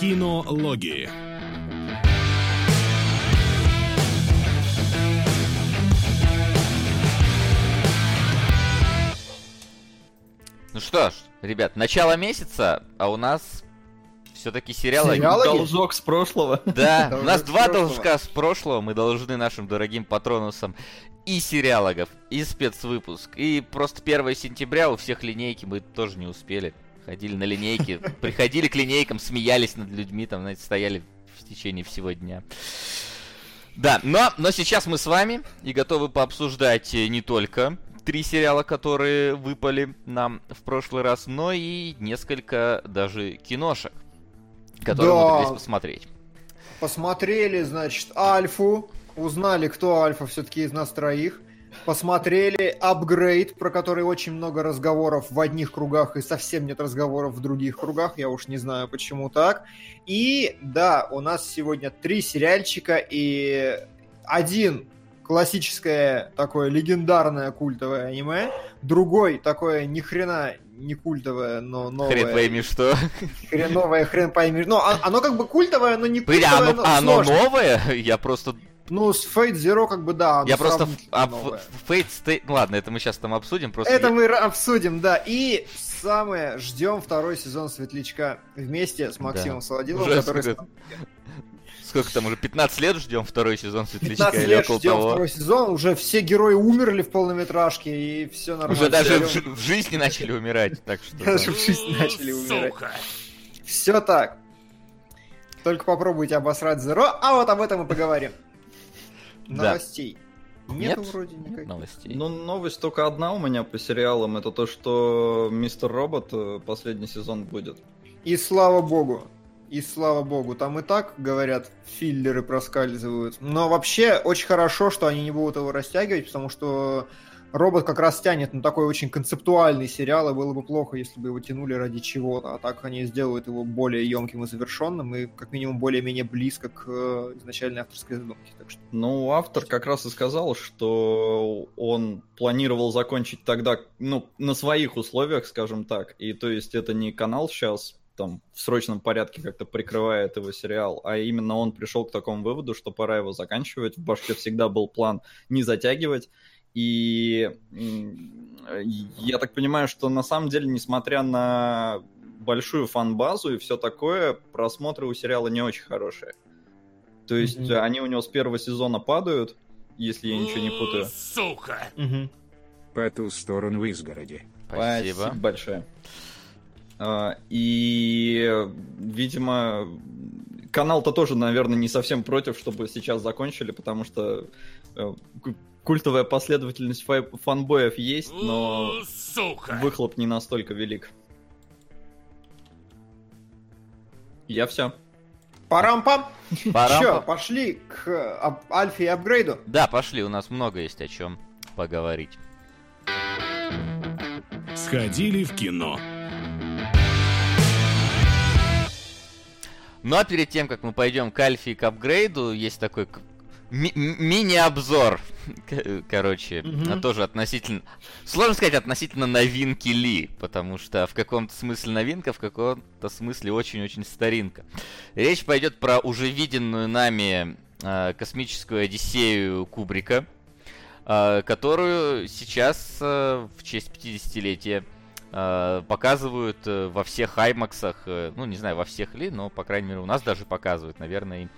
Кинологии. Ну что ж, ребят, начало месяца, а у нас все-таки сериалы. Сериалы? Должок с прошлого. Да, у нас два прошлого. должка с прошлого. Мы должны нашим дорогим патронусам и сериалогов, и спецвыпуск. И просто 1 сентября у всех линейки мы тоже не успели. Ходили на линейки, приходили к линейкам, смеялись над людьми, там, знаете, стояли в течение всего дня. Да, но, но сейчас мы с вами и готовы пообсуждать э, не только три сериала, которые выпали нам в прошлый раз, но и несколько даже киношек, которые Да. умудрились посмотреть. Посмотрели, значит, Альфу. Узнали, кто Альфа все-таки из нас троих. Посмотрели апгрейд, про который очень много разговоров в одних кругах и совсем нет разговоров в других кругах. Я уж не знаю, почему так. И да, у нас сегодня три сериальчика и один классическое такое легендарное культовое аниме, другой такое ни хрена не культовое, но новое. Хрен пойми что. Хреновое, хрен пойми. Ну, оно как бы культовое, но не Блин, а культовое, оно, но а оно сложное. новое? Я просто... Ну, с Fate Zero как бы да, Я просто... а, Fate Stay... Ладно, это мы сейчас там обсудим. Просто Это я- мы обсудим, да. И самое, ждем второй сезон Светлячка вместе с Максимом Да. Солодиловым, Уже который сколько- Сколько там уже? 15 лет ждем второй сезон Светлячка 15 или лет около ждем того? второй сезон, уже все герои умерли в полнометражке, и все нормально. Уже даже в, в жизни начали умирать, так что... да. Даже в жизни начали умирать. Все так. Только попробуйте обосрать Zero, а вот об этом и поговорим. Да. Новостей. Нету Нет? вроде Нет никаких. новостей. Ну, новость только одна у меня по сериалам. Это то, что Мистер Робот э, последний сезон будет. И слава богу. И слава богу. Там и так, говорят, филлеры проскальзывают. Но вообще очень хорошо, что они не будут его растягивать, потому что робот как раз тянет на такой очень концептуальный сериал, и было бы плохо, если бы его тянули ради чего-то. А так они сделают его более емким и завершенным, и как минимум более-менее близко к э, изначальной авторской задумке. Так что Ну, автор как раз и сказал, что он планировал закончить тогда, ну, на своих условиях, скажем так. И то есть это не канал сейчас там в срочном порядке как-то прикрывает его сериал, а именно он пришел к такому выводу, что пора его заканчивать. В башке всегда был план не затягивать. И м, я так понимаю, что на самом деле, несмотря на большую фан-базу и все такое, просмотры у сериала не очень хорошие. То есть э, они у него с первого сезона падают, если я ничего не путаю. По ту сторону изгороди. Спасибо. большое. А, И, э, видимо, канал-то тоже, наверное, не совсем против, чтобы сейчас закончили, потому что э, культовая последовательность фай- фанбоев есть, но выхлоп не настолько велик. Я все. Парам-пам! Пора- Че, пошли к ап- альфе и апгрейду? Да, пошли, у нас много есть о чем поговорить. Сходили в кино. Ну а перед тем, как мы пойдем к альфе и к апгрейду, есть такой ми- мини-обзор. Короче, Мгм. а тоже относительно... Сложно сказать относительно новинки ли, потому что в каком-то смысле новинка, в каком-то смысле очень-очень старинка. Речь пойдет про уже виденную нами э, космическую Одиссею Кубрика, э, которую сейчас э, в честь 50-летия э, показывают э, во всех аймаксах, э, ну не знаю во всех ли, но по крайней мере у нас даже показывают, наверное, и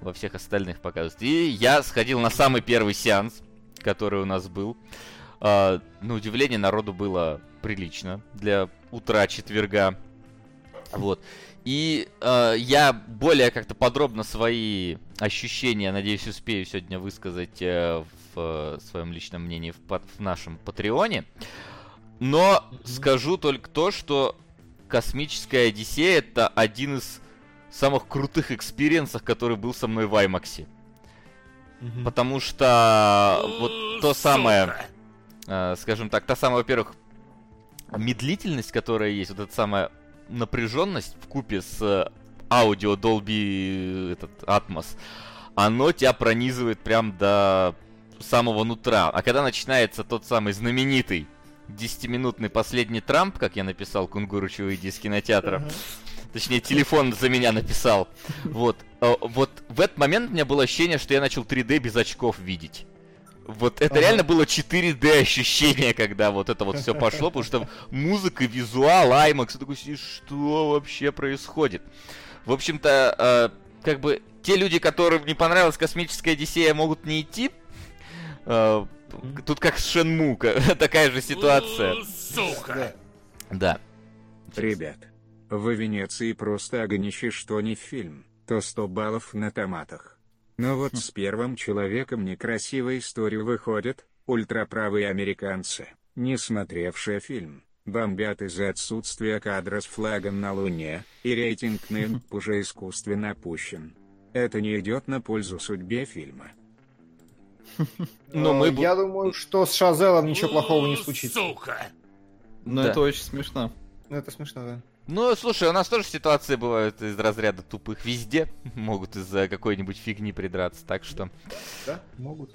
во всех остальных показывают. И я сходил на самый первый сеанс, который у нас был. Э, на удивление народу было прилично для утра четверга. Вот. И э, я более как-то подробно свои ощущения, надеюсь, успею сегодня высказать э, в э, своем личном мнении в, в нашем Патреоне. Но скажу только то, что Космическая Одиссея это один из самых крутых experience ов, который был со мной в IMAX е. Потому что вот то самое, э, скажем так, та самая, во-первых, медлительность, которая есть, вот эта самая напряженность вкупе с э, аудио Dolby этот Atmos, оно тебя пронизывает прям до самого нутра. А когда начинается тот самый знаменитый 10-минутный последний Трамп, как я написал Кунгурычу выйди из кинотеатра, Точнее, телефон за меня написал. Вот. А, вот в этот момент у меня было ощущение, что я начал 3D без очков видеть. Вот это ага. реально было 4D ощущение, когда вот это вот все пошло, потому что музыка, визуал, IMAX, ты такой сидишь, что вообще происходит? В общем-то, э, как бы те люди, которым не понравилась космическая Одиссея, могут не идти. Э, тут как с Шенму, такая же ситуация. Сука! Да. Ребят, в Венеции просто огнище, что не фильм, то 100 баллов на томатах. Но вот с первым человеком некрасивая история выходит, ультраправые американцы, не смотревшие фильм, бомбят из-за отсутствия кадра с флагом на Луне, и рейтинг НИН уже искусственно опущен. Это не идет на пользу судьбе фильма. Но мы... Я думаю, что с Шазелом ничего плохого не случится. Сука! Ну это очень смешно. Ну это смешно, да. Ну, слушай, у нас тоже ситуации бывают из разряда тупых везде. Могут из-за какой-нибудь фигни придраться, так что... Да, могут.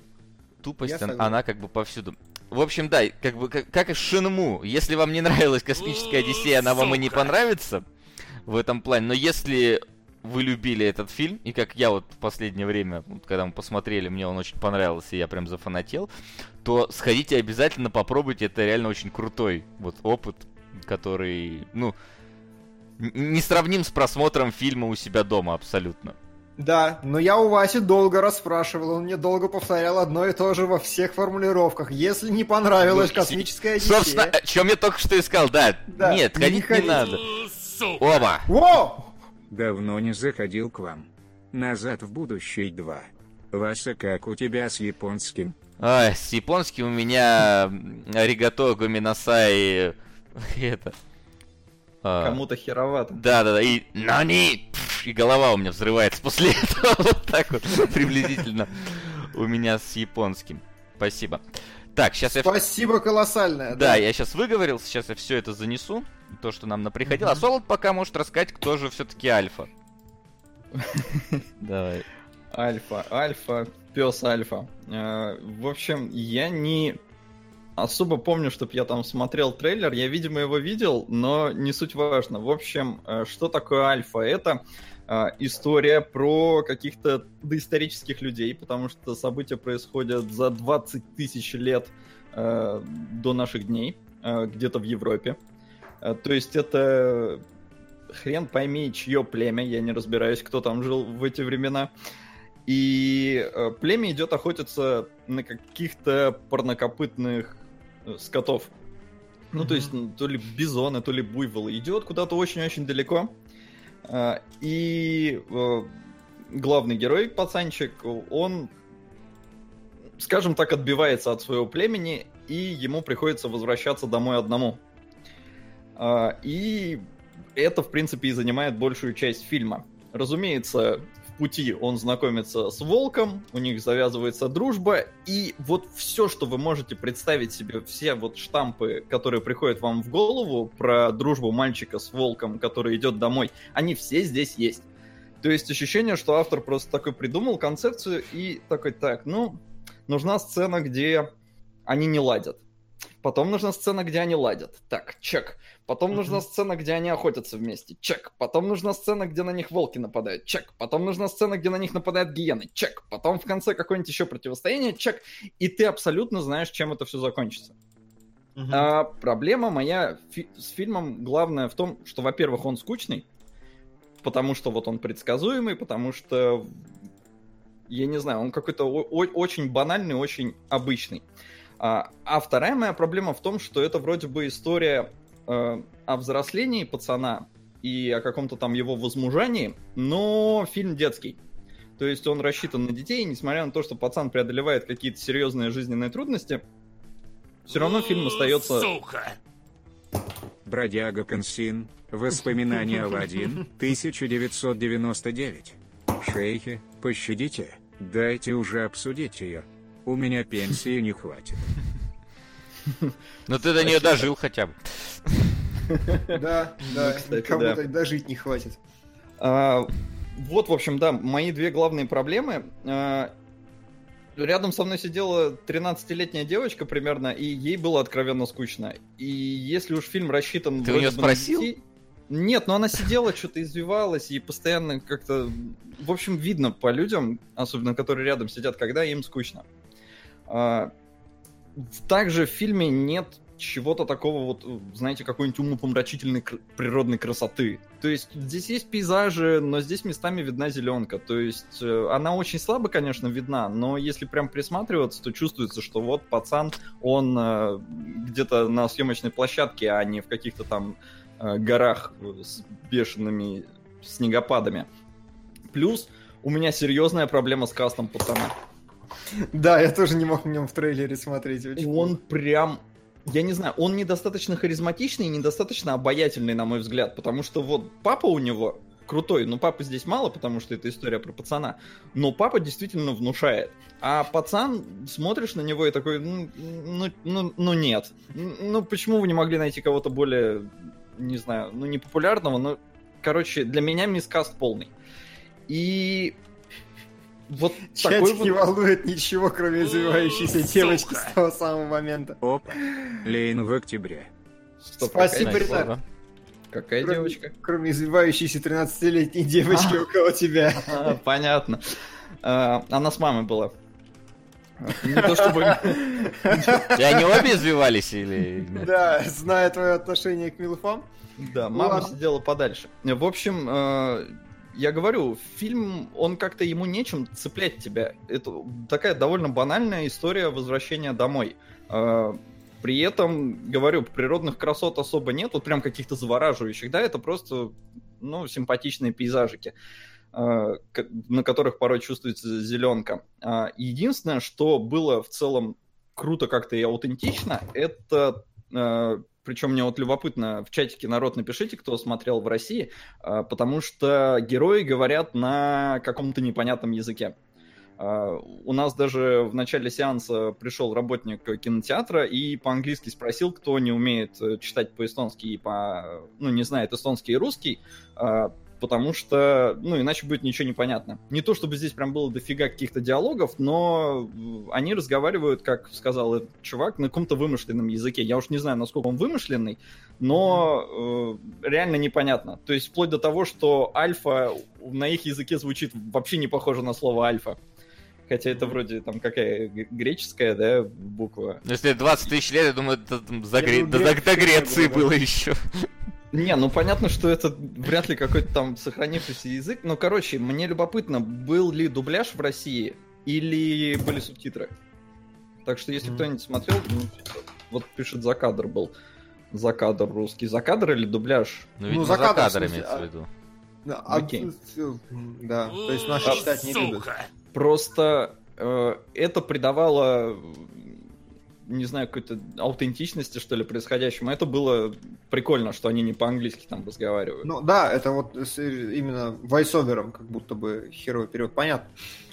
Тупость, она, она как бы повсюду. В общем, да, как бы как, как и Шинму. Если вам не нравилась космическая Одиссея, она вам и не понравится в этом плане. Но если вы любили этот фильм, и как я вот в последнее время, вот, когда мы посмотрели, мне он очень понравился, и я прям зафанател, то сходите обязательно попробуйте, это реально очень крутой вот опыт, который, ну, не сравним с просмотром фильма у себя дома абсолютно. Да, но я у Васи долго расспрашивал, он мне долго повторял одно и то же во всех формулировках. Если не понравилась ну, космическая Одиссея... Собственно, о чем я только что искал, да. да Нет, ходить не, не надо. Оба! Во! Давно не заходил к вам. Назад в будущее 2. Вася, как у тебя с японским? Ай, с японским у меня Аригато Гуминасай это а, Кому-то херовато. Да, да, да. И Нани! И голова у меня взрывается после этого. Вот так вот приблизительно у меня с японским. Спасибо. Так, сейчас Спасибо я... Спасибо колоссальное. Да, да, я сейчас выговорил, сейчас я все это занесу, то, что нам наприходило. Mm-hmm. А Солод пока может рассказать, кто же все-таки Альфа. Давай. Альфа, Альфа, пес Альфа. Э, в общем, я не особо помню, чтобы я там смотрел трейлер. Я, видимо, его видел, но не суть важно. В общем, э, что такое альфа? Это история про каких-то доисторических людей, потому что события происходят за 20 тысяч лет э, до наших дней, э, где-то в Европе. Э, то есть это хрен пойми, чье племя, я не разбираюсь, кто там жил в эти времена. И э, племя идет охотиться на каких-то парнокопытных Э, скотов. Ну, то есть, то ли бизоны, то ли буйволы. Идет куда-то очень-очень далеко. А, и э, главный герой, пацанчик, он, скажем так, отбивается от своего племени, и ему приходится возвращаться домой одному. А, и это, в принципе, и занимает большую часть фильма. Разумеется, пути он знакомится с волком, у них завязывается дружба, и вот все, что вы можете представить себе, все вот штампы, которые приходят вам в голову про дружбу мальчика с волком, который идет домой, они все здесь есть. То есть ощущение, что автор просто такой придумал концепцию и такой, так, ну, нужна сцена, где они не ладят. Потом нужна сцена, где они ладят. Так, чек. Потом mm-hmm. нужна сцена, где они охотятся вместе. Чек. Потом нужна сцена, где на них волки нападают. Чек. Потом нужна сцена, где на них нападают гиены. Чек. Потом в конце какое-нибудь еще противостояние. Чек. И ты абсолютно знаешь, чем это все закончится. Mm-hmm. А, проблема моя фи- с фильмом главная в том, что, во-первых, он скучный, потому что вот он предсказуемый, потому что я не знаю, он какой-то о- очень банальный, очень обычный. А, а вторая моя проблема в том, что это вроде бы история э, о взрослении пацана и о каком-то там его возмужании, но фильм детский. То есть он рассчитан на детей, несмотря на то, что пацан преодолевает какие-то серьезные жизненные трудности, все равно фильм остается... Сука! Бродяга Консин. Воспоминания Алладин. 1999. Шейхи, пощадите. Дайте уже обсудить ее. У меня пенсии не хватит. Но ты до нее дожил хотя бы. Да, да, кому-то дожить не хватит. А, вот, в общем, да, мои две главные проблемы. А, рядом со мной сидела 13-летняя девочка примерно, и ей было откровенно скучно. И если уж фильм рассчитан... Ты у нее спросил? Нет, но она сидела, что-то извивалась и постоянно как-то... В общем, видно по людям, особенно которые рядом сидят, когда им скучно. А, Также в фильме нет чего-то такого вот, знаете, какой-нибудь умопомрачительной природной красоты. То есть здесь есть пейзажи, но здесь местами видна зеленка. То есть э, она очень слабо, конечно, видна, но если прям присматриваться, то чувствуется, что вот пацан, он э, где-то на съемочной площадке, а не в каких-то там э, горах с бешеными снегопадами. Плюс у меня серьезная проблема с кастом пацана. Да, я тоже не мог в нем в трейлере смотреть. очень Он прям я не знаю, он недостаточно харизматичный и недостаточно обаятельный, на мой взгляд, потому что вот папа у него крутой, но папы здесь мало, потому что это история про пацана, но папа действительно внушает. А пацан, смотришь на него и такой, ну, ну, ну, ну нет. Ну, почему вы не могли найти кого-то более, не знаю, ну, не популярного, но, короче, для меня мискаст полный. И вот Чатик такой не вот... волнует ничего, кроме извивающейся девочки с того самого момента. Опа. Лейн в октябре. Стоп, Спасибо, какая, ребят. Ладно. какая Кроме- девочка? Кроме извивающейся 13-летней девочки около тебя. А, Понятно. А, Она с мамой была. Не то чтобы... И они обе извивались или... Да, зная твое отношение к Милфам. Да, мама сидела подальше. В общем, э, я говорю, фильм, он как-то ему нечем цеплять тебя. Это такая довольно банальная история возвращения домой. Э, При этом, говорю, природных красот особо нет, вот прям каких-то завораживающих, да, это просто, ну, симпатичные пейзажики, к- на которых порой чувствуется зеленка. А, Единственное, что было в целом круто как-то и аутентично, это причем мне вот любопытно, в чатике народ напишите, кто смотрел в России, а, потому что герои говорят на каком-то непонятном языке. А, У нас даже в начале сеанса пришел работник кинотеатра и по-английски спросил, кто не умеет э, читать по-эстонски и по... ну, не знает эстонский и русский, а, потому что, ну, иначе будет ничего не понятно. Не то, чтобы здесь прям было дофига каких-то диалогов, но э, они разговаривают, как сказал этот чувак, на каком-то вымышленном языке. Я уж не знаю, насколько он вымышленный, но э, реально непонятно. То есть вплоть до того, что альфа на их языке звучит вообще не похоже на слово альфа. Хотя это вроде там какая греческая, да, буква. Ну, Если 20 тысяч лет, я думаю, это там за Я Гре- думаю, до, до- до Греции была, да. было еще. Не, ну понятно, что это вряд ли какой-то там сохранившийся язык. Но, короче, мне любопытно, был ли дубляж в России или были субтитры. Так что, если кто-нибудь смотрел, ну, вот пишет за кадр был. За кадр русский. За кадр или дубляж? Ну, видимо, за за кадр, в кадр имеется в а- виду. Да, а- Окей. да, то есть наши А, читать не любят. Просто э, это придавало, не знаю, какой-то аутентичности, что ли, происходящему. Это было прикольно, что они не по-английски там разговаривают. Ну да, это вот с- именно вайсовером, как будто бы херовый период, понятно.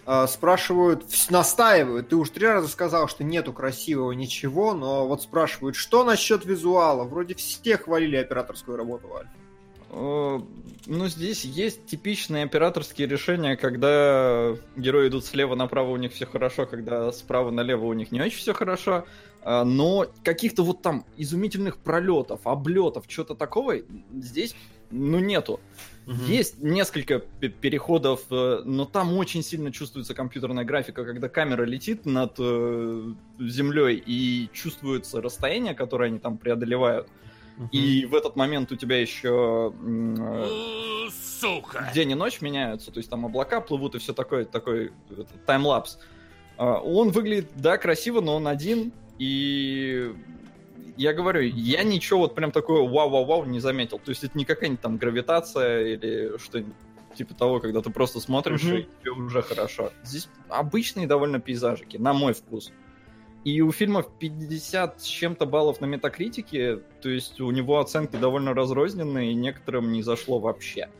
А, спрашивают, настаивают, ты уж три раза сказал, что нету красивого ничего, но вот спрашивают, что насчет визуала? Вроде все хвалили операторскую работу Альфа. Э, Ну, здесь есть типичные операторские решения, когда герои идут слева направо, у них все хорошо, когда справа налево у них не очень все хорошо. А, Но каких-то вот там изумительных пролетов, облетов, чего-то такого здесь, ну, нету. Есть несколько пе- переходов, э, но там очень сильно чувствуется компьютерная графика, когда камера летит над э, землей и чувствуется расстояние, которое они там преодолевают. И в этот момент у тебя еще э, Сука! день и ночь меняются, то есть там облака плывут и все такое, такой это, таймлапс. А, Он выглядит, да, красиво, но он один, и я говорю, я ничего вот прям такое вау-вау-вау не заметил. То есть это не какая-нибудь там гравитация или что-нибудь типа того, когда ты просто смотришь, Мгм. и тебе уже хорошо. Здесь обычные довольно пейзажики, на мой вкус. И у фильма 50 с чем-то баллов на метакритике, то есть у него оценки довольно разрозненные, и некоторым не зашло вообще.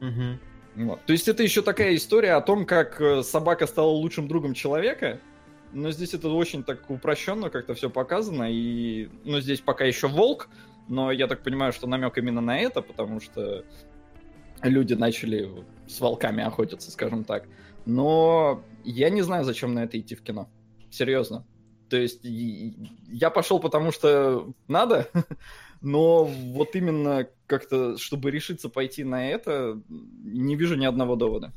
Мгм. Вот. То есть это еще такая история о том, как э, собака стала лучшим другом человека, но здесь это очень так упрощенно как-то все показано, и ну, здесь пока еще волк, но я так понимаю, что намек именно на это, потому что люди начали с волками охотиться, скажем так. Но я не знаю, зачем на это идти в кино. Серьезно. То есть я пошел, потому что надо, Но вот именно как-то, чтобы решиться пойти на это, не вижу ни одного довода.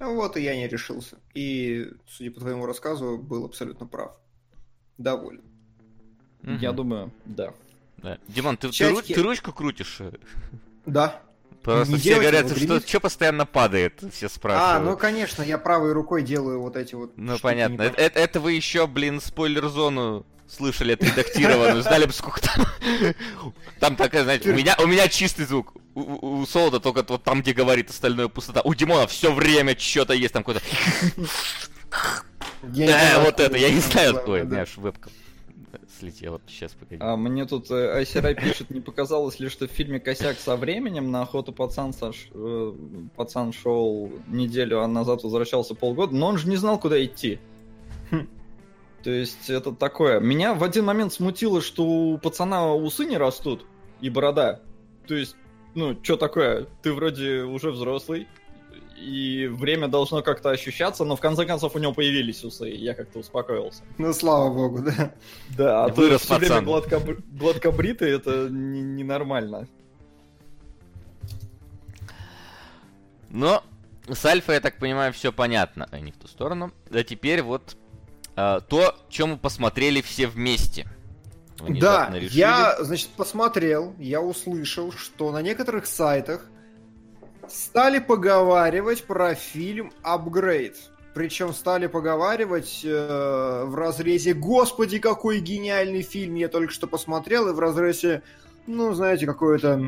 Ну Вот и я не решился. И, судя по твоему рассказу, был абсолютно прав. Доволен. Я Мгм. думаю, да. Да. Димон, ты, В ты ты ручку крутишь? Да. Просто Не все делайте говорят, что гремит. что постоянно падает, все А, спрашивают. ну конечно, я правой рукой делаю вот эти вот. Ну, понятно. Это, это- это вы еще, блин, спойлер-зону слышали отредактированную, знали бы, сколько там... Там такая, знаете, у меня, у меня чистый звук. У, у- Солода только вот там, где говорит остальное пустота. У Димона все время что-то есть, там какой-то... Да, знаю, вот откуда это, я не знаю, ой, у меня аж вебка слетела. Сейчас, погоди. А мне тут э, Айсерай пишет, не показалось ли, что в фильме «Косяк со временем» на охоту пацан, Саш- э, пацан шел неделю, а назад возвращался полгода, но он же не знал, куда идти. Хм. То есть это такое. Меня в один момент смутило, что у пацана усы не растут и борода. То есть, ну, что такое? Ты вроде уже взрослый, и время должно как-то ощущаться, но в конце концов у него появились усы, и я как-то успокоился. Ну, слава богу, да. Да, а то Вырос все время пацан. гладко, гладкобритый, это не- ненормально. Но с Альфа, я так понимаю, все понятно. А не в ту сторону. А теперь вот а, то, чем мы посмотрели все вместе. Да, решили. я, значит, посмотрел, я услышал, что на некоторых сайтах стали поговаривать про фильм «Апгрейд». Причем стали поговаривать э, в разрезе «Господи, какой гениальный фильм я только что посмотрел», и в разрезе, ну, знаете, какое-то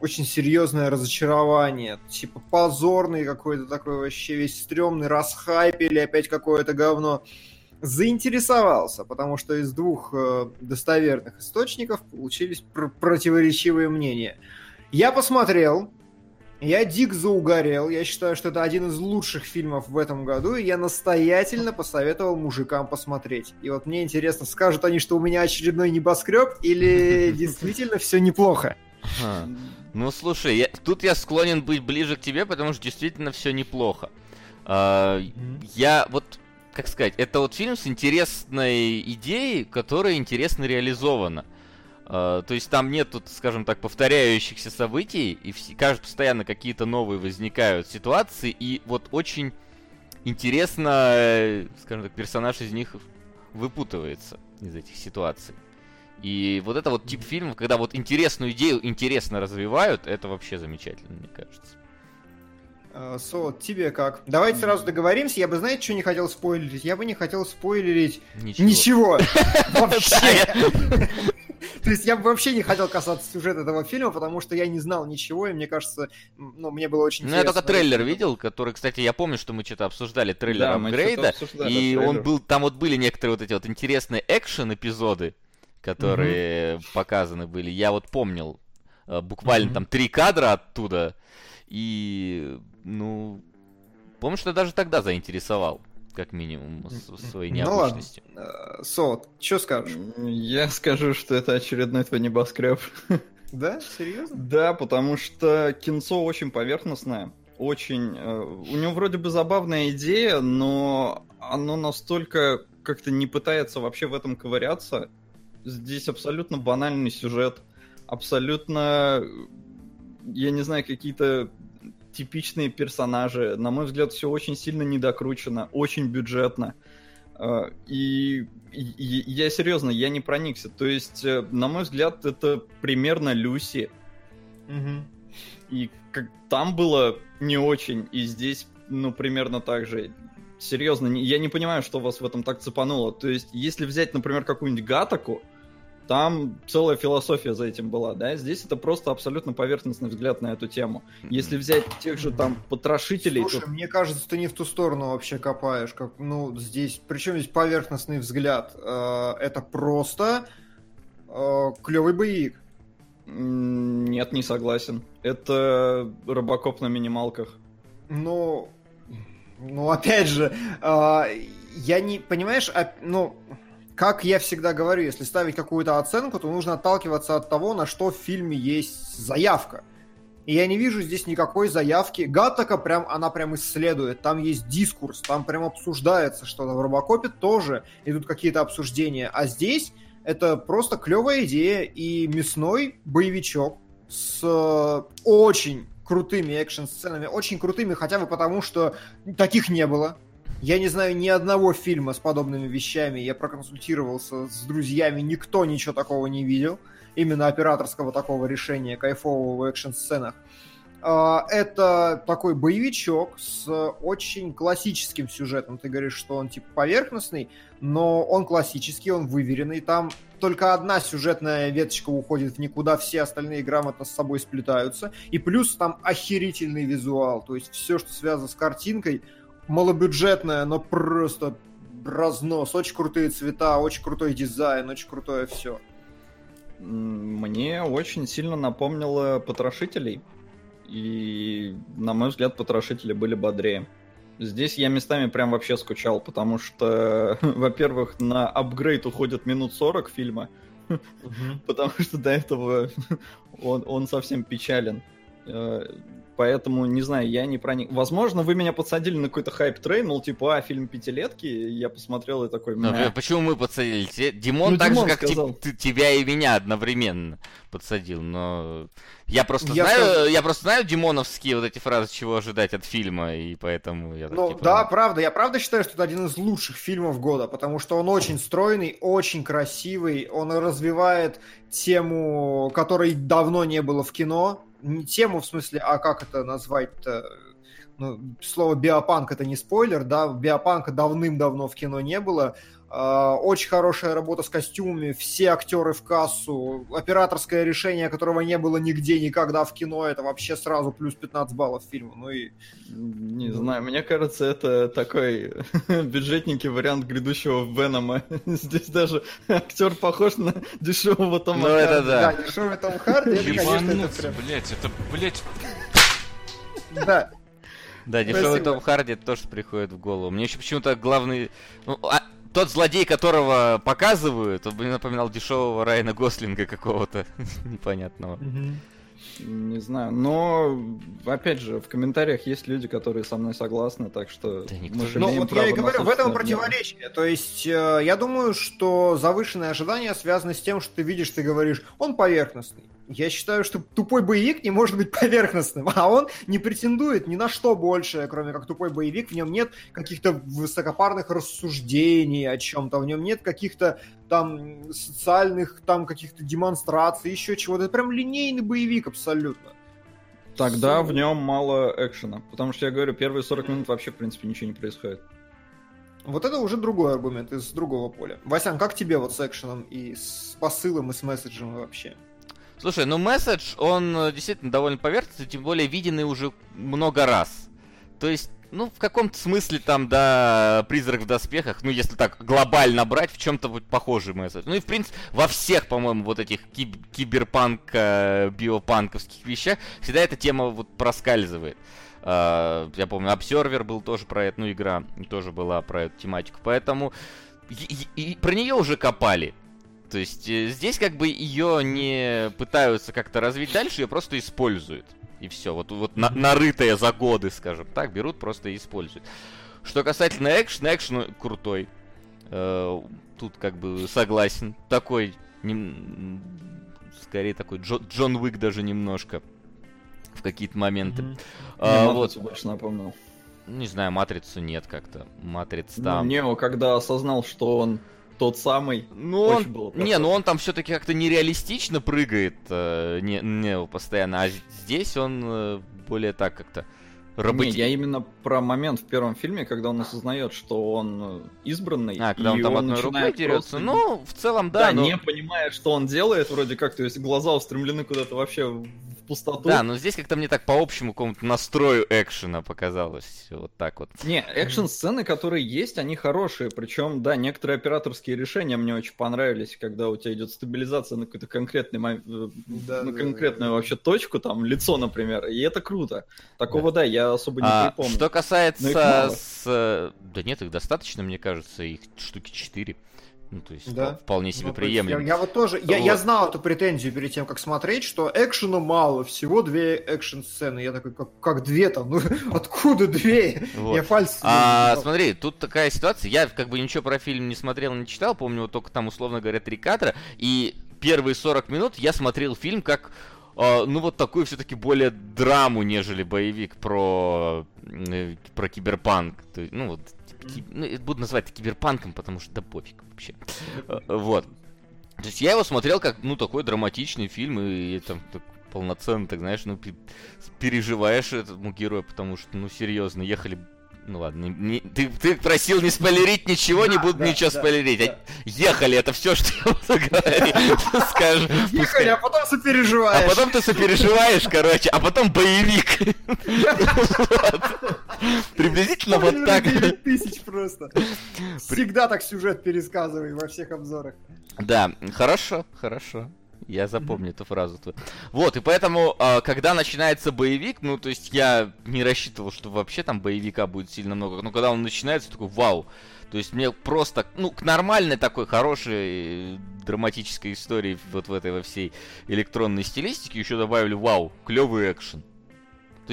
очень серьезное разочарование. Типа позорный какой-то такой вообще весь стрёмный, расхайпили опять какое-то говно заинтересовался, потому что из двух э, достоверных источников получились пр- противоречивые мнения. Я посмотрел, я дик заугорел, я считаю, что это один из лучших фильмов в этом году, и я настоятельно посоветовал мужикам посмотреть. И вот мне интересно, скажут они, что у меня очередной небоскреб, или действительно все неплохо? Ну слушай, я- тут я склонен быть ближе к тебе, потому что действительно все неплохо. А, я вот, как сказать, это вот фильм с интересной идеей, которая интересно реализована. А, то есть там нет тут, скажем так, повторяющихся событий, и кажется, постоянно какие-то новые возникают ситуации, и вот очень интересно, э, скажем так, персонаж из них выпутывается из этих ситуаций. И вот это вот тип фильмов, когда вот интересную идею интересно развивают, это вообще замечательно, мне кажется. Э, Со, тебе как? Давайте сразу договоримся, я бы, знаете, что не хотел спойлерить? Я бы не хотел спойлерить Ничего. Ничего. Вообще. То есть я бы вообще не хотел касаться сюжета этого фильма, потому что я не знал ничего, и мне кажется, ну, мне было очень Ну, я только трейлер видел, который, кстати, я помню, что мы что-то обсуждали трейлер Да, апгрейда, и трейлер. он был, там вот были некоторые вот эти вот интересные экшен-эпизоды, которые показаны были. Я вот помнил э, буквально там три кадра оттуда, и, ну, помню, что даже тогда заинтересовал, как минимум, с- своей Ну ладно. необычностью. Э, Со, что скажешь? Я скажу, что это очередной твой небоскреб. Да? Серьезно? Да, потому что кинцо очень поверхностное. Очень. э, У него вроде бы забавная идея, но оно настолько как-то не пытается вообще в этом ковыряться. Здесь абсолютно банальный сюжет. Абсолютно, я не знаю, какие-то типичные персонажи. На мой взгляд, все очень сильно недокручено, очень бюджетно. Э, И, и- и я серьезно, я не проникся. То есть, э, на мой взгляд, это примерно Люси. Мгм. И как там было не очень, и здесь, ну, примерно так же. Серьезно, я не понимаю, что вас в этом так цепануло. То есть, если взять, например, какую-нибудь Гатаку, там целая философия за этим была, да? Здесь это просто абсолютно поверхностный взгляд на эту тему. Если взять тех же там потрошителей, Слушай, то мне кажется, ты не в ту сторону вообще копаешь. Как, ну, здесь, причем здесь поверхностный взгляд. Э, Это просто клевый боевик. нет, не согласен. Это Робокоп на минималках. Ну, ну опять же, а, я не, понимаешь, а, ну, как я всегда говорю, если ставить какую-то оценку, то нужно отталкиваться от того, на что в фильме есть заявка. И я не вижу здесь никакой заявки. Гаттака прям, она прям исследует, там есть дискурс, там прям обсуждается что-то. В Робокопе тоже идут какие-то обсуждения. А здесь Это просто клевая идея и мясной боевичок с э, очень крутыми экшн-сценами, очень крутыми хотя бы потому, что таких не было. Я не знаю ни одного фильма с подобными вещами. Я проконсультировался с друзьями, никто ничего такого не видел. Именно операторского такого решения, кайфового в экшн-сценах. А, это такой боевичок с очень классическим сюжетом. Ты говоришь, что он типа поверхностный, но он классический, он выверенный. Там только одна сюжетная веточка уходит в никуда, все остальные грамотно с собой сплетаются. И плюс там охерительный визуал. То есть все, что связано с картинкой, малобюджетное, но просто разнос. Очень крутые цвета, очень крутой дизайн, очень крутое все. Мне очень сильно напомнило потрошителей и, на мой взгляд, потрошители были бодрее. Здесь я местами прям вообще скучал, потому что, во-первых, на апгрейд уходит минут 40 фильма, потому что до этого он, он совсем печален. Э, поэтому, не знаю, я не проник. Возможно, вы меня подсадили на какой-то hype train, мол, типа, а, фильм пятилетки, я посмотрел и такой... Но, почему мы подсадили? Димон ну, так Димон же, как ты, тебя и меня одновременно подсадил, но... Я просто я знаю, скажу... я просто знаю димоновские вот эти фразы, чего ожидать от фильма, и поэтому я Ну, типа, да, правда, я правда считаю, что это один из лучших фильмов года, потому что он очень стройный, очень красивый, он развивает тему, которой давно не было в кино, не тему в смысле, а как это назвать-то? Ну, слово биопанк это не спойлер, да, биопанка давным-давно в кино не было. Э, очень хорошая работа с костюмами, все актеры в кассу, операторское решение, которого не было нигде никогда в кино, это вообще сразу плюс 15 баллов фильму. Ну и... Не знаю, мне кажется, это такой бюджетненький вариант грядущего Венома. Здесь даже актер похож на дешевого Тома Ну это да. Да, дешевый Том Харди, это, конечно, это прям... Блять, это, блять... Да, да, дешевый Том Харди тоже приходит в голову. Мне еще почему-то главный... Ну, а, тот злодей, которого показывают, он мне напоминал дешевого Райана Гослинга какого-то непонятного. Не знаю, но опять же, в комментариях есть люди, которые со мной согласны, так что да мы же Ну вот я и говорю, в этом противоречие. То есть э, я думаю, что завышенные ожидания связаны с тем, что ты видишь, ты говоришь, он поверхностный. Я считаю, что тупой боевик не может быть поверхностным, а он не претендует ни на что больше, кроме как тупой боевик. В нем нет каких-то высокопарных рассуждений о чем-то, в нем нет каких-то там социальных там каких-то демонстраций, еще чего-то. Это прям линейный боевик абсолютно. Тогда Все. в нем мало экшена, потому что я говорю, первые 40 минут вообще, в принципе, ничего не происходит. Вот это уже другой аргумент из другого поля. Васян, как тебе вот с экшеном и с посылом и с месседжем вообще? Слушай, ну месседж, он э, действительно довольно поверхностный, тем более виденный уже много раз. То есть, ну, в каком-то смысле там, да, призрак в доспехах, ну, если так глобально брать, в чем-то вот похожий месседж. Ну и, в принципе, во всех, по-моему, вот этих киб- киберпанк, биопанковских вещах всегда эта тема вот проскальзывает. Uh, я помню, Observer был тоже про это, ну, игра тоже была про эту тематику. Поэтому и, и, и про нее уже копали. То есть э, здесь как бы ее не пытаются как-то развить дальше, ее просто используют. И все. Вот, вот на, нарытые за годы, скажем так, берут просто и используют. Что касательно экшена, экшен крутой. Э, тут как бы согласен. Такой, не, скорее такой Джо, Джон Уик даже немножко в какие-то моменты. Mm-hmm. А, Мне вот. больше напомнил. Не знаю, Матрицу нет как-то. Матриц ну, там. Ну, Нео, когда осознал, что он тот самый. Ну, он, было не, ну он там все-таки как-то нереалистично прыгает, э, не, не постоянно, а здесь он э, более так как-то. Работи... Не, я именно про момент в первом фильме, когда он осознает, что он э, избранный. А, когда он там он одной рукой дерется. Просто... Ну, в целом, да. Да, но... не понимая, что он делает, вроде как, то есть глаза устремлены куда-то вообще пустоту. Да, но здесь как-то мне так по общему какому-то настрою экшена показалось. Вот так вот. Не, экшн-сцены, которые есть, они хорошие. Причем, да, некоторые операторские решения мне очень понравились, когда у тебя идет стабилизация на какой-то конкретный момент, э, да, на да, конкретную да, вообще точку, там, лицо, например. И это круто. Такого, да, да я особо не а, припомню. Что касается с... Да нет, их достаточно, мне кажется, их штуки 4. Ну, то есть Да. вполне себе Ну, то есть приемлем. Я, я вот тоже, я, я Вот. знал эту претензию перед тем, как смотреть, что экшена мало, всего две экшн-сцены. Я такой, как, как две-то? Ну, откуда две? Вот. Я пальцы... А, смотри, тут такая ситуация. Я как бы ничего про фильм не смотрел, не читал. Помню, вот только там, условно говоря, три кадра. И первые 40 минут я смотрел фильм как а, ну вот такую все-таки более драму, нежели боевик про, э, про киберпанк. Ну вот, ки- ну, я буду называть это киберпанком, потому что да пофиг вообще. Э, Вот. То есть я его смотрел как, ну, такой драматичный фильм, и, там полноценно, так знаешь, ну, пе- переживаешь этому герою, потому что, ну, серьезно, ехали... Ну ладно, не- не- ты, ты просил не спойлерить ничего, не Да, буду да, ничего да, спойлерить. да. А Ехали, это все, что я буду говорить. Скажу. Ехали, а потом А сопереживаешь. потом ты сопереживаешь, короче, а потом боевик. Приблизительно вот так. 9 тысяч просто. Всегда так сюжет пересказывай во всех обзорах. Да, хорошо, хорошо. Я запомню эту фразу. твою. Вот, и поэтому, а, когда начинается боевик, ну, то есть я не рассчитывал, что вообще там боевика будет сильно много. Но когда он начинается, такой, вау. То есть мне просто, ну, к нормальной такой хорошей э, драматической истории вот в этой во всей электронной стилистике еще добавили, вау, клевый экшен.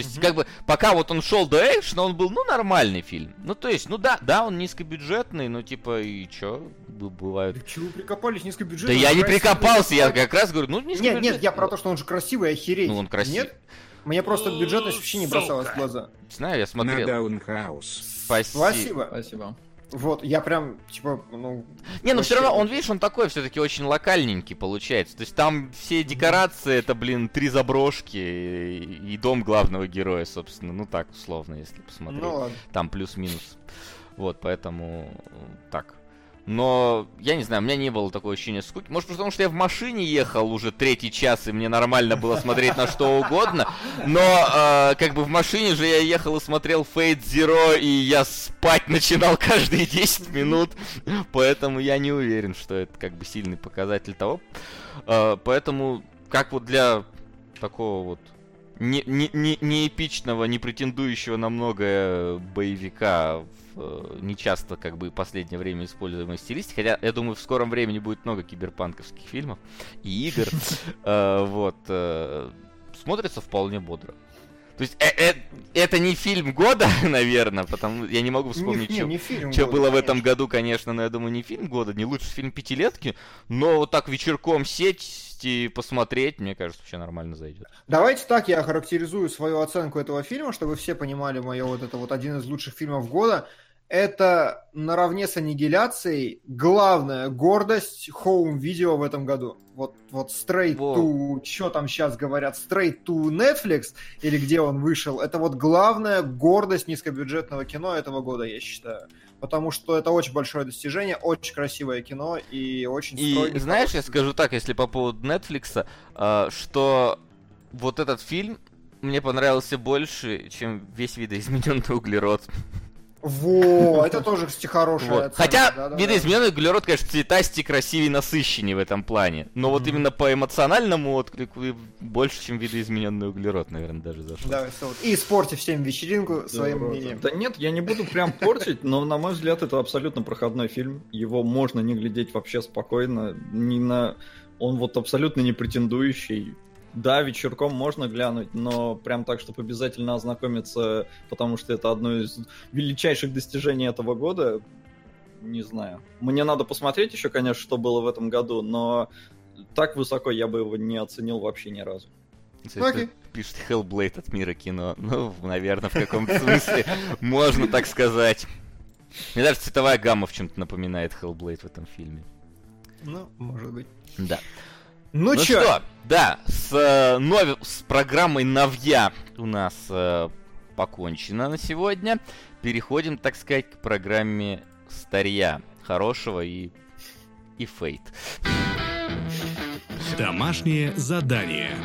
То есть, как бы, пока вот он шел до экшена, он был, ну, нормальный фильм. Ну, то есть, ну да, да, он низкобюджетный, но типа, и чё, б- бывают Да чего вы прикопались низкобюджетно? да я не прикопался, я как раз говорю, ну не Нет, нет, я про то, что он же красивый, охереть. Ну, он красивый. Нет? Мне просто бюджетность вообще не бросалась в глаза. Знаю, я На смотрел. Даунхаус. Спасибо. Спасибо. Спасибо. Вот, я прям, типа, ну... Не, ну все равно, он, видишь, он такой все-таки очень локальненький получается. То есть там все декорации, это, блин, три заброшки и, и дом главного героя, собственно. Ну так, условно, если посмотреть. Ну ладно. Там плюс-минус. Вот, поэтому э, так. Но, я не знаю, у меня не было такого ощущения скуки. Может, потому что я в машине ехал уже третий час, и мне нормально было смотреть на что угодно. Но, э, как бы в машине же я ехал и смотрел Fate Zero, и я спать начинал каждые 10 минут. Поэтому я не уверен, что это как бы сильный показатель того. Э, поэтому, как вот для такого вот не, не, не, не эпичного, не претендующего на многое боевика в э, не часто как бы в последнее время используемой стилистики. Хотя, я думаю, в скором времени будет много киберпанковских фильмов и игр. Э, Вот. э, Смотрится вполне бодро. То есть, э- э- это не фильм года, наверное, потому я не могу вспомнить, не, не, чё- не фильм. что года, было в этом конечно. году, конечно, но я думаю, не фильм года, не лучший фильм пятилетки, но вот так вечерком сесть и посмотреть, мне кажется, вообще нормально зайдет. Давайте так я характеризую свою оценку этого фильма, чтобы все понимали мое вот это вот один из лучших фильмов года. Это наравне с аннигиляцией главная гордость Video в этом году. Вот, вот Straight Во. to, что там сейчас говорят, Straight to Netflix, или где он вышел, это вот главная гордость низкобюджетного кино этого года, я считаю. Потому что это очень большое достижение, очень красивое кино и очень И стройный, знаешь, я скажу так, если по поводу Netflix, а, что вот этот фильм мне понравился больше, чем весь видоизмененный углерод. Во, это тоже, кстати, хорошая Вот. оценка. Хотя да-да-да. видоизмененный углерод, конечно, цветастей, красивее, насыщеннее в этом плане. Но вот Мгм. именно по эмоциональному отклику больше, чем видоизмененный углерод, наверное, даже зашел. Сол. И испорти всем вечеринку своим Да, мнением. Да нет, я не буду прям портить, но на мой взгляд это абсолютно проходной фильм. Его можно не глядеть вообще спокойно. Не на... Он вот абсолютно не претендующий. Да, вечерком можно глянуть, но прям так, чтобы обязательно ознакомиться, потому что это одно из величайших достижений этого года, не знаю. Мне надо посмотреть еще, конечно, что было в этом году, но так высоко я бы его не оценил вообще ни разу. Если Окей. Пишет Hellblade от мира кино. Ну, наверное, в каком-то смысле можно так сказать. Мне даже цветовая гамма в чем-то напоминает Hellblade в этом фильме. Ну, может быть. Да. Ну, Ну чё? что, да, с, э, нови- с программой Новья у нас э, покончено на сегодня. Переходим, так сказать, к программе Старья. Хорошего и... и Фейт. Домашнее задание.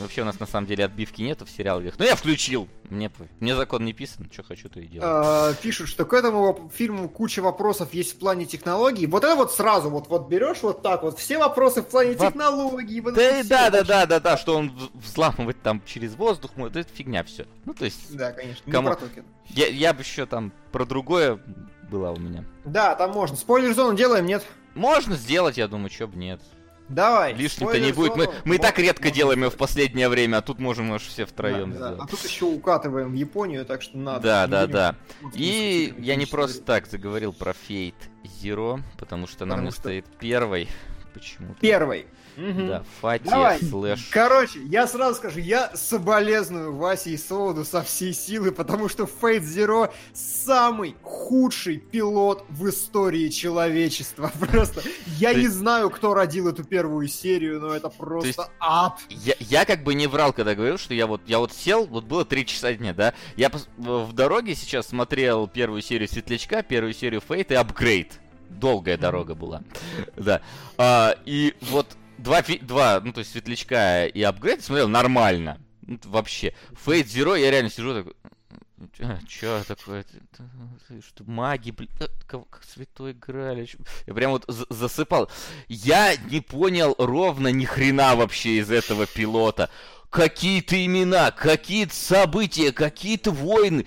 Вообще у нас на самом деле отбивки нету в сериалах. Но я включил. Мне, мне закон не писан, что хочу, то и делаю. А, пишут, что к этому фильму куча вопросов есть в плане технологий. Вот это вот сразу, вот, вот берешь вот так вот, все вопросы в плане технологий. вот Да, да, да, да, да, да, что он взламывает там через воздух, может, это фигня все. Ну, то есть, Да, конечно. Не Кому- про токен. я, я бы еще там про другое была у меня. Да, там можно. Спойлер-зону делаем, нет? Можно сделать, я думаю, чё бы нет. Давай. Лишним-то не будет. Мы, мы и так редко делаем ее в последнее время, а тут можем аж все втроем Да, да. сделать. А тут еще укатываем в Японию, так что надо. Да, да, да. И я не просто так заговорил про Fate Zero, потому что нам Потому не что- стоит первой. Почему-то. Первый. Мгм. Да, Фати Давай. слэш. Короче, я сразу скажу, я соболезную Васе и Солоду со всей силы, потому что Fate Zero самый худший пилот в истории человечества. Просто я не знаю, кто родил эту первую серию, но это просто ад. Я, я как бы не врал, когда говорил, что я вот, я вот сел, вот было три часа дня, да? Я в дороге сейчас смотрел первую серию Светлячка, первую серию Фейт и Апгрейд. Долгая дорога была. Да. А, и вот два, два, ну то есть Светлячка и Апгрейд смотрел нормально. Ну, вообще. Фейт Zero я реально сижу такой... «А, Чё такое? Что, маги, блин, э, как, святой чё?» Я прям вот за- засыпал. Я не понял ровно ни хрена вообще из этого пилота. Какие-то имена, какие-то события, какие-то войны.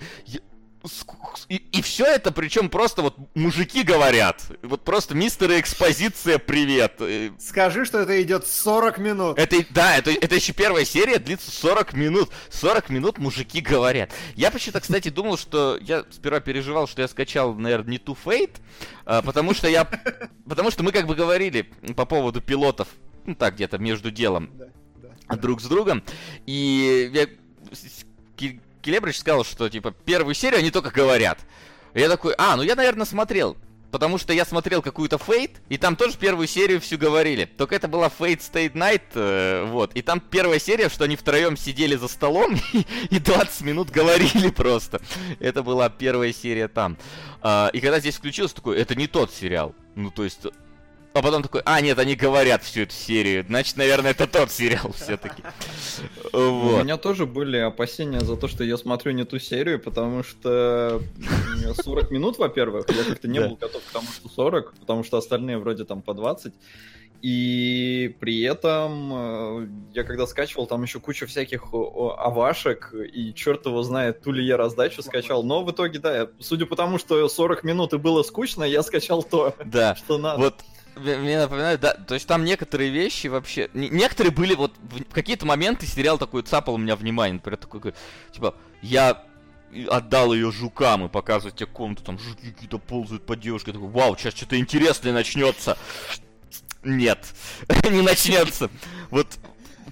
И, и все это, причем просто вот мужики говорят. Вот просто мистер экспозиция, привет. Э, Скажи, что это идет 40 минут. это, да, это, это еще первая серия, длится 40 минут. 40 минут мужики говорят. Я почему-то, кстати, думал, что... Я сперва переживал, что я скачал, наверное, не ту Fate, а, потому что я... Потому что мы как бы говорили по поводу пилотов, ну так, где-то между делом Да, да, а да. друг с другом. И я... Келебрич сказал, что, типа, первую серию они только говорят. Я такой, а, ну я, наверное, смотрел. Потому что я смотрел какую-то Fate, и там тоже первую серию всю говорили. Только это была Fate State Night, э, вот. И там первая серия, что они втроем сидели за столом и, и 20 минут говорили просто. Это была первая серия там. А, и когда здесь включился, такой, это не тот сериал. Ну, то есть... А потом такой, а, нет, они говорят всю эту серию. Значит, наверное, это тот сериал все-таки. У Вот. меня тоже были опасения за то, что я смотрю не ту серию, потому что м, 40 минут, во-первых, я как-то не был готов к тому, что 40, потому что остальные вроде там по 20. И при этом э, я когда скачивал, там еще куча всяких авашек, и черт его знает, ту ли я раздачу скачал. Но в итоге, да, судя по тому, что 40 минут и было скучно, я скачал то, Да. что надо. Вот мне напоминает, да, то есть там некоторые вещи вообще, не- некоторые были вот в какие-то моменты сериал такой цапал у меня внимание, например, такой, типа, я отдал ее жукам и показывать тебе комнату, там жуки какие-то ползают по девушке, такой, вау, сейчас что-то интересное начнется. Нет, не начнется. Вот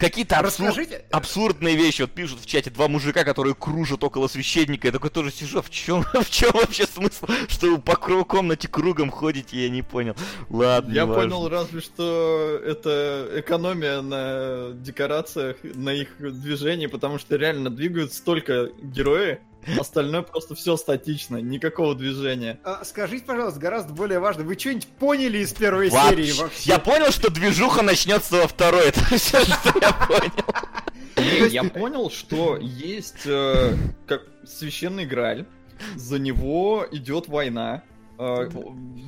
какие-то абсур- Расскажите. абсурдные вещи. Вот пишут в чате два мужика, которые кружат около священника. Я такой тоже сижу, а в чем, в чем вообще смысл, что вы по комнате кругом ходите, я не понял. Ладно, Я неважно. понял разве что это экономия на декорациях, на их движении, потому что реально двигаются столько герои, остальное просто все статично, никакого движения. А, скажите, пожалуйста, гораздо более важно, вы что-нибудь поняли из первой Вообще. серии вообще? Я понял, что движуха начнется во второй. Это все, что я понял. Я понял, что есть э, как священный Граль, за него идет война. Э,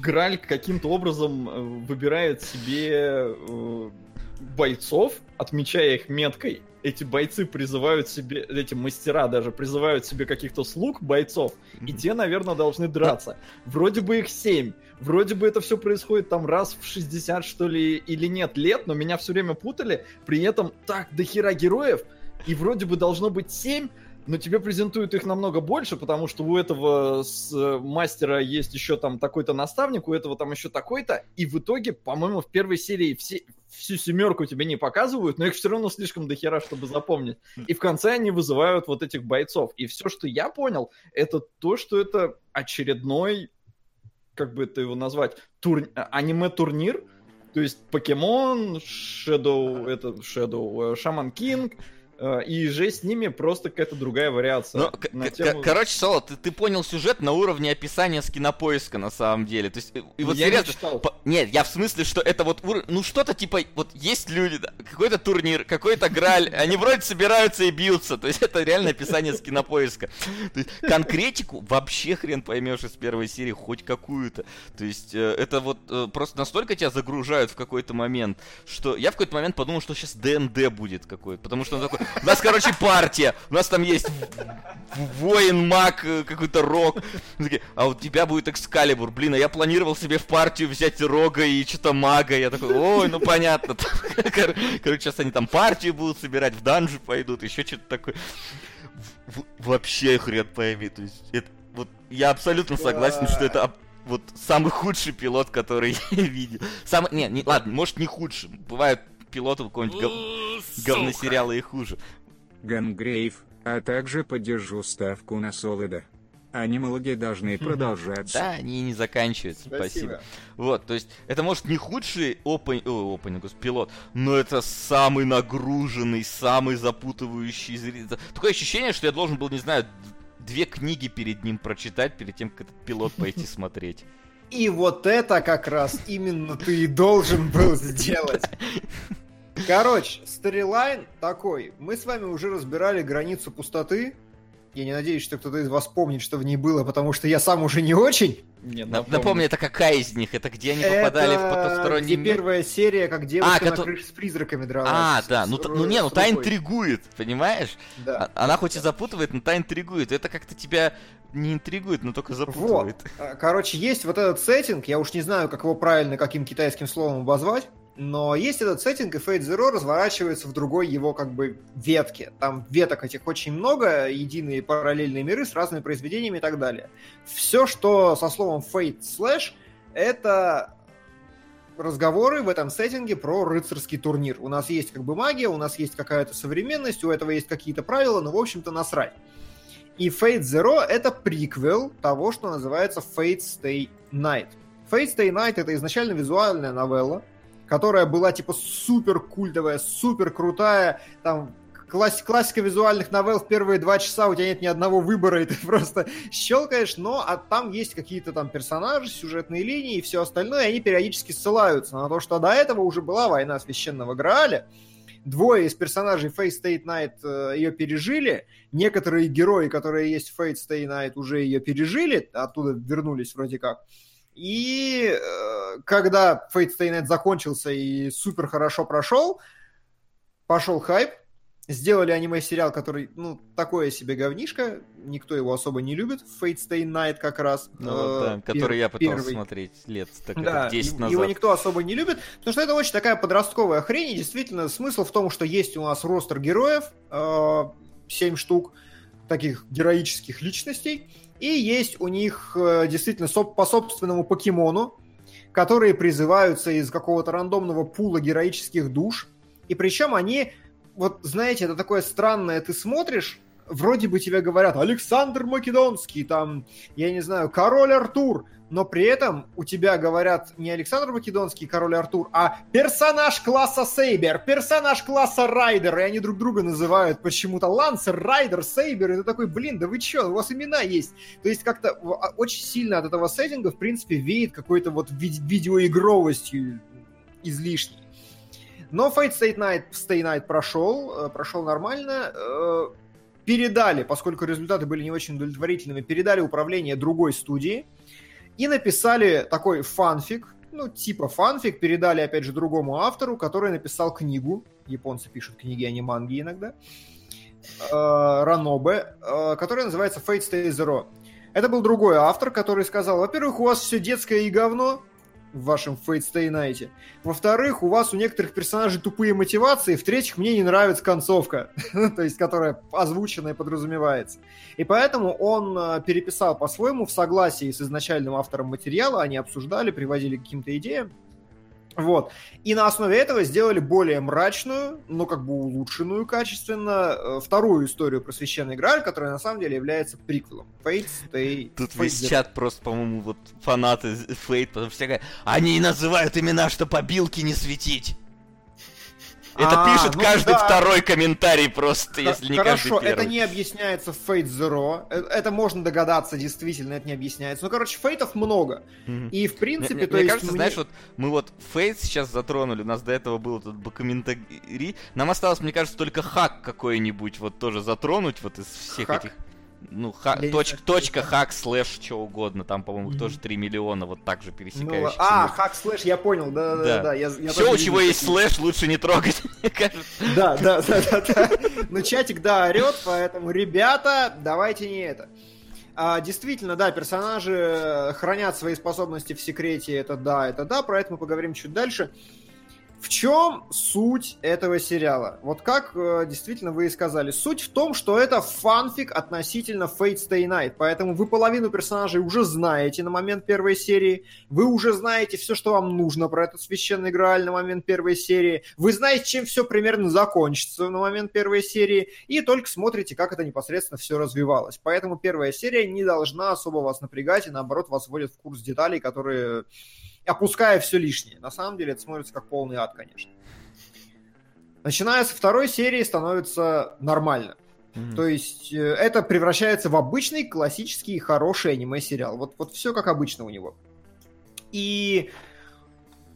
Граль каким-то образом э, выбирает себе бойцов, отмечая их меткой. Эти бойцы призывают себе, эти мастера даже призывают себе каких-то слуг бойцов, и те, наверное, должны драться. Вроде бы их семь, вроде бы это все происходит там раз в 60, что ли, или нет лет, но меня все время путали, при этом так дохера героев, и вроде бы должно быть семь, но тебе презентуют их намного больше, потому что у этого с, мастера есть еще там такой-то наставник, у этого там еще такой-то, и в итоге, по-моему, в первой серии все, всю семерку тебе не показывают, но их все равно слишком дохера, чтобы запомнить. И в конце они вызывают вот этих бойцов. И все, что я понял, это то, что это очередной, как бы это его назвать, тур... а, аниме-турнир, то есть Покемон, Shadow, это Shadow, Шаман Кинг, э, и же с ними просто какая-то другая вариация. Ну, на к- тему- короче, Соло, ты, ты понял сюжет на уровне описания с кинопоиска на самом деле. То есть, и, и вот я не серьезно, читал. По- Нет, я в смысле, что это вот ур- ну что-то типа, вот есть люди, какой-то турнир, какой-то граль, они вроде собираются и бьются, то есть это реально описание с кинопоиска. То есть конкретику вообще хрен поймешь из первой серии, хоть какую-то. То есть э, это вот э, просто настолько тебя загружают в какой-то момент, что я в какой-то момент подумал, что сейчас ДНД будет какой-то, потому что он такой, У нас, короче, партия. У нас там есть воин, маг, э, какой-то рог. А у тебя будет экскалибур. Блин, а я планировал себе в партию взять рога и что-то мага. Я такой, ой, ну понятно. Короче, сейчас они там партию будут собирать, в данжи пойдут, еще что-то такое. Вообще хрен пойми. То есть, это, вот я абсолютно согласен, что это вот самый худший пилот, который я видел. Самый, не, не, ладно, может не худший. Бывают пилоты какого-нибудь гов... говносериала и хуже. Гангрейв, а также поддержу ставку на Солида. Анимологи должны продолжаться. Да, они не заканчиваются. Спасибо. Спасибо. Вот, то есть, это может не худший опен... О, опен, пилот, но это самый нагруженный, самый запутывающий зритель. Такое ощущение, что я должен был, не знаю, две книги перед ним прочитать, перед тем, как этот пилот пойти смотреть. И вот это как раз именно ты и должен был сделать. Короче, сторилайн такой. Мы с вами уже разбирали границу пустоты. Я не надеюсь, что кто-то из вас помнит, что в ней было, потому что я сам уже не очень. Нет, напомню. напомни, это какая из них? Это где они попадали это... в потусторонний мир? первая серия, как девушка а, на крыше с призраками дралась. А, да, ну, с, ну не, ну та интригует, понимаешь? Да. А, она хоть и запутывает, но та интригует. Это как-то тебя не интригует, но только запутывает. Вот. А, короче, есть вот этот сеттинг, я уж не знаю, как его правильно, каким китайским словом обозвать. Но есть этот сеттинг, и Fate Zero разворачивается в другой его как бы ветке. Там веток этих очень много, единые параллельные миры с разными произведениями и так далее. Все, что со словом Fate Slash, это разговоры в этом сеттинге про рыцарский турнир. У нас есть как бы магия, у нас есть какая-то современность, у этого есть какие-то правила, но, в общем-то, насрать. И Fate Zero — это приквел того, что называется Fate Stay Night. Fate Stay Night — это изначально визуальная новелла, которая была типа супер культовая, супер крутая, там класс, классика визуальных новелл в первые два часа у тебя нет ни одного выбора, и ты просто щелкаешь, но а там есть какие-то там персонажи, сюжетные линии и все остальное, и они периодически ссылаются на то, что до этого уже была война священного Грааля, двое из персонажей Fate State Night э, ее пережили, некоторые герои, которые есть в Fate Stay Night, уже ее пережили, оттуда вернулись вроде как, и э, когда Fate Stay Night закончился и супер хорошо прошел, пошел хайп, сделали аниме-сериал, который, ну, такое себе говнишко, никто его особо не любит, Fate Stay Night как раз. Ну, э, да, пер- который я пытался первый. смотреть лет так, да, 10 назад. Его никто особо не любит, потому что это очень такая подростковая хрень, и действительно смысл в том, что есть у нас ростер героев, э, 7 штук, таких героических личностей, и есть у них э, действительно по собственному покемону, которые призываются из какого-то рандомного пула героических душ. И причем они, вот знаете, это такое странное, ты смотришь, вроде бы тебе говорят Александр Македонский, там, я не знаю, король Артур, но при этом у тебя говорят не Александр Македонский, король Артур, а персонаж класса Сейбер, персонаж класса Райдер, и они друг друга называют почему-то Лансер, Райдер, Сейбер, и ты такой, блин, да вы чё, у вас имена есть. То есть как-то а, очень сильно от этого сеттинга, в принципе, веет какой-то вот ви- видеоигровостью излишней. Но Fate Stay Night, Stay Night прошел, э, прошел нормально. Передали, поскольку результаты были не очень удовлетворительными, передали управление другой студии и написали такой фанфик, ну, типа фанфик, передали, опять же, другому автору, который написал книгу. Японцы пишут книги, а не манги иногда. Э, Ранобе, э, которая называется Fate Stay Zero. Это был другой автор, который сказал, во-первых, у вас все детское и говно, в вашем Fate Stay Night. Во-вторых, у вас у некоторых персонажей тупые мотивации. В-третьих, мне не нравится концовка, то есть которая озвученная подразумевается. И поэтому он э, переписал по-своему в согласии с изначальным автором материала. Они обсуждали, приводили к каким-то идеям. Вот. И на основе этого сделали более мрачную, но как бы улучшенную качественно э, вторую историю про священный Грааль, которая на самом деле является приквелом. Fate Stay... Тут весь чат просто, по-моему, вот фанаты потому что все они называют имена, что побилки не светить. Это а, пишет ну каждый второй комментарий просто, если не Хорошо, каждый первый. это не объясняется в Fate Zero. Э, это можно догадаться, действительно, это не объясняется. Ну, короче, Fate ов много. И, в принципе, мне, то мне есть... кажется, мне... знаешь, вот мы вот Fate сейчас затронули, у нас до этого был этот комментарий. Нам осталось, мне кажется, только hack какой-нибудь вот тоже затронуть вот из всех этих Ну, ха- не точ- точка, hack, слэш, что угодно. Там, по-моему, Мгм. тоже 3 миллиона вот так же Ну, пересекающихся. а, hack слэш, я понял, да, да, Да. да. я- я Все, у чего есть такие. слэш, лучше не трогать, мне кажется. Да, да, да, да, да. Но чатик, да, орет, поэтому, ребята, давайте не это. А, действительно, да, персонажи э, хранят свои способности в секрете, это да, это да, про это мы поговорим чуть дальше. В чем суть этого сериала? Вот как э, действительно вы и сказали. Суть в том, что это фанфик относительно Fate Stay Night, поэтому вы половину персонажей уже знаете на момент первой серии, вы уже знаете все, что вам нужно про этот священный Грааль на момент первой серии, вы знаете, чем все примерно закончится на момент первой серии, и только смотрите, как это непосредственно все развивалось. Поэтому первая серия не должна особо вас напрягать, и наоборот вас вводит в курс деталей, которые опуская все лишнее. На самом деле это смотрится как полный ад, конечно. Начиная со второй серии становится нормально. То есть э, это превращается в обычный классический хороший аниме-сериал. Вот, вот все как обычно у него. И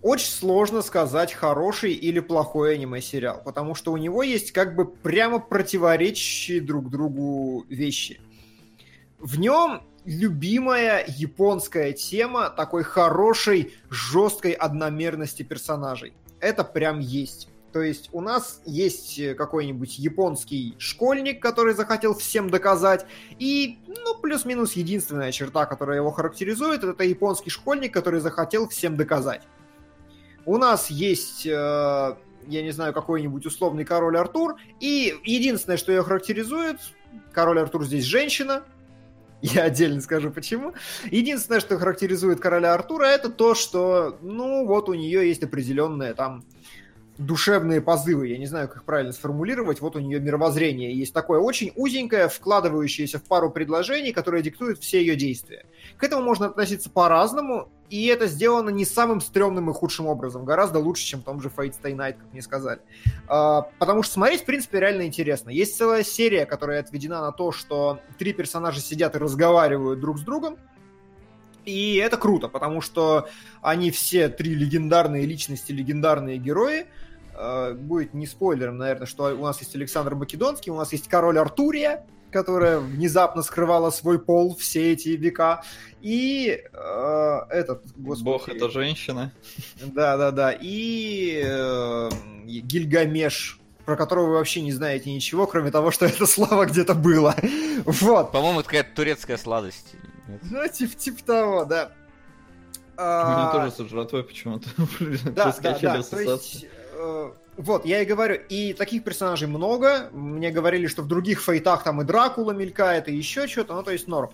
очень сложно сказать хороший или плохой аниме-сериал, потому что у него есть как бы прямо противоречащие друг другу вещи. В нем любимая японская тема такой хорошей, жесткой одномерности персонажей. Это прям есть. То есть у нас есть э, какой-нибудь японский школьник, который захотел всем доказать, и, ну, плюс-минус единственная черта, которая его характеризует, это японский школьник, который захотел всем доказать. У нас есть, э, я не знаю, какой-нибудь условный король Артур, и единственное, что ее характеризует, король Артур здесь женщина, я отдельно скажу почему. Единственное, что характеризует короля Артура, это то, что, ну, вот у нее есть определенная там душевные позывы, я не знаю, как правильно сформулировать, вот у нее мировоззрение есть такое очень узенькое, вкладывающееся в пару предложений, которое диктует все ее действия. К этому можно относиться по-разному, и это сделано не самым стрёмным и худшим образом, гораздо лучше, чем в том же Fate Stay Night, как мне сказали. А, потому что смотреть, в принципе, реально интересно. Есть целая серия, которая отведена на то, что три персонажа сидят и разговаривают друг с другом, и это круто, потому что они все три легендарные личности, легендарные герои. Э, Будет не спойлером, наверное, что у нас есть Александр Македонский, у нас есть король Артурия, которая внезапно скрывала свой пол все эти века. И э, этот, господи, Бог это женщина. Да, да, да. И э, Гильгамеш, про которого вы вообще не знаете ничего, кроме того, что это слава где-то было. Вот. По-моему, это какая-то турецкая сладость. Нет? Ну, типа, типа того, да. У меня А, тоже со жратвой почему-то Да, да, да. То есть, вот, я и говорю, и таких персонажей много. Мне говорили, что в других фейтах там и Дракула мелькает, и еще что-то, ну, то есть норм.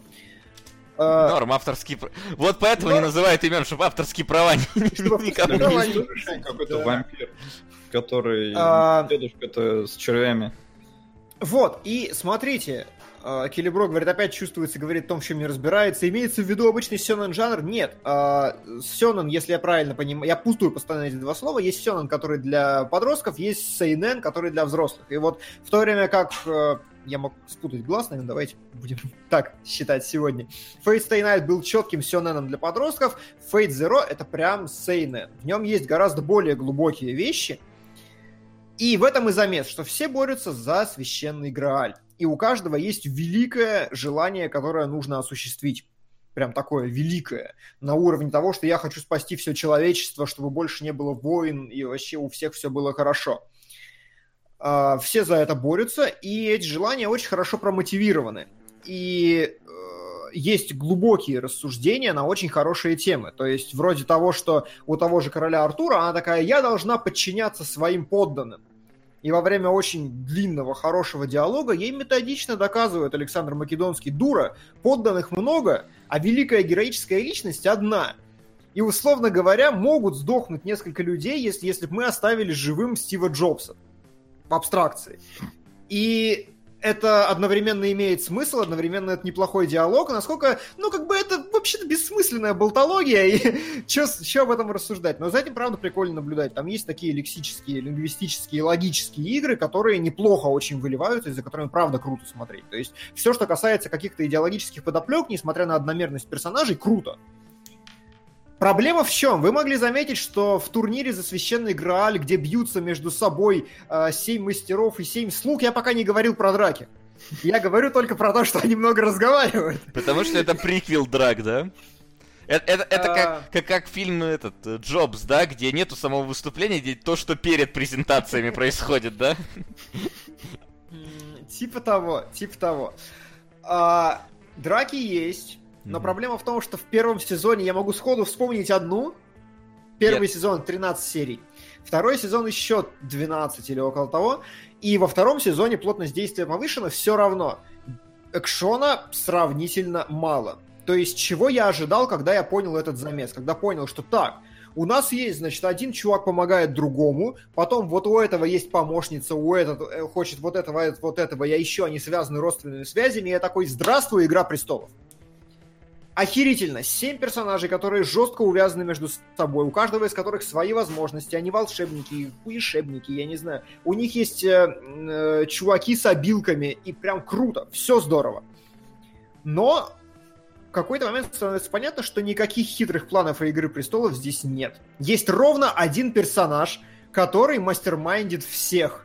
Э, Норм, авторские... пр- Вот поэтому Норм. не называют имен, чтобы авторские права никому права не... Какой-то вампир, который А. дедушка-то с червями. Вот, и смотрите, Келебро говорит, опять чувствуется, говорит о том, в чем не разбирается. Имеется в виду обычный сёнэн жанр? Нет. Э, Сёнэн, если я правильно понимаю, я путаю постоянно эти два слова, есть сёнэн, который для подростков, есть сейнен, который для взрослых. И вот в то время как э, я мог спутать глаз, наверное, давайте будем так считать сегодня. Fate Stay Night был четким сёнэном для подростков, Fate Zero это прям сейнен. В нем есть гораздо более глубокие вещи, и в этом и замес, что все борются за священный Грааль. И у каждого есть великое желание, которое нужно осуществить. Прям такое великое. На уровне того, что я хочу спасти все человечество, чтобы больше не было войн, и вообще у всех все было хорошо. А, Все за это борются, и эти желания очень хорошо промотивированы. И э, есть глубокие рассуждения на очень хорошие темы. То есть вроде того, что у того же короля Артура она такая, я должна подчиняться своим подданным. И во время очень длинного, хорошего диалога ей методично доказывает Александр Македонский, дура, подданных много, а великая героическая личность одна. И, условно говоря, могут сдохнуть несколько людей, если, если бы мы оставили живым Стива Джобса в абстракции. И это одновременно имеет смысл, одновременно это неплохой диалог, насколько, ну, как бы это вообще-то бессмысленная болтология, и что об этом рассуждать? Но за этим, правда, прикольно наблюдать. Там есть такие лексические, лингвистические, логические игры, которые неплохо очень выливаются, и за которыми, правда, круто смотреть. То есть все, что касается каких-то идеологических подоплек, несмотря на одномерность персонажей, круто. Проблема в чем? Вы могли заметить, что в турнире за священный Грааль, где бьются между собой э, мастеров и семь слуг, я пока не говорил про драки. Я говорю только про то, что они много разговаривают. Потому что это приквел драк, да? Это, это, это А. как, как, как фильм этот э, Джобс, да, где нету самого выступления, где то, что перед презентациями происходит, да? Типа того, типа того. А, драки есть, но Мгм. проблема в том, что в первом сезоне я могу сходу вспомнить одну. Первый Нет. сезон 13 серий. Второй сезон еще 12 или около того. И во втором сезоне плотность действия повышена, все равно. Экшона сравнительно мало. То есть, чего я ожидал, когда я понял этот замес? Когда понял, что так, у нас есть, значит, один чувак помогает другому, потом вот у этого есть помощница, у этого э, хочет вот этого, вот этого, я еще они связаны родственными связями, я такой, здравствуй, Игра Престолов. Охерительно. Семь персонажей, которые жестко увязаны между собой, у каждого из которых свои возможности, они волшебники, хуешебники, я не знаю. У них есть э, э, чуваки с обилками, и прям круто, все здорово. Но в какой-то момент становится понятно, что никаких хитрых планов и Игры Престолов здесь нет. Есть ровно один персонаж, который мастермайндит всех.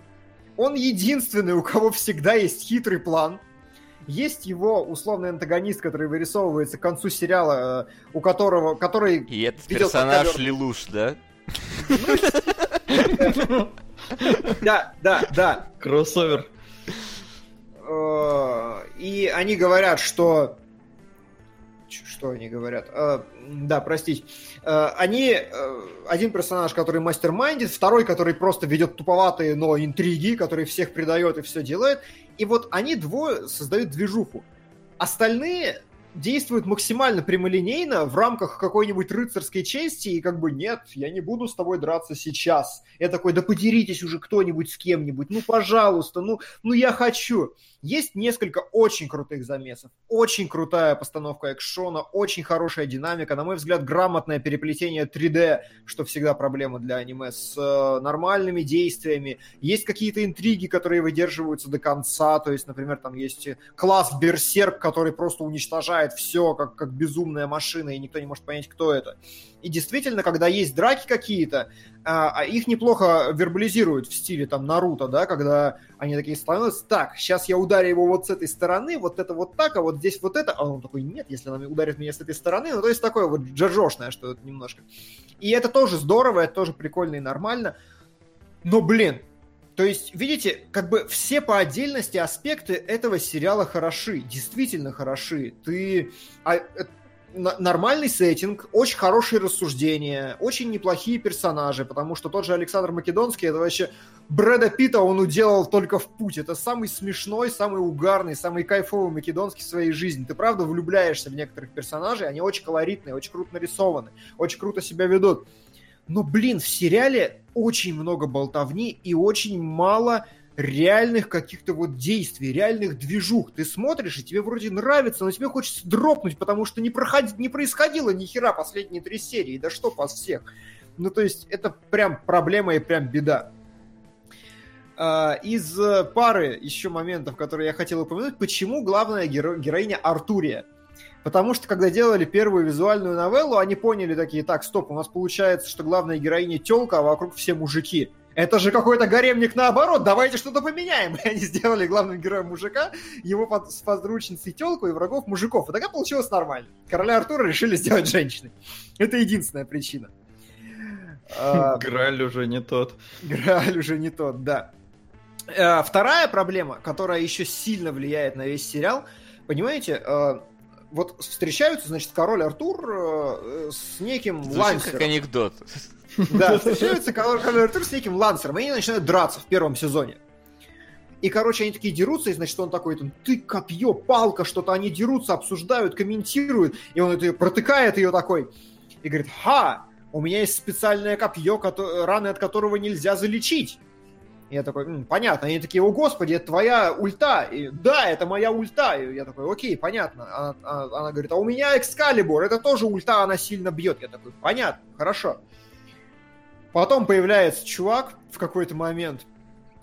Он единственный, у кого всегда есть хитрый план. Есть его условный антагонист, который вырисовывается к концу сериала, э, у которого, который И этот персонаж ковер. Лилуш, да? Да, да, да. Кроссовер. Э, И они говорят, что... Что они говорят? Э, Да, простите. Э, Они... э, Один персонаж, который мастер-майндит, второй, который просто ведет туповатые, но интриги, который всех предает и все делает. И вот они двое создают движуху. Остальные действуют максимально прямолинейно в рамках какой-нибудь рыцарской чести, и как бы нет, я не буду с тобой драться сейчас. Я такой, да подеритесь уже кто-нибудь с кем-нибудь, ну пожалуйста, ну, ну я хочу. Есть несколько очень крутых замесов, очень крутая постановка экшона, очень хорошая динамика, на мой взгляд, грамотное переплетение 3D, что всегда проблема для аниме, с э, нормальными действиями. Есть какие-то интриги, которые выдерживаются до конца, то есть, например, там есть класс Берсерк, который просто уничтожает все, как, как безумная машина, и никто не может понять, кто это. И действительно, когда есть драки какие-то, а, а их неплохо вербализируют в стиле там Наруто, да, когда они такие становятся, так, сейчас я ударю его вот с этой стороны, вот это вот так, а вот здесь вот это, а он такой, нет, если она ударит меня с этой стороны, ну, то есть такое вот джаджошное что-то немножко. И это тоже здорово, это тоже прикольно и нормально, но, блин, то есть, видите, как бы все по отдельности аспекты этого сериала хороши, действительно хороши. Ты... а, э, нормальный сеттинг, очень хорошие рассуждения, очень неплохие персонажи, потому что тот же Александр Македонский, это вообще Брэда Питта он уделал только в путь. Это самый смешной, самый угарный, самый кайфовый Македонский в своей жизни. Ты правда влюбляешься в некоторых персонажей, они очень колоритные, очень круто нарисованы, очень круто себя ведут. Но, блин, в сериале очень много болтовни и очень мало реальных каких-то вот действий, реальных движух. Ты смотришь, и тебе вроде нравится, но тебе хочется дропнуть, потому что не, проходи, не происходило ни хера последние три серии. Да что по всех. Ну, то есть, это прям проблема и прям беда. А, Из э, пары еще моментов, которые я хотел упомянуть, почему главная геро- героиня Артурия? Потому что, когда делали первую визуальную новеллу, они поняли такие, так, стоп, у нас получается, что главная героиня телка, а вокруг все мужики. Это же какой-то гаремник наоборот, давайте что-то поменяем. И они сделали главным героем мужика, его под, с подручницей телку и врагов мужиков. И тогда получилось нормально. Короля Артура решили сделать женщиной. Это единственная причина. А, Граль уже не тот. Грааль уже не тот, да. Э, Вторая проблема, которая еще сильно влияет на весь сериал, понимаете, э, вот встречаются, значит, король Артур э, с неким Звучит как лансером. анекдот. Да, встречаются король, Артур с неким лансером, и они начинают драться в первом сезоне. И, короче, они такие дерутся, и, значит, он такой, там, ты, копье, палка, что-то, они дерутся, обсуждают, комментируют, и он это протыкает ее такой, и говорит, ха, у меня есть специальное копье, кото- раны от которого нельзя залечить. Я такой, «М, понятно. Они такие, о господи, это твоя ульта. И, да, это моя ульта. И я такой, окей, понятно. Она, она- она говорит, а у меня экскалибур, это тоже ульта, она сильно бьет. Я такой, понятно, хорошо. Потом появляется чувак в какой-то момент,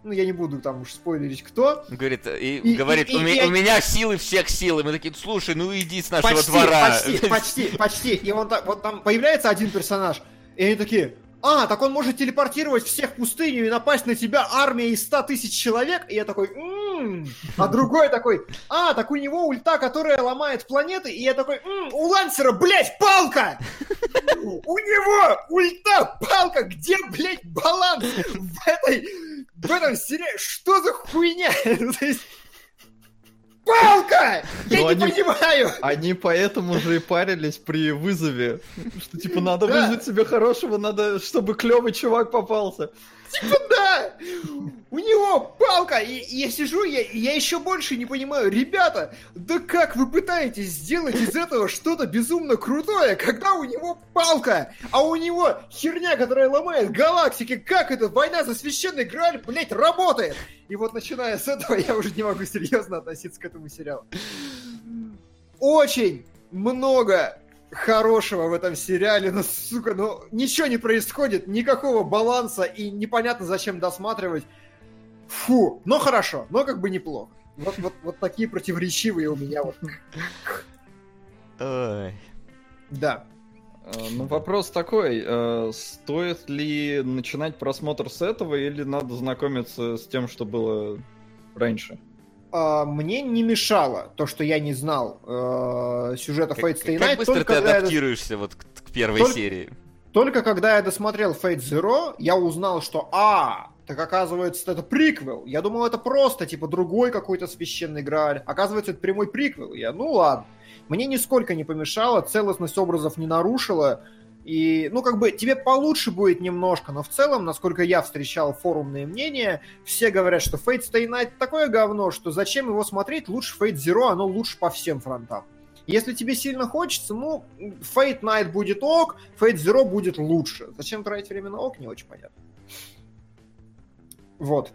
ну, я не буду там уж спойлерить, кто. Говорит, и, И- говорит, и- у, и- и- у меня силы всех сил. И мы такие, слушай, ну иди с нашего почти, двора. почти, почти, почти. И он так, вот там появляется один персонаж, и они такие, а, так он может телепортировать всех в пустыню и напасть на тебя армия из 100 тысяч человек. И я такой, «М, «М-м-м». а другой такой, а, так у него ульта, которая ломает планеты, и я такой, «М, у Лансера, блядь, палка! У него ульта, палка, где, блядь, баланс в этой, в этом сериале? Что за хуйня? Палка! Я Ну, не они- понимаю! Они поэтому же и парились при вызове. Что типа надо вызвать себе хорошего, надо, чтобы клевый чувак попался. Да! У него палка! И я сижу, я, я еще больше не понимаю. Ребята, да как вы пытаетесь сделать из этого что-то безумно крутое, когда у него палка, а у него херня, которая ломает галактики? Как это война за священный Грааль, блять, работает? И вот начиная с этого, я уже не могу серьезно относиться к этому сериалу. Очень много хорошего в этом сериале, но, сука, ну, ничего не происходит, никакого баланса, и непонятно, зачем досматривать. Фу, но хорошо, но как бы неплохо. Вот, вот, вот такие противоречивые у меня вот. Ой. Да. Э, Ну, вопрос такой, э, стоит ли начинать просмотр с этого или надо знакомиться с тем, что было раньше? А, мне не мешало то, что я не знал э, сюжета Как, Fate Stay как Night, быстро только ты когда я адаптируешься вот к, к первой Только- серии? Только когда я досмотрел Fate Zero, я узнал, что а, так оказывается, это приквел. Я думал, это просто, типа, другой какой-то священный Грааль. Оказывается, это прямой приквел. Я, ну ладно. Мне нисколько не помешало, целостность образов не нарушила. И, ну, как бы, тебе получше будет немножко, но в целом, насколько я встречал форумные мнения, все говорят, что Fate Stay Night такое говно, что зачем его смотреть, лучше Fate Zero, оно лучше по всем фронтам. Если тебе сильно хочется, ну, Fate Night будет ок, Fate Zero будет лучше. Зачем тратить время на ок, не очень понятно. Вот.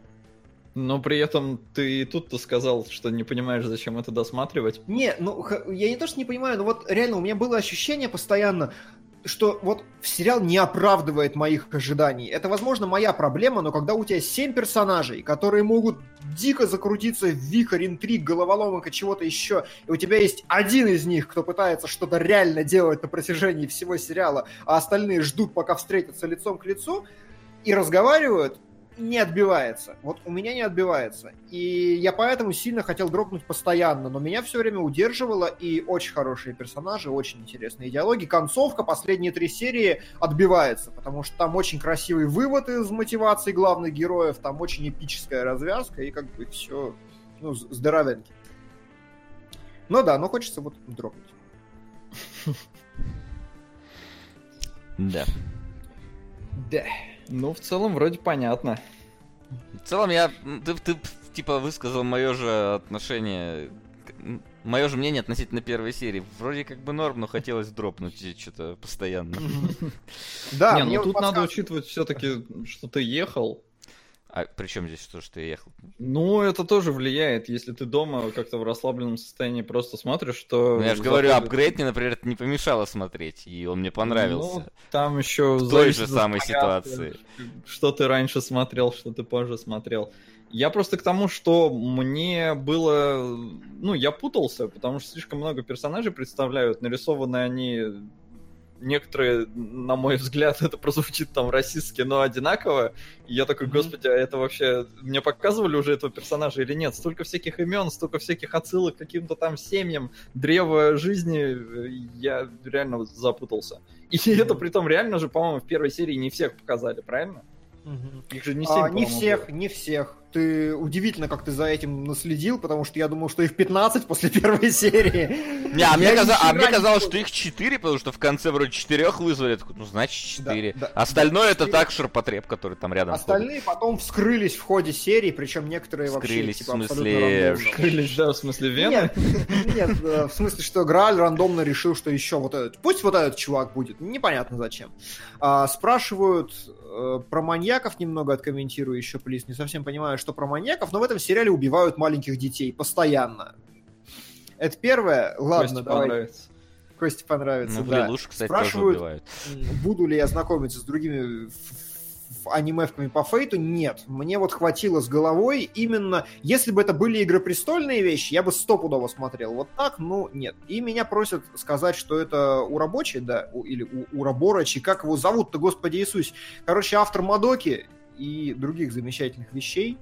Но при этом ты и тут-то сказал, что не понимаешь, зачем это досматривать. Не, ну, я не то, что не понимаю, но вот реально у меня было ощущение постоянно, что вот сериал не оправдывает моих ожиданий. Это, возможно, моя проблема, но когда у тебя семь персонажей, которые могут дико закрутиться в вихрь, интриг, головоломок и чего-то еще, и у тебя есть один из них, кто пытается что-то реально делать на протяжении всего сериала, а остальные ждут, пока встретятся лицом к лицу, и разговаривают, не отбивается. Вот у меня не отбивается. И я поэтому сильно хотел дропнуть постоянно, но меня все время удерживало, и очень хорошие персонажи, очень интересные диалоги. Концовка, последние три серии отбивается, потому что там очень красивый вывод из мотивации главных героев, там очень эпическая развязка, и как бы все, ну, з- здоровеньки. Ну да, но хочется вот дропнуть. Да. Да. Ну, в целом, вроде понятно. В целом, я... Ты, ты, типа, высказал мое же отношение... Мое же мнение относительно первой серии. Вроде как бы норм, но хотелось дропнуть что-то постоянно. Да, ну тут надо учитывать все-таки, что ты ехал. А при чем здесь то, что я ехал? Ну, это тоже влияет, если ты дома как-то в расслабленном состоянии просто смотришь, что... Ну, я же говорю, апгрейд мне, например, это не помешало смотреть, и он мне понравился. Ну, там еще В той же самой порядка, ситуации. Что ты раньше смотрел, что ты позже смотрел. Я просто к тому, что мне было... Ну, я путался, потому что слишком много персонажей представляют. Нарисованы они... Некоторые, на мой взгляд, это прозвучит там расистски, но одинаково. И я такой, господи, а это вообще... Мне показывали уже этого персонажа или нет? Столько всяких имен, столько всяких отсылок к каким-то там семьям, древо жизни. Я реально запутался. И это при том реально же, по-моему, в первой серии не всех показали, правильно? Их же не А, семь, не всех, было. не всех. Ты удивительно, как ты за этим наследил, потому что я думал, что их 15 после первой серии. Не, а мне, каза- а мне казалось, что их 4, потому что в конце вроде четырех вызвали. Я такой, ну, значит 4. Да, да. Остальное это Четыре. так ширпотреб, который там рядом ходит. Остальные потом вскрылись в ходе серии, причем некоторые Вскрылись, вообще типа, в смысле, абсолютно рандомно. Крылись, да, в смысле Вены? Нет, нет, э, в смысле, что Грааль рандомно решил, что еще вот этот, пусть вот этот чувак будет, непонятно зачем. А, спрашивают э, про маньяков немного откомментирую еще, плиз, не совсем понимаю, что про маньяков, но в этом сериале убивают маленьких детей постоянно. Это первое, ладно, Косте давай, понравится. Косте понравится, Ну, да. Лилуш, кстати, тоже Спрашивают, убивают. М, Буду ли я знакомиться с другими анимевками по фейту? Нет. Мне вот хватило с головой именно... Если бы это были игропрестольные вещи, я бы стопудово смотрел. Вот так, ну, нет. И меня просят сказать, что это у рабочей, да, у- или у, у Раборочи, как его зовут-то, господи Иисус. Короче, автор Мадоки и других замечательных вещей.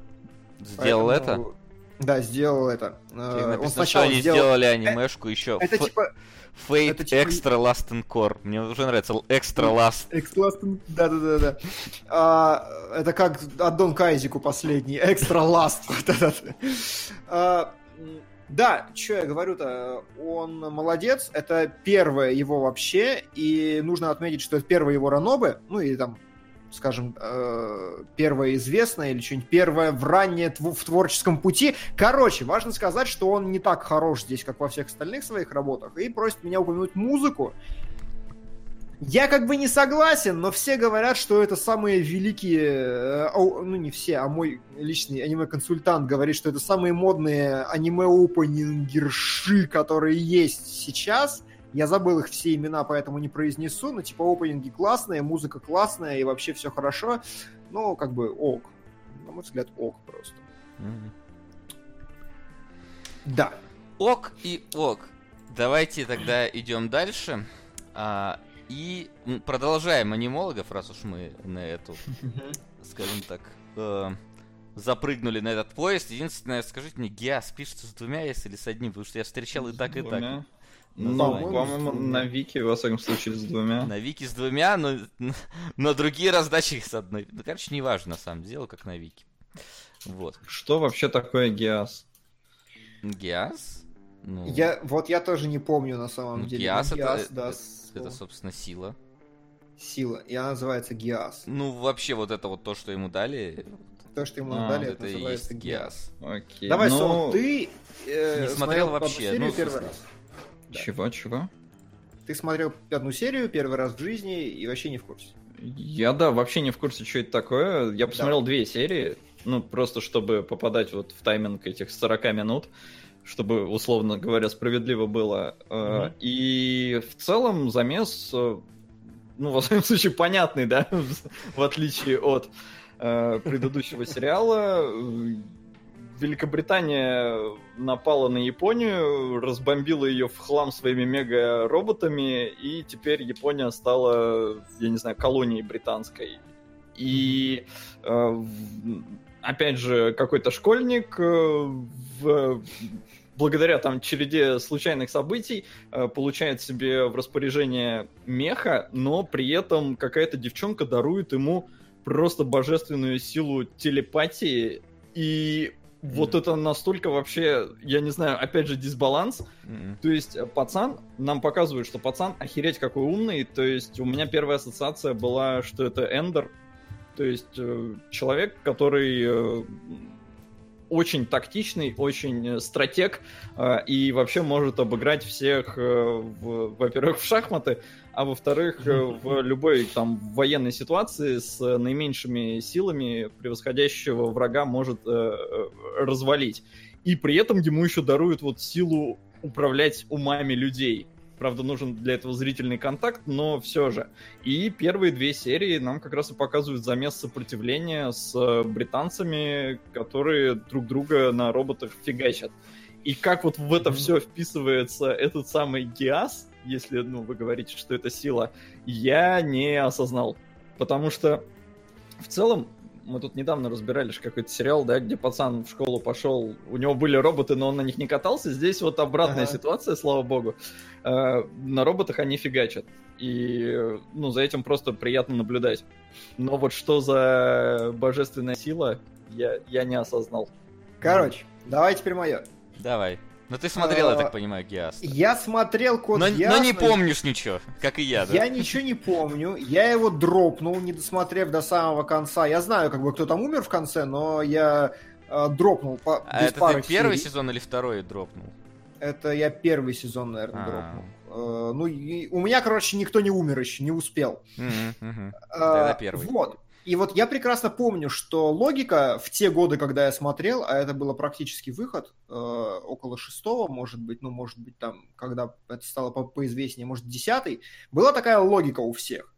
Сделал Поэтому- это? Да, сделал это. Э, Он написано, что сначала они сделал... сделали анимешку еще. Это Ф- типа... Fate это типа- Extra Last and Core. Мне уже нравится Extra Last. Экскластен, да-да-да-да. А, это как аддон Кайзику последний, экстра ласт. Вот этот. А, Да, что я говорю-то, он молодец, это первое его вообще, и нужно отметить, что это первое его ранобы, ну или там, скажем, э, первое известное или что-нибудь первое в раннее в творческом пути. Короче, важно сказать, что он не так хорош здесь, как во всех остальных своих работах, и просит меня упомянуть музыку. Я как бы не согласен, но все говорят, что это самые великие, э, ну не все, а мой личный аниме-консультант говорит, что это самые модные аниме-опенингерши, которые есть сейчас. Я забыл их все имена, поэтому не произнесу, но типа опенинги классные, музыка классная и вообще все хорошо. Ну, как бы ок. На мой взгляд, ок просто. Мгм. Да. Ок и ок. Давайте тогда идем дальше. А, и продолжаем анимологов, раз уж мы на эту, скажем так, э, запрыгнули на этот поезд. Единственное, скажите мне, Гиас пишется с двумя S или с одним? Потому что я встречал и так, и так. Двумя. Ну, по-моему, на Вики, во всяком случае, с двумя. На Вики с двумя, но, но другие раздачи с одной. Ну, короче, не важно, на самом деле, как на Вики. Вот. Что вообще такое Гиас? Гиас? Ну, Я, вот я тоже не помню на самом ну, деле. Гиас, Ну, это, это- да, это, слово. собственно, сила. Сила. И она называется Гиас. Ну, вообще, вот это вот то, что ему дали, То, что ему А, дали, это, это называется есть Гиас. Гиас. Окей. Давай, ну, Сол, ты э, Не смотрел одну вообще, ну, первый раз. Да. Чего, чего? Ты смотрел одну серию первый раз в жизни и вообще не в курсе. Я, да, вообще не в курсе, что это такое. Я посмотрел две серии, ну, просто чтобы попадать вот в тайминг этих 40 минут, чтобы, условно говоря, справедливо было. Мгм. И в целом замес, э, ну, во всяком случае, понятный, да, в отличие от э, предыдущего сериала. Великобритания напала на Японию, разбомбила ее в хлам своими мега-роботами, и теперь Япония стала, я не знаю, колонией британской. И э, опять же, какой-то школьник э, в- благодаря там череде случайных событий э, получает себе в распоряжение меха, но при этом какая-то девчонка дарует ему просто божественную силу телепатии и вот Мгм. это настолько вообще, я не знаю, опять же, дисбаланс. М-м. То есть э, пацан, нам показывают, что пацан охереть какой умный. То есть у меня первая ассоциация была, что это Эндер. То есть э, человек, который э, очень тактичный, очень стратег э, и вообще может обыграть всех, э, в- во-первых, в шахматы, а во-вторых, э, в любой там военной ситуации с э, наименьшими силами превосходящего врага может э, э, развалить. И при этом ему еще даруют вот силу управлять умами людей. Правда, нужен для этого зрительный контакт, но все же. И первые две серии нам как раз и показывают замес сопротивления с британцами, которые друг друга на роботах фигачат. И как вот в это все вписывается этот самый Гиас, если ну, вы говорите, что это сила, я не осознал. Потому что в целом мы тут недавно разбирали какой-то сериал, да, где пацан в школу пошел, у него были роботы, но он на них не катался. Здесь вот обратная Ага. ситуация, слава богу. Э, на роботах они фигачат. И, ну, за этим просто приятно наблюдать. Но вот что за божественная сила, я, я не осознал. Короче, давай теперь мое. Давай. Ну ты смотрел, я А, так понимаю, Гиас. Я смотрел Код Но, но Гиас, не помнишь ничего, как и я, да? Я ничего не помню. Я его дропнул, не досмотрев до самого конца. Я знаю, как бы кто там умер в конце, но я э, дропнул по, А без это пары ты первый серий. сезон или второй дропнул? Это я первый сезон, наверное, А. дропнул. Э, ну, и у меня, короче, никто не умер еще, не успел. Э, Тогда первый. Вот. И вот я прекрасно помню, что логика в те годы, когда я смотрел, а это было практически выход, э, около шестого, может быть, ну, может быть, там, когда это стало по- поизвестнее, может, десятый, была такая логика у всех.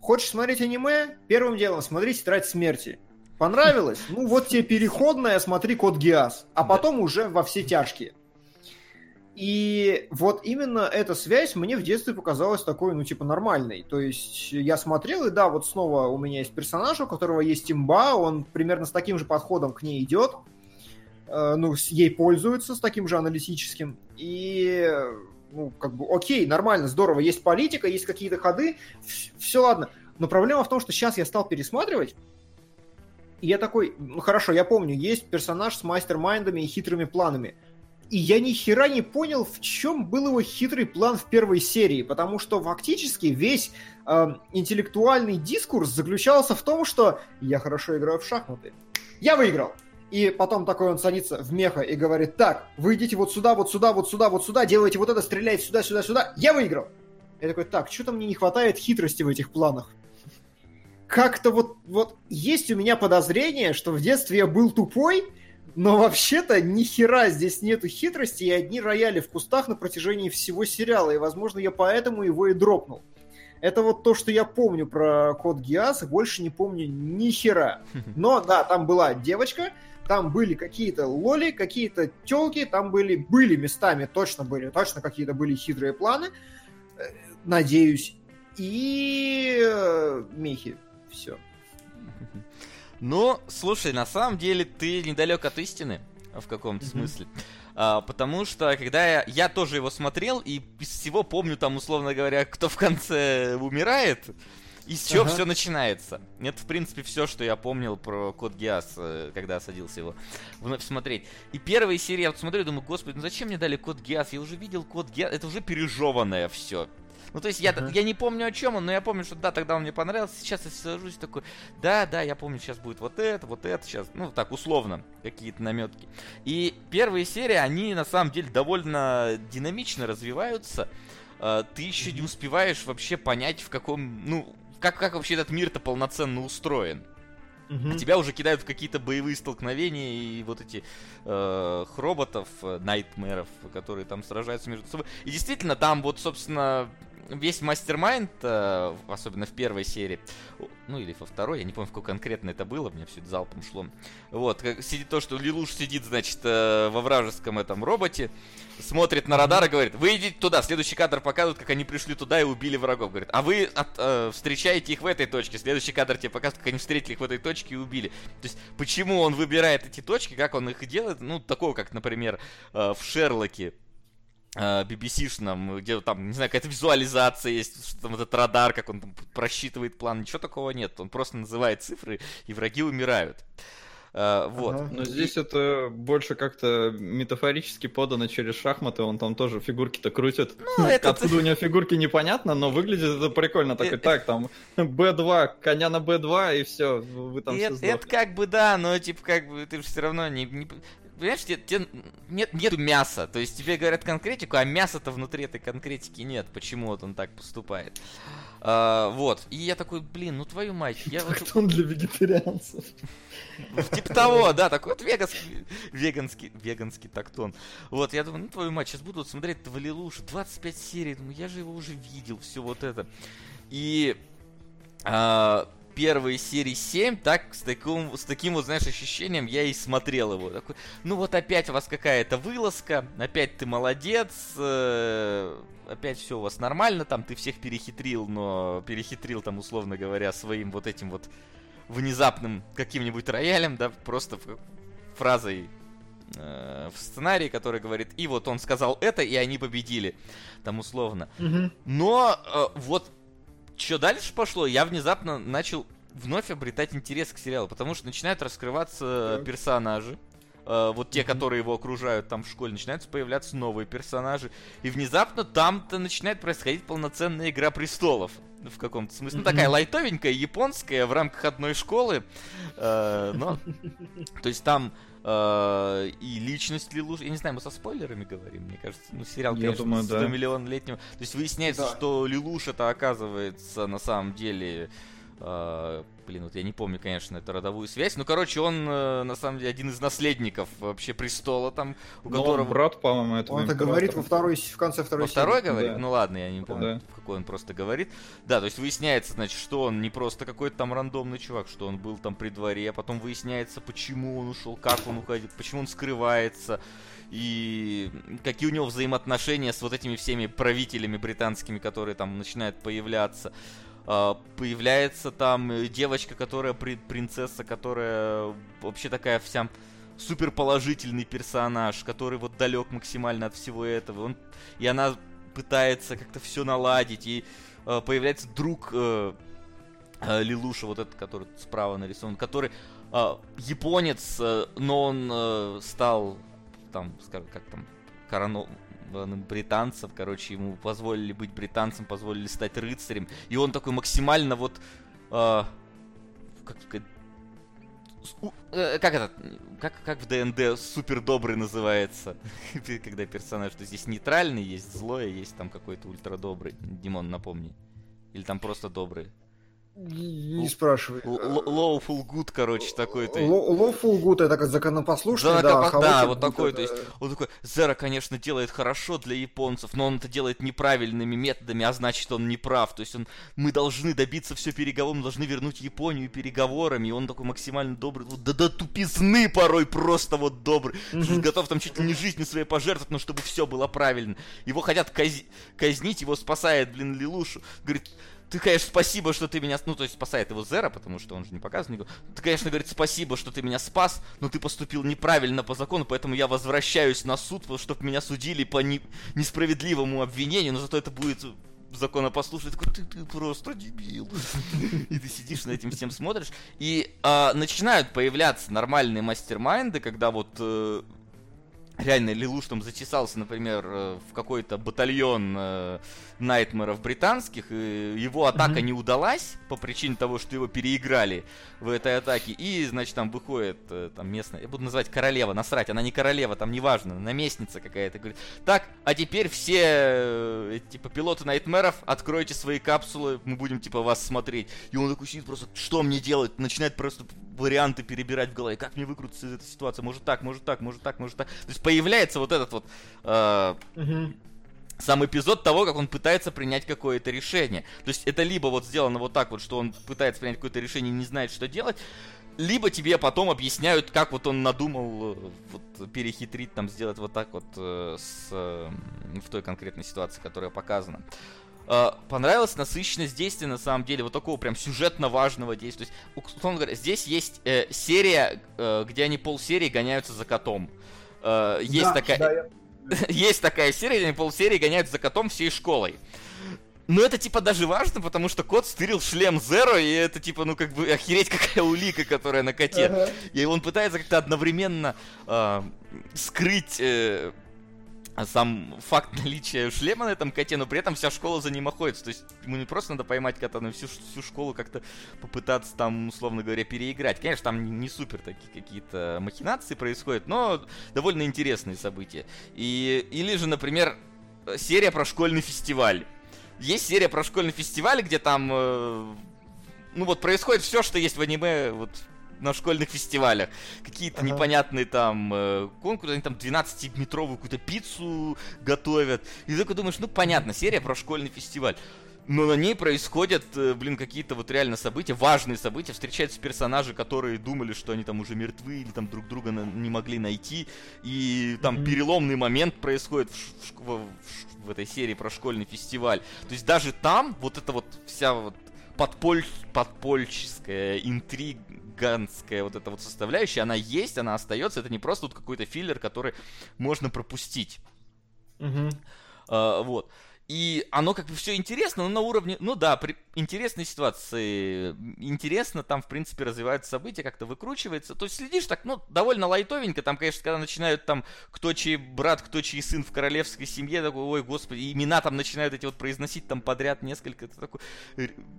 Хочешь смотреть аниме? Первым делом смотри «Тетрадь смерти». Понравилось? Ну, вот тебе переходная, смотри «Код Гиас», а потом уже во все тяжкие. И вот именно эта связь мне в детстве показалась такой, ну, типа, нормальной. То есть я смотрел, и да, вот снова у меня есть персонаж, у которого есть имба, он примерно с таким же подходом к ней идет. э, ну, с- ей пользуются с таким же аналитическим. И, ну, как бы, окей, нормально, здорово, есть политика, есть какие-то ходы, все ладно. Но проблема в том, что сейчас я стал пересматривать, и я такой, ну хорошо, я помню, есть персонаж с мастер-майндами и хитрыми планами. И я ни хера не понял, в чем был его хитрый план в первой серии, потому что фактически весь э, интеллектуальный дискурс заключался в том, что я хорошо играю в шахматы. Я выиграл. И потом такой он садится в меха и говорит, так, вы идите вот сюда, вот сюда, вот сюда, вот сюда, делайте вот это, стреляйте сюда, сюда, сюда. Я выиграл. Я такой, так, что-то мне не хватает хитрости в этих планах. Как-то вот, вот есть у меня подозрение, что в детстве я был тупой, но вообще-то ни хера здесь нету хитрости и одни рояли в кустах на протяжении всего сериала, и, возможно, я поэтому его и дропнул. Это вот то, что я помню про код Гиас, и больше не помню ни хера. Но, да, там была девочка, там были какие-то лоли, какие-то телки, там были, были местами, точно были, точно какие-то были хитрые планы, э, надеюсь, и э, мехи. Все. Ну, слушай, на самом деле ты недалек от истины в каком-то смысле. А, потому что, когда я, я тоже его смотрел, и из всего помню, там, условно говоря, кто в конце умирает, и с чего Ага. все начинается. Это, в принципе, все, что я помнил про Код Гиас, э, когда садился его вновь смотреть. И первые серии я вот смотрю и думаю, господи, ну зачем мне дали Код Гиас? Я уже видел Код Гиас, это уже пережеванное все. Ну, то есть я, Ага. я не помню о чем он, но я помню, что да, тогда он мне понравился. Сейчас я сажусь такой, да, да, я помню, сейчас будет вот это, вот это, сейчас, ну, так, условно, какие-то наметки. И первые серии, они, на самом деле, довольно динамично развиваются. Э, Ты еще не успеваешь вообще понять, в каком, ну, как, как вообще этот мир-то полноценно устроен. А тебя уже кидают в какие-то боевые столкновения и вот эти э, роботов, э, найтмеров, которые там сражаются между собой. И действительно, там вот, собственно, весь мастер-майнд, э, особенно в первой серии, ну или во второй, я не помню, в какой конкретно это было, мне все это залпом шло. Вот, как сидит то, что Лилуш сидит, значит, э, во вражеском этом роботе, смотрит на радар и говорит, вы идите туда, следующий кадр показывает, как они пришли туда и убили врагов. Говорит, а вы от- э, встречаете их в этой точке, следующий кадр тебе показывает, как они встретили их в этой точке и убили. То есть, почему он выбирает эти точки, как он их делает, ну, такого, как, например, э, в Шерлоке, BBC-шном, где там, не знаю, какая-то визуализация есть, что там этот радар, как он там просчитывает план, ничего такого нет. Он просто называет цифры, и враги умирают. Э, вот. Ага. Но здесь это больше как-то метафорически подано через шахматы, он там тоже фигурки-то крутит. Ну, это- Откуда у него фигурки непонятно, но выглядит это прикольно. Такой, Э, так, там, Б2, коня на Б2, и все, вы там И все это, сдохли. это как бы да, но типа как бы ты же все равно не, не- понимаешь, тебе, тебе нет нету мяса, то есть тебе говорят конкретику, а мяса-то внутри этой конкретики нет. Почему вот он так поступает? А, вот. И я такой, блин, ну твою мать, я вот- он для вегетарианцев. Типа того, да, такой вот веганский, веганский, веганский тактон. Вот, я думаю, ну твою мать, сейчас буду вот смотреть этого Лилуша, 25 серий, думаю, я же его уже видел, все вот это. И а, первые серии 7, так, с таким, с таким вот, знаешь, ощущением я и смотрел его. Такой, ну вот опять у вас какая-то вылазка, опять ты молодец, э, опять все у вас нормально, там ты всех перехитрил, но перехитрил там, условно говоря, своим вот этим вот внезапным каким-нибудь роялем, да, просто фразой э, в сценарии, который говорит, и вот он сказал это, и они победили, там условно. Но э, вот что дальше пошло, я внезапно начал вновь обретать интерес к сериалу, потому что начинают раскрываться Так. персонажи. э, вот те, которые его окружают там в школе, начинаются появляться новые персонажи. И внезапно там-то начинает происходить полноценная игра престолов. В каком-то смысле. Ну, такая лайтовенькая, японская, в рамках одной школы. Э, но, то есть там э, и личность Лилуш... Я не знаю, мы со спойлерами говорим, мне кажется. Ну, сериал, Я конечно, думаю, да. 100 миллион летнего. То есть выясняется, Да. что Лилуш это оказывается на самом деле... э, блин, вот я не помню, конечно, эту родовую связь. Ну, короче, он э, на самом деле один из наследников вообще престола там, у Но он которого... брат, по-моему, этого Он это говорит во второй, в конце второй Во второй серии. говорит? Да. Ну ладно, я не помню, Да. в какой он просто говорит. Да, то есть выясняется, значит, что он не просто какой-то там рандомный чувак, что он был там при дворе, а потом выясняется, почему он ушел, как он уходит, почему он скрывается, и какие у него взаимоотношения с вот этими всеми правителями британскими, которые там начинают появляться. А, Появляется там э, девочка, которая при- принцесса, которая вообще такая вся супер положительный персонаж, который вот далек максимально от всего этого. Он, и она пытается как-то все наладить, и э, появляется друг э, э, Лилуша, вот этот, который справа нарисован, который э, японец, э, но он э, стал там, скажем, как там, коронов британцев, короче, ему позволили быть британцем, позволили стать рыцарем, и он такой максимально вот, э, как сказать, как это, как, как в ДНД супер добрый называется, когда персонаж, что здесь нейтральный, есть злое, есть там какой-то ультра добрый, Димон, напомни, или там просто добрый. Не спрашивай. Lawful good, короче, такой. То Lawful good это как законопослушный, да, да, да вот такой, то есть, он такой, Зера, конечно, делает хорошо для японцев, но он это делает неправильными методами, а значит, он не прав. То есть, он, мы должны добиться все переговором, мы должны вернуть Японию переговорами, и он такой максимально добрый, да да тупизны порой просто вот добрый, готов там чуть ли не жизнью своей пожертвовать, но чтобы все было правильно. Его хотят казнить, его спасает, блин, Лилушу. Говорит, ты, конечно, спасибо, что ты меня... Ну, то есть спасает его Зера, потому что он же не показан. Ты, конечно, говорит, спасибо, что ты меня спас, но ты поступил неправильно по закону, поэтому я возвращаюсь на суд, чтобы меня судили по не... несправедливому обвинению, но зато это будет законопослушный, такой, ты, ты просто дебил. И ты сидишь на этим всем смотришь. И а, начинают появляться нормальные мастер-майнды, когда вот э, реально Лилуш там зачесался, например, э, в какой-то батальон э, Найтмеров британских, и его атака mm-hmm. не удалась по причине того, что его переиграли в этой атаке, и, значит, там выходит э, там местная, я буду называть королева, насрать, она не королева, там неважно, наместница какая-то, говорит, так, а теперь все, э, типа, пилоты Найтмеров, откройте свои капсулы, мы будем, типа, вас смотреть. И он такой сидит просто, что мне делать? Начинает просто варианты перебирать в голове, как мне выкрутиться из этой ситуации, может так, может так, может так, может так. То есть появляется вот этот вот... Э, mm-hmm сам эпизод того, как он пытается принять какое-то решение. То есть это либо вот сделано вот так вот, что он пытается принять какое-то решение и не знает, что делать, либо тебе потом объясняют, как вот он надумал э, вот, перехитрить, там, сделать вот так вот э, с, э, в той конкретной ситуации, которая показана. Э, понравилась насыщенность действия, на самом деле, вот такого прям сюжетно важного действия. То есть, условно говоря, здесь есть э, серия, э, где они полсерии гоняются за котом. Э, есть да, такая... Да, я есть такая серия, они полсерии гоняют за котом всей школой. Но это типа даже важно, потому что кот стырил шлем Зеро, и это типа, ну как бы охереть какая улика, которая на коте. Uh-huh. И он пытается как-то одновременно э, скрыть э, сам факт наличия шлема на этом коте, но при этом вся школа за ним охотится. То есть ему не просто надо поймать кота, но всю, всю школу как-то попытаться там, условно говоря, переиграть. Конечно, там не, не супер такие какие-то махинации происходят, но довольно интересные события. И, или же, например, серия про школьный фестиваль. Есть серия про школьный фестиваль, где там, э, ну вот происходит все, что есть в аниме, вот на школьных фестивалях. Какие-то ага. непонятные там э, конкурсы, они там 12-метровую какую-то пиццу готовят. И ты такой думаешь, ну понятно, серия про школьный фестиваль. Но на ней происходят, э, блин, какие-то вот реально события, важные события. Встречаются персонажи, которые думали, что они там уже мертвы или там друг друга не могли найти. И там mm-hmm. переломный момент происходит в, в, в, в этой серии про школьный фестиваль. То есть даже там вот эта вот вся вот подполь, подпольческая интриганская вот эта вот составляющая, она есть, она остается. Это не просто вот какой-то филлер, который можно пропустить. Угу. А, вот. И оно как бы все интересно, но на уровне, ну да, при интересной ситуации, интересно, там, в принципе, развиваются события, как-то выкручивается. То есть следишь так, ну, довольно лайтовенько, там, конечно, когда начинают там, кто чей брат, кто чей сын в королевской семье, такой, ой, господи, имена там начинают эти вот произносить там подряд несколько, это такой,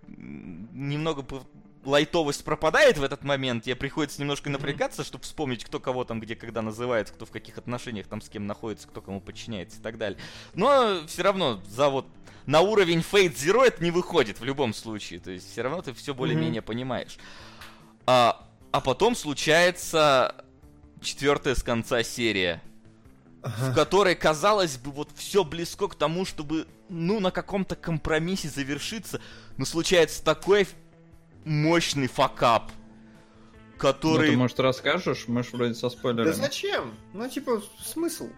немного лайтовость пропадает в этот момент, тебе приходится немножко напрягаться, чтобы вспомнить, кто кого там где когда называет, кто в каких отношениях там с кем находится, кто кому подчиняется и так далее. Но все равно за вот на уровень Fate Zero это не выходит в любом случае. То есть все равно ты все более-менее mm-hmm. понимаешь. А, а потом случается четвертая с конца серия, ага. в которой, казалось бы, вот все близко к тому, чтобы, ну, на каком-то компромиссе завершиться, но случается такой мощный факап, который... Ну, ты, может, расскажешь? Мы же вроде со спойлерами. Да зачем? Ну, типа, смысл?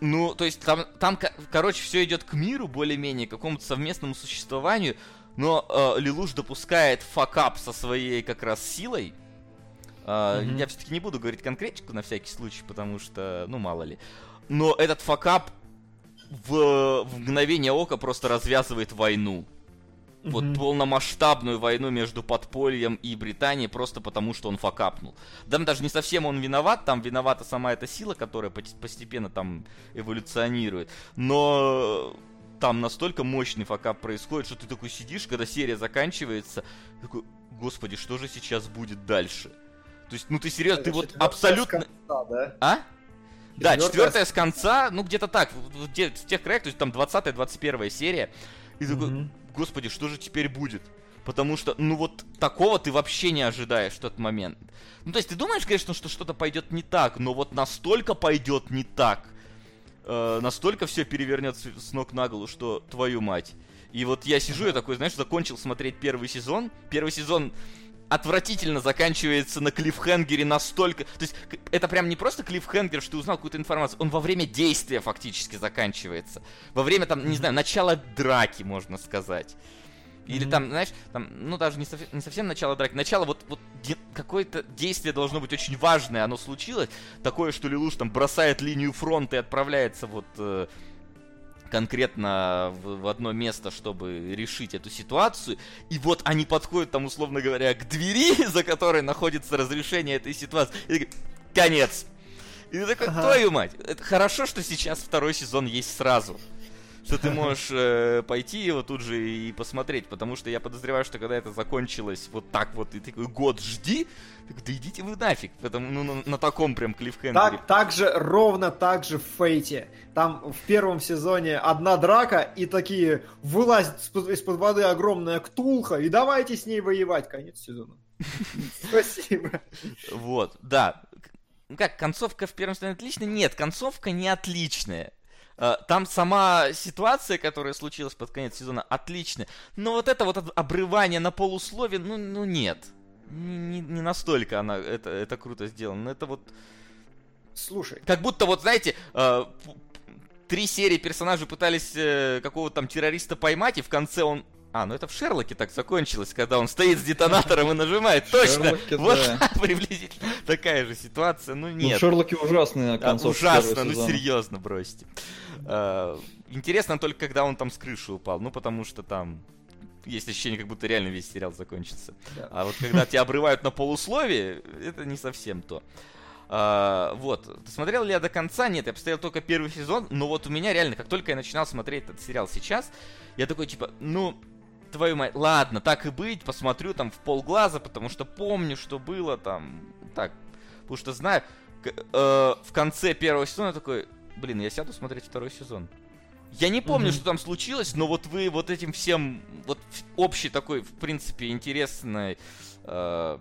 Ну, то есть там, там короче, все идет к миру более-менее, к какому-то совместному существованию, но э, Лелуш допускает факап со своей как раз силой, А, Мгм. Я все-таки не буду говорить конкретику на всякий случай, потому что, ну, мало ли. Но этот факап в, в мгновение ока просто развязывает войну. Вот Мгм. полномасштабную войну между подпольем и Британией просто потому, что он факапнул. Там даже не совсем он виноват, там виновата сама эта сила, которая постепенно там эволюционирует. Но там настолько мощный факап происходит, что ты такой сидишь, когда серия заканчивается, такой, господи, что же сейчас будет дальше? То есть, ну ты серьезно, ты вот абсолютно... конца, да? А? Да, Четвертая с конца, ну где-то так, в, в те- в тех краях, то есть там 20-21 серия. И такой, Мгм. Господи, что же теперь будет? Потому что, ну вот такого ты вообще не ожидаешь в тот момент. Ну то есть ты думаешь, конечно, что что-то пойдет не так, но вот настолько пойдет не так, э, настолько все перевернет с, с ног на голову, что твою мать. И вот я сижу, я такой, знаешь, закончил смотреть первый сезон. Первый сезон отвратительно заканчивается на клиффхенгере настолько... То есть это прям не просто клиффхенгер, что ты узнал какую-то информацию, он во время действия фактически заканчивается. Во время, там, не знаю, начала драки, можно сказать. Или там, знаешь, там, ну даже не, совсем- не совсем начало драки, начало вот, вот де- какое-то действие должно быть очень важное, оно случилось, такое, что Лилуш там бросает линию фронта и отправляется вот э, конкретно в, в одно место, чтобы решить эту ситуацию. И вот они подходят там, условно говоря, к двери, за которой находится разрешение этой ситуации. И такой, конец. И ты такой, Ага. твою мать, это хорошо, что сейчас второй сезон есть сразу. Что ты можешь э, пойти его тут же и посмотреть, потому что я подозреваю, что когда это закончилось вот так вот, и ты такой год жди, так, да идите вы нафиг, потому, ну, на, на таком прям клиффхенгере. Так, так же, ровно так же в Фейте. Там в первом сезоне одна драка, и такие вылазит из-под, воды огромная ктулха, и давайте с ней воевать. Конец сезона. Спасибо. Вот, да. Ну как, концовка в первом сезоне отличная? Нет, концовка не отличная. Э, Там сама ситуация, которая случилась под конец сезона, отличная. Но вот это вот об- обрывание на полуслове, ну, ну нет. Не, не- настолько она, это, это круто сделано. Но это вот Слушай, как будто вот, знаете, э, три серии персонажи пытались э, какого-то там террориста поймать, и в конце он... А, ну это в Шерлоке так закончилось, когда он стоит с детонатором и нажимает. Точно! Шерлоке, Вот да. приблизительно такая же ситуация. Ну Ну, нет. Шерлоки ужасные А, концовка ужасно, первого ну серьезно, бросьте. А, Интересно только, когда он там с крыши упал. Ну, потому что там есть ощущение, как будто реально весь сериал закончится. Да. А вот когда тебя обрывают на полусловие, это не совсем то. А, вот. Смотрел ли я до конца? Нет, я посмотрел только первый сезон. Но вот у меня реально, как только я начинал смотреть этот сериал сейчас, я такой, типа, ну, твою мать, ладно, так и быть, посмотрю там в полглаза, потому что помню, что было там, так, потому что знаю, э, в конце первого сезона я такой, блин, я сяду смотреть второй сезон. Я не помню, Мгм. что там случилось, но вот вы вот этим всем, вот общий такой, в принципе, интересной э,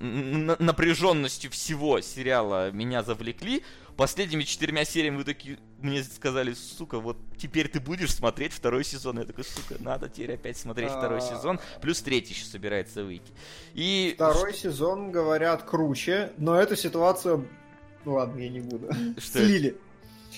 напряженностью всего сериала меня завлекли. Последними четырьмя сериями вы такие мне сказали, сука, вот теперь ты будешь смотреть второй сезон. Я такой, сука, надо теперь опять смотреть второй А. сезон. Плюс третий еще собирается выйти. И второй сезон, говорят, круче, но эту ситуацию... Ну ладно, я не буду. Что Слили.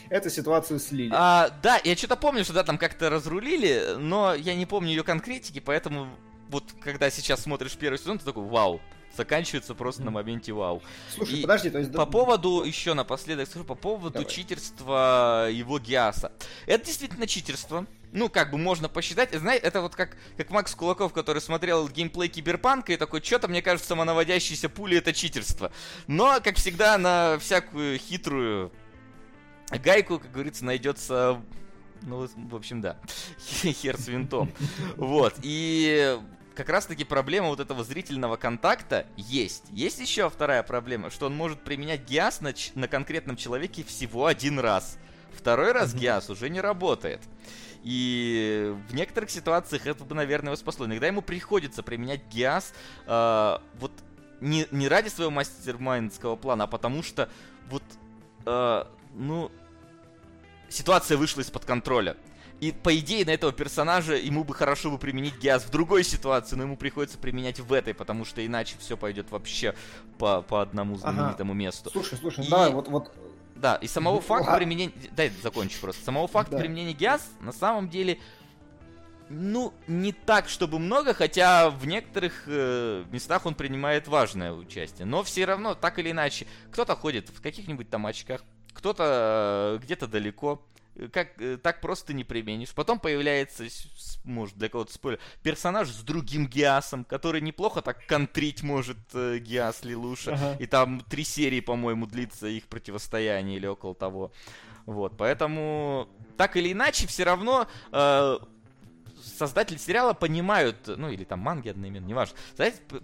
Эту ситуацию слили. А, да, я что-то помню, что да, там как-то разрулили, но я не помню ее конкретики, поэтому вот когда сейчас смотришь первый сезон, ты такой, вау, заканчивается просто на моменте вау. Слушай, и подожди, то есть... По поводу, еще напоследок скажу, по поводу Давай. читерства его Гиаса. Это действительно читерство. Ну, как бы можно посчитать. Знаете, это вот как, как Макс Кулаков, который смотрел геймплей Киберпанка и такой, что-то, мне кажется, самонаводящиеся пули это читерство. Но, как всегда, на всякую хитрую гайку, как говорится, найдется... Ну, в общем, да. Хер с винтом. Вот. И как раз-таки проблема вот этого зрительного контакта есть. Есть еще вторая проблема, что он может применять гиас на, на конкретном человеке всего один раз. Второй раз гиас уже не работает. И в некоторых ситуациях это бы, наверное, его спасло. Иногда ему приходится применять гиас э, вот не, не ради своего мастермайндского плана, а потому что вот, э, ну, ситуация вышла из-под контроля. И по идее на этого персонажа ему бы хорошо бы применить гиас в другой ситуации, но ему приходится применять в этой, потому что иначе все пойдет вообще по, по одному Ага. знаменитому месту. Слушай, слушай, И- да, вот, вот Да, и самого Ну, факта ладно. применения... Дай закончу просто. Самого факта Да. применения гиас на самом деле ну, не так, чтобы много, хотя в некоторых э, местах он принимает важное участие. Но все равно, так или иначе, кто-то ходит в каких-нибудь там очках, кто-то э, где-то далеко. Как э, так просто не применишь. Потом появляется, может, для кого-то спойлер, персонаж с другим Гиасом, который неплохо так контрить может э, Гиас Лилуша. Ага. И там три серии, по-моему, длится их противостояние или около того. Вот, поэтому так или иначе, все равно э, создатели сериала понимают, ну или там манги одноименно, неважно,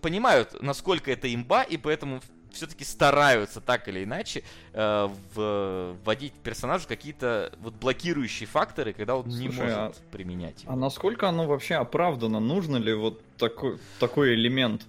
понимают, насколько это имба, и поэтому все-таки стараются так или иначе э, вводить персонажу какие-то вот блокирующие факторы, когда он Слушай, не может а, применять. Его. А насколько оно вообще оправдано? Нужно ли вот такой, такой элемент?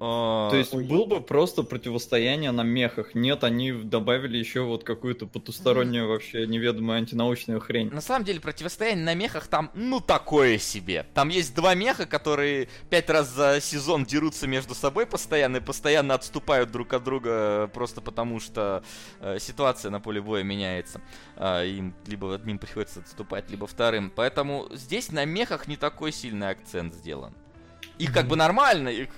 А, То есть Ой. был бы просто противостояние на мехах. Нет, они добавили еще вот какую-то потустороннюю вообще неведомую антинаучную хрень. На самом деле противостояние на мехах там, ну, такое себе. Там есть два меха, которые пять раз за сезон дерутся между собой постоянно и постоянно отступают друг от друга просто потому, что э, ситуация на поле боя меняется. Э, им либо одним приходится отступать, либо вторым. Поэтому здесь на мехах не такой сильный акцент сделан. Их как бы нормально, их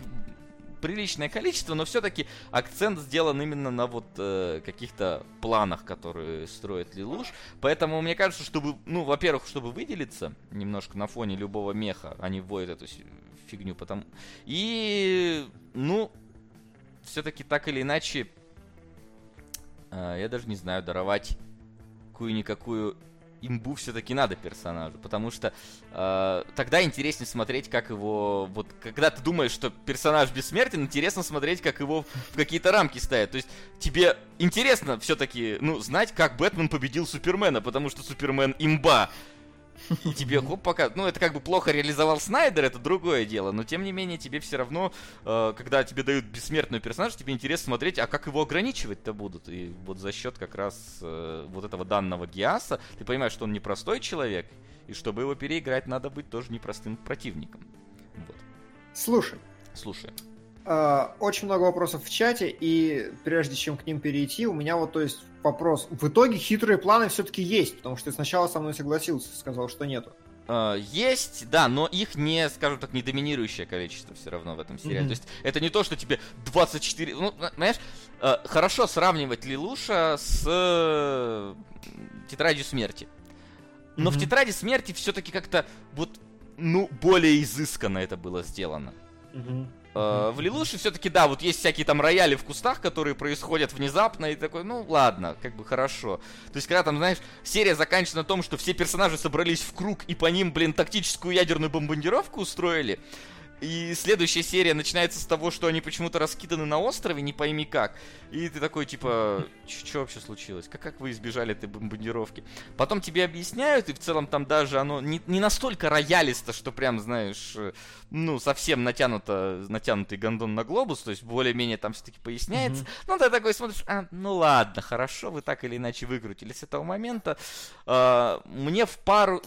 приличное количество, но все-таки акцент сделан именно на вот э, каких-то планах, которые строит Лилуш. Поэтому мне кажется, чтобы, ну, во-первых, чтобы выделиться немножко на фоне любого меха, они вводят эту фигню потом. И, ну, все-таки так или иначе, э, я даже не знаю, даровать какую-никакую имбу все-таки надо персонажу, потому что э, тогда интереснее смотреть, как его... Вот когда ты думаешь, что персонаж бессмертен, интересно смотреть, как его в какие-то рамки ставят. То есть тебе интересно все-таки, ну, знать, как Бэтмен победил Супермена, потому что Супермен имба. И тебе хоп пока, ну это как бы плохо реализовал Снайдер, это другое дело, но тем не менее тебе все равно, э, когда тебе дают бессмертную персонаж, тебе интересно смотреть, а как его ограничивать-то будут. И вот за счет как раз э, вот этого данного Гиаса ты понимаешь, что он непростой человек, и чтобы его переиграть, надо быть тоже непростым противником. Вот. Слушай. Слушай. Э, очень много вопросов в чате, и прежде чем к ним перейти, у меня вот, то есть, вопрос. В итоге хитрые планы все-таки есть, потому что ты сначала со мной согласился, сказал, что нету. Uh, есть, да, но их не, скажем так, не доминирующее количество все равно в этом сериале. Mm-hmm. То есть это не то, что тебе 24... Ну, знаешь, uh, хорошо сравнивать Лилуша с Тетрадью Смерти. Но mm-hmm. в Тетради Смерти все-таки как-то вот, ну, более изысканно это было сделано. Mm-hmm. Э, в Лилуше все-таки, да, вот есть всякие там рояли в кустах, которые происходят внезапно, и такой, ну ладно, как бы хорошо. То есть, когда там, знаешь, серия заканчивается на том, что все персонажи собрались в круг и по ним, блин, тактическую ядерную бомбардировку устроили, и следующая серия начинается с того, что они почему-то раскиданы на острове, не пойми как. И ты такой, типа, что вообще случилось? Как, как вы избежали этой бомбардировки? Потом тебе объясняют, и в целом там даже оно не, не настолько роялисто, что прям, знаешь, э, ну, совсем натянуто, натянутый гондон на глобус, то есть более-менее там все-таки поясняется. Mm-hmm. Ну, ты такой смотришь, а, ну ладно, хорошо, вы так или иначе выкрутились с этого момента. А, мне в пару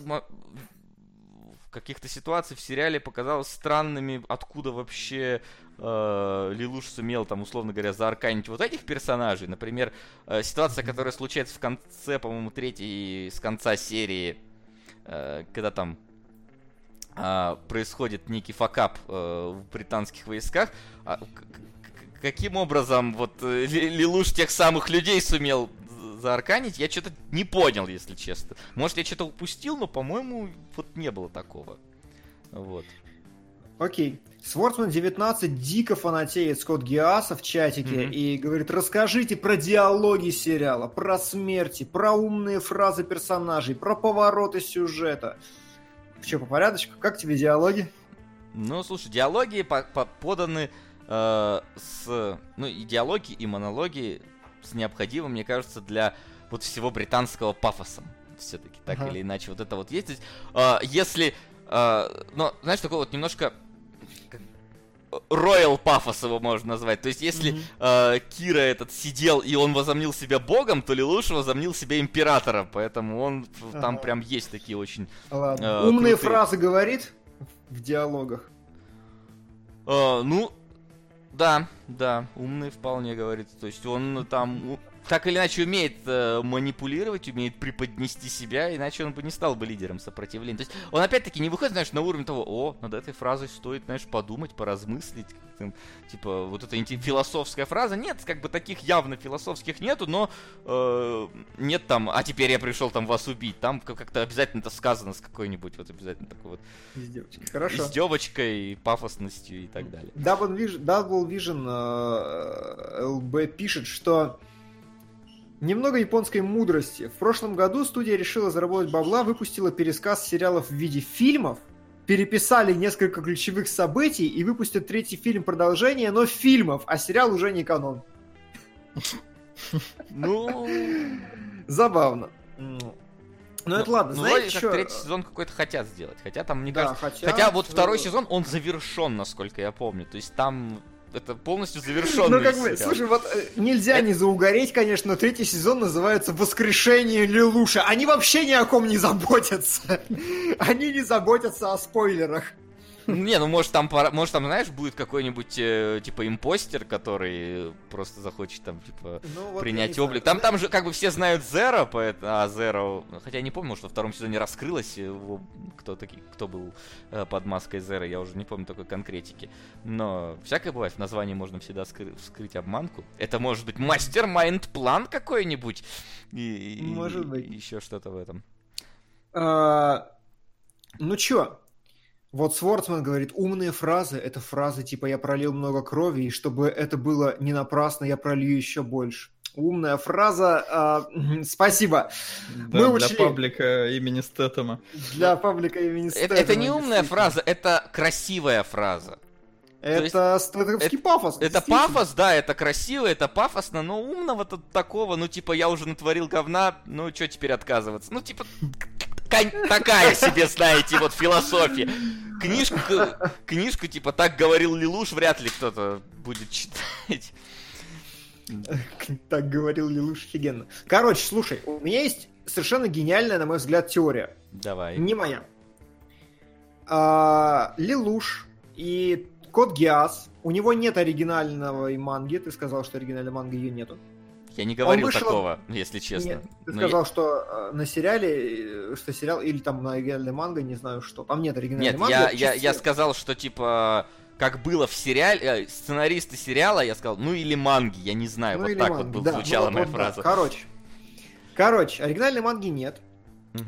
каких-то ситуаций в сериале показалось странными, откуда вообще э, Лилуш сумел, там, условно говоря, заарканить вот этих персонажей. Например, э, ситуация, которая случается в конце, по-моему, третьей, с конца серии, э, когда там э, происходит некий факап э, в британских войсках. А, каким образом вот э, Лилуш тех самых людей сумел заарканить, я что-то не понял, если честно. Может, я что-то упустил, но, по-моему, вот не было такого. Вот. Окей. Свордсман 19 дико фанатеет Скотт Гиаса в чатике mm-hmm. и говорит, расскажите про диалоги сериала, про смерти, про умные фразы персонажей, про повороты сюжета. Че, по порядочку? Как тебе диалоги? Ну, слушай, диалоги по по поданы э, с... Ну, и диалоги, и монологи с необходимым, мне кажется, для вот всего британского пафоса. Все-таки, так ага. или иначе, вот это вот есть. Э, если, э, ну, знаешь, такой вот немножко Роял пафос его можно назвать. То есть, если mm-hmm. э, Кира этот сидел и он возомнил себя богом, то Лилуш возомнил себя императором. Поэтому он ага. там прям есть такие очень. Ладно. Э, Умные крутые... фразы говорит в диалогах. Э, ну, да, да, умный вполне говорит. То есть он там так или иначе умеет э, манипулировать, умеет преподнести себя, иначе он бы не стал бы лидером сопротивления. То есть он опять-таки не выходит, знаешь, на уровень того, о, над этой фразой стоит, знаешь, подумать, поразмыслить. Там, типа, вот эта философская фраза. Нет, как бы таких явно философских нету, но э, нет там, а теперь я пришел там вас убить. Там как- как-то обязательно это сказано с какой-нибудь вот обязательно такой вот Издевочки. Хорошо. издевочкой, пафосностью и так далее. Double Vision, Double Vision э, LB пишет, что немного японской мудрости. В прошлом году студия решила заработать бабла, выпустила пересказ сериалов в виде фильмов, переписали несколько ключевых событий и выпустят третий фильм продолжение, но фильмов, а сериал уже не канон. Ну, Забавно. Ну, ну это ладно, ну, знаете, что... третий сезон какой-то хотят сделать. Хотя там, мне Да, кажется, хотя... Хотя вот второй э, сезон, он завершен, насколько я помню. То есть там это полностью завершенный Ну, как бы, сериал. слушай, вот э, нельзя не заугореть, конечно, но третий сезон называется «Воскрешение Лелуша». Они вообще ни о ком не заботятся. Они не заботятся о спойлерах. Не, ну может там, может там, знаешь, будет какой-нибудь, э, типа, импостер, который просто захочет там, типа, Ну, вот принять облик. Там, там же как бы все знают Зеро, поэтому, а Зеро, хотя я не помню, может во втором сезоне раскрылось, его, кто, таки, кто был э, под маской Зеро, я уже не помню такой конкретики. Но всякое бывает, в названии можно всегда скры- вскрыть обманку. Это может быть мастер-майнд-план какой-нибудь. И, и- Может быть. и еще что-то в этом. А, Ну чё? Вот Свордсман говорит, умные фразы — это фразы типа «я пролил много крови, и чтобы это было не напрасно, я пролью еще больше». Умная фраза. а, спасибо. Да, Мы для учли. паблика имени Стэтэма. Для паблика имени Это, это не умная фраза, это красивая фраза. Это стэтовский пафос. Это пафос, да, это красиво, это пафосно, но умного тут такого, ну, типа, я уже натворил говна, ну, что теперь отказываться? Ну, типа, такая себе, знаете, вот философия. Книжку, книжку, типа, так говорил Лилуш, вряд ли кто-то будет читать. Так говорил Лилуш офигенно. Короче, слушай, у меня есть совершенно гениальная, на мой взгляд, теория. Давай. Не моя. А, Лилуш и Код Гиас. У него нет оригинального манги. Ты сказал, что оригинальной манги ее нету. Я не говорил вышел- такого, если честно. Нет, ты Но сказал, что э, на сериале, э, что сериал, или там на оригинальной манго, не знаю что. Там нет оригинальной Нет, манги. я, я, я сказал, что типа как было в сериале, э, сценаристы сериала, я сказал, ну или манги, я не знаю, Ну вот так манги, вот был- да, звучала вот- моя вот, да. фраза. Короче. Короче, оригинальной манги нет.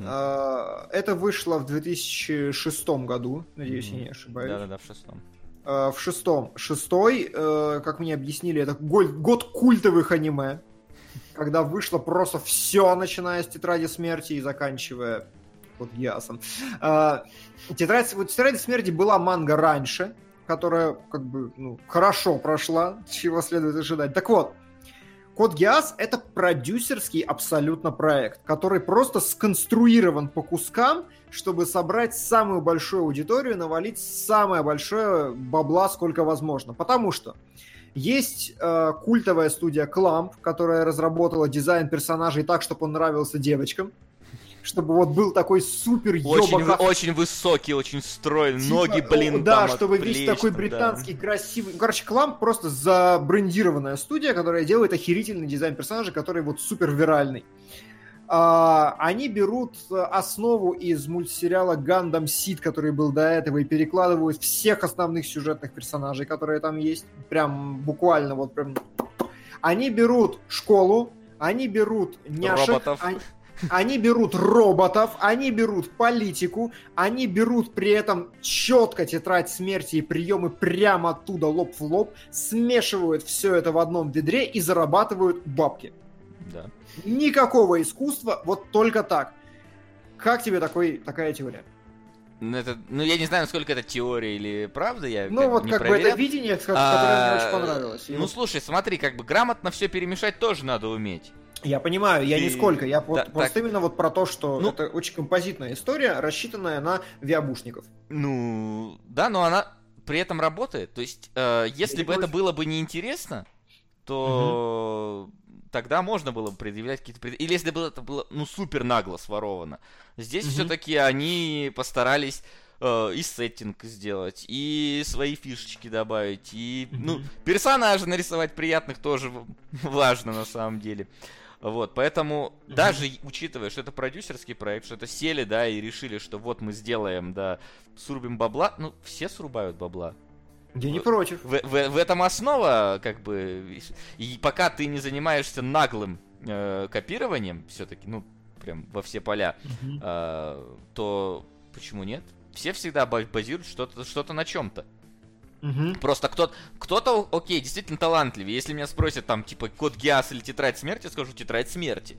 А, Это вышло в 2006 году, надеюсь, я Мгм. не ошибаюсь. Да-да-да, в шестом. А, В шестом. Шестой, э, как мне объяснили, это год культовых аниме, когда вышло просто все, начиная с Тетради Смерти и заканчивая вот Гиасом. А, Тетрадь, вот Тетради Смерти была манга раньше, которая как бы ну, хорошо прошла, чего следует ожидать. Так вот, Код Гиас — это продюсерский абсолютно проект, который просто сконструирован по кускам, чтобы собрать самую большую аудиторию, навалить самое большое бабла, сколько возможно. Потому что есть э, культовая студия Clamp, которая разработала дизайн персонажей так, чтобы он нравился девочкам. Чтобы вот был такой супер Очень, ёбака- очень высокий, очень стройный, Типа, ноги, блин, Да, там чтобы весь такой там, да. британский, красивый. Короче, Кламп просто забрендированная студия, которая делает охерительный дизайн персонажа, который вот супер виральный. Они берут э, основу из мультсериала Гандам Сид, который был до этого, и перекладывают всех основных сюжетных персонажей, которые там есть. Прям буквально вот прям. Они берут школу, они берут няшек, Роботов. они- они берут роботов, они берут политику, они берут при этом четко тетрадь смерти и приемы прямо оттуда лоб в лоб, смешивают все это в одном ведре и зарабатывают бабки. Никакого искусства, вот только так. Как тебе такой, такая теория? Ну, это, ну, я не знаю, насколько это теория или правда, я Ну вот не как бы проверял. это видение, ко- которое А, мне очень понравилось. И Ну, вот слушай, смотри, как бы грамотно все перемешать тоже надо уметь. я понимаю, я ты- нисколько, я вот да, просто так. именно вот про то, что Ну- это очень композитная история, рассчитанная на виабушников. Ну, да, но она при этом работает. То есть, э, если не бы это было бы неинтересно, то тогда можно было бы предъявлять какие-то... пред- Или если бы это было, ну, супер нагло своровано. Здесь Мгм. все-таки они постарались э, и сеттинг сделать, и свои фишечки добавить, и, ну, персонажей нарисовать приятных тоже важно на самом деле. Вот, поэтому mm-hmm. даже учитывая, что это продюсерский проект, что это сели, да, и решили, что вот мы сделаем, да, срубим бабла, ну, все срубают бабла. Я не против. В, в, в этом основа, как бы, и пока ты не занимаешься наглым э, копированием, все-таки, ну, прям во все поля, mm-hmm. э, то почему нет? Все всегда базируют что-то что то на чем-то. Угу. Просто кто-то, кто-то, окей, действительно талантливее. Если меня спросят там, типа, код Гиас или Тетрадь Смерти, скажу Тетрадь Смерти.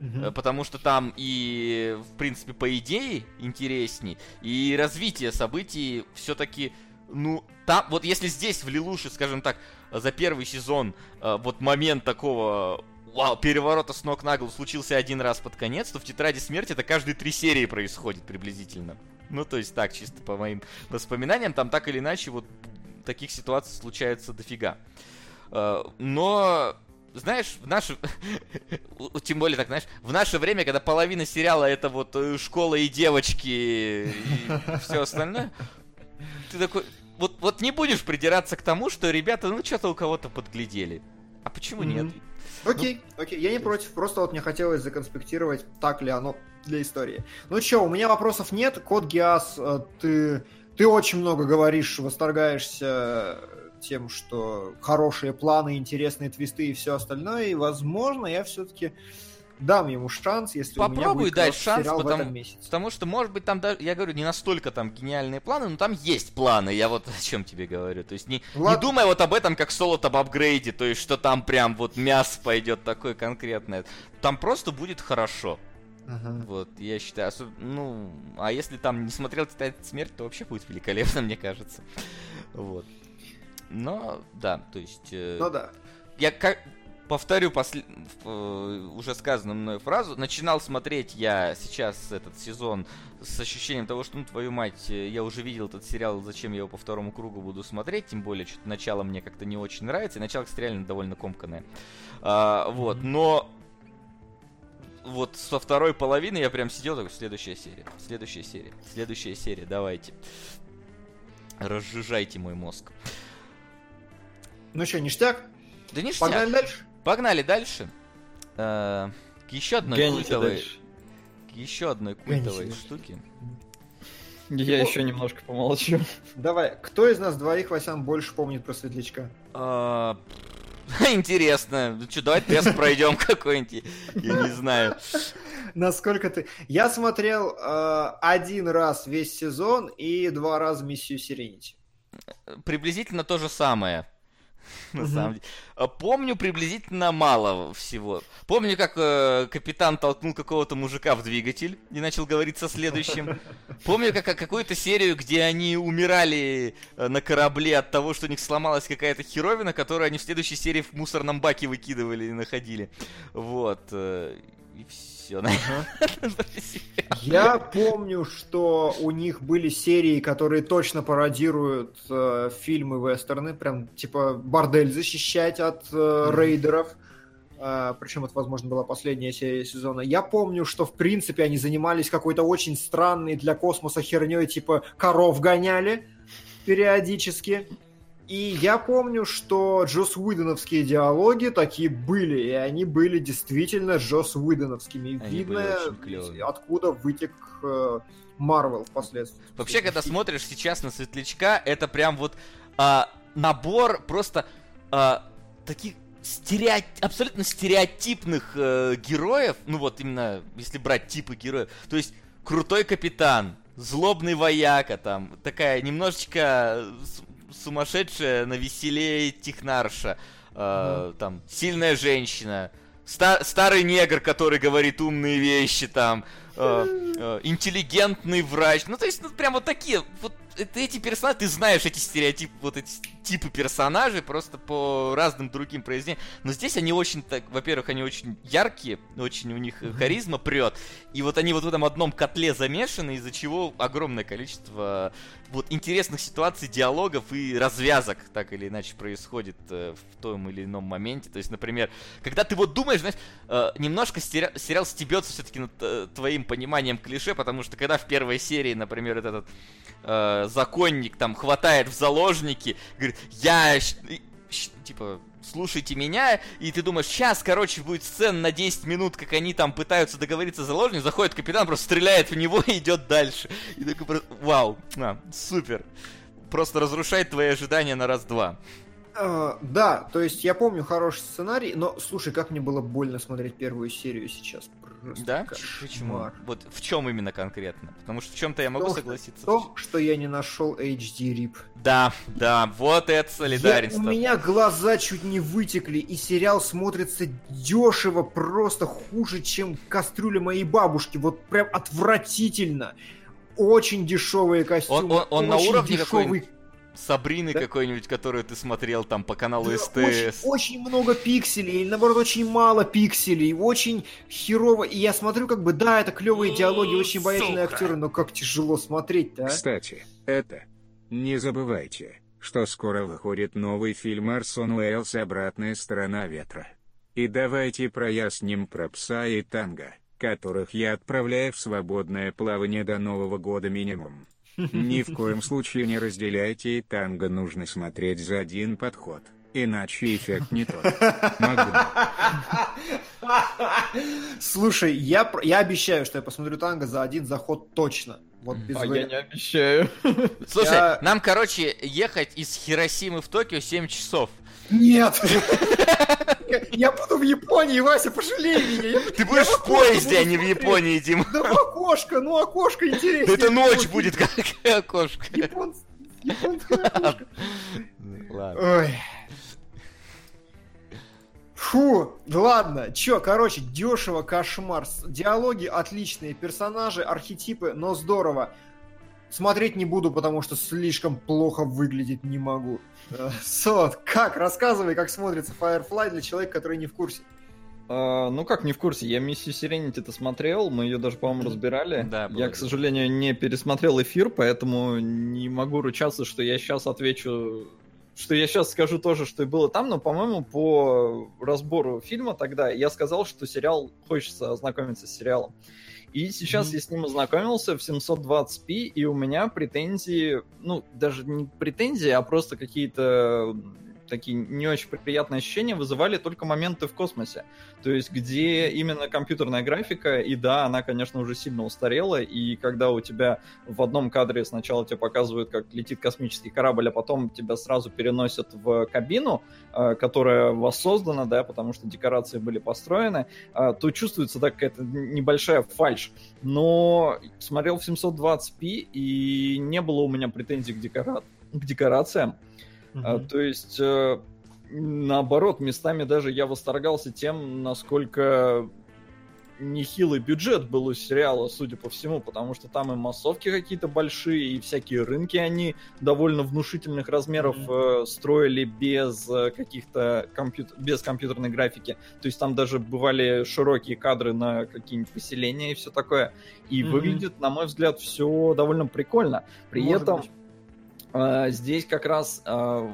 Угу. Потому что там и, в принципе, по идее интересней, и развитие событий все-таки, ну, там, вот если здесь в Лилуше, скажем так, за первый сезон э, вот момент такого вау, переворота с ног на голову случился один раз под конец, то в Тетради Смерти это каждые три серии происходит приблизительно. Ну, то есть так, чисто по моим воспоминаниям, там так или иначе вот таких ситуаций случается дофига. Э, но знаешь, в наше... Тем более, так, знаешь, в наше время, когда половина сериала это вот э, школа и девочки и все остальное, ты такой... Вот, вот не будешь придираться к тому, что ребята, ну, что-то у кого-то подглядели. А почему mm-hmm. нет? Окей, окей, я не против, просто вот мне хотелось законспектировать, так ли оно для истории. Ну что, у меня вопросов нет. Код Гиас, э, ты, ты очень много говоришь, восторгаешься тем, что хорошие планы, интересные твисты и все остальное. И, возможно, я все-таки дам ему шанс, если Попробуй у меня будет дать шанс, потому, в этом месяце. потому что, может быть, там даже, я говорю, не настолько там гениальные планы, но там есть планы, я вот о чем тебе говорю. То есть не, не думай вот об этом как соло об апгрейде, то есть что там прям вот мясо пойдет такое конкретное. Там просто будет хорошо. Uh-huh. Вот, я считаю, особ... ну, а если там не смотрел «Тетрадь смерть», то вообще будет великолепно, мне кажется. Вот. Но, да, то есть... Э... Ну да. Я как, повторю после... Э, уже сказанную мной фразу. Начинал смотреть я сейчас этот сезон с ощущением того, что, ну, твою мать, э, я уже видел этот сериал, зачем я его по второму кругу буду смотреть, тем более, что начало мне как-то не очень нравится, и начало, кстати, реально довольно комканное. А, вот, но вот со второй половины я прям сидел такой, следующая серия, следующая серия, следующая серия, давайте. Разжижайте мой мозг. Ну что, ништяк? Да ништяк. Погнали дальше? Погнали дальше. Э, к еще одной Гоните культовой... дальше. К еще одной культовой штуке. Я еще немножко помолчу. Давай, кто из нас двоих, Васян, больше помнит про Светлячка? А, Интересно. Ну что, давай тест пройдем какой-нибудь. Я не знаю. Насколько ты... Я смотрел э, один раз весь сезон и два раза миссию Сиренити. Приблизительно то же самое. На самом деле. А, Помню приблизительно мало всего. Помню, как э, капитан толкнул какого-то мужика в двигатель и начал говорить со следующим. Помню, как как- какую-то серию, где они умирали э, на корабле от того, что у них сломалась какая-то херовина, которую они в следующей серии в мусорном баке выкидывали и находили. Вот. э, И все. Я помню, что у них были серии, которые точно пародируют э, фильмы вестерны, прям типа бордель защищать от э, рейдеров. Э, причем это, возможно, была последняя серия сезона. Я помню, что в принципе они занимались какой-то очень странной для космоса херней, типа коров гоняли периодически. И я помню, что Джос Уидоновские диалоги такие были, и они были действительно Джос Уидоновскими. И Они Видно, откуда вытек э, Марвел впоследствии. Вообще, когда смотришь сейчас на Светлячка, это прям вот а, набор просто а, таких стереот... абсолютно стереотипных э, героев, ну вот именно, если брать типы героев, то есть крутой капитан, злобный вояка, там, такая немножечко с- сумасшедшая на веселее технарша, э, там, сильная женщина, ста- старый негр, который говорит умные вещи, там, э, э, интеллигентный врач. Ну, то есть, ну, прям вот такие, вот это эти персонажи, ты знаешь эти стереотипы, вот эти типы персонажей просто по разным другим произведениям. Но здесь они очень так, во-первых, они очень яркие, очень у них харизма прет. И вот они вот в этом одном котле замешаны, из-за чего огромное количество вот интересных ситуаций, диалогов и развязок так или иначе происходит э, в том или ином моменте. То есть, например, когда ты вот думаешь, знаешь, э, немножко сериал, сериал стебется все-таки над э, твоим пониманием клише, потому что когда в первой серии, например, этот законник там хватает в заложники, говорит, я типа, слушайте меня, и ты думаешь, сейчас, короче, будет сцена на 10 минут, как они там пытаются договориться с заложником, заходит капитан, просто стреляет в него и идет дальше. И такой просто, вау, а, супер. Просто разрушает твои ожидания на раз-два. Uh, да, то есть я помню хороший сценарий, но слушай, как мне было больно смотреть первую серию сейчас. Просто да? Почему? Вот в чем именно конкретно? Потому что в чем-то я могу то, согласиться. В том, что я не нашел HD RIP. Да, да, вот это солидарность. у меня глаза чуть не вытекли, и сериал смотрится дешево, просто хуже, чем кастрюля моей бабушки. Вот прям отвратительно. Очень дешевые костюмы. Он, он, он на уровне дешевый Сабрины да? какой-нибудь, которую ты смотрел там по каналу да, СТС. Очень, очень много пикселей, или наоборот, очень мало пикселей, очень херово. И я смотрю, как бы, да, это клевые диалоги, очень обаятельные актеры, но как тяжело смотреть-то, а? Кстати, это... Не забывайте, что скоро выходит новый фильм Арсон Уэллс «Обратная сторона ветра». И давайте проясним про пса и танго, которых я отправляю в свободное плавание до Нового года минимум. Ни в коем случае не разделяйте и танго нужно смотреть за один подход. Иначе эффект не тот. Могу. Слушай, я, я обещаю, что я посмотрю танго за один заход точно. Вот без а я не обещаю. Слушай, я... нам, короче, ехать из Хиросимы в Токио 7 часов. Нет! Я буду в Японии, Вася, пожалей меня. Ты будешь в поезде, а не в Японии, Дима. Да окошко, ну окошко интереснее. Это ночь будет, как окошко. Японское окошко. Ладно. Ой. Фу, ладно, чё, короче, дешево, кошмар. Диалоги отличные, персонажи, архетипы, но здорово. Смотреть не буду, потому что слишком плохо выглядеть не могу. Э, Сот, как? Рассказывай, как смотрится Firefly для человека, который не в курсе. Uh, ну как не в курсе, я миссию Serenity это смотрел, мы ее даже, по-моему, разбирали. Да, я, к сожалению, не пересмотрел эфир, поэтому не могу ручаться, что я сейчас отвечу, что я сейчас скажу тоже, что и было там, но, по-моему, по разбору фильма тогда я сказал, что сериал, хочется ознакомиться с сериалом. И сейчас mm-hmm. я с ним ознакомился в 720p, и у меня претензии, ну, даже не претензии, а просто какие-то такие не очень приятные ощущения вызывали только моменты в космосе. То есть, где именно компьютерная графика, и да, она, конечно, уже сильно устарела, и когда у тебя в одном кадре сначала тебе показывают, как летит космический корабль, а потом тебя сразу переносят в кабину, э, которая воссоздана, да, потому что декорации были построены, э, то чувствуется да, какая-то небольшая фальш. Но смотрел в 720p, и не было у меня претензий к, декора... к декорациям. А, то есть, э, наоборот, местами даже я восторгался тем, насколько нехилый бюджет был у сериала, судя по всему, потому что там и массовки какие-то большие, и всякие рынки они довольно внушительных размеров mm-hmm. э, строили без э, каких-то компьютер... без компьютерной графики. То есть там даже бывали широкие кадры на какие-нибудь поселения и все такое. И mm-hmm. выглядит, на мой взгляд, все довольно прикольно. При Может этом быть здесь как раз uh,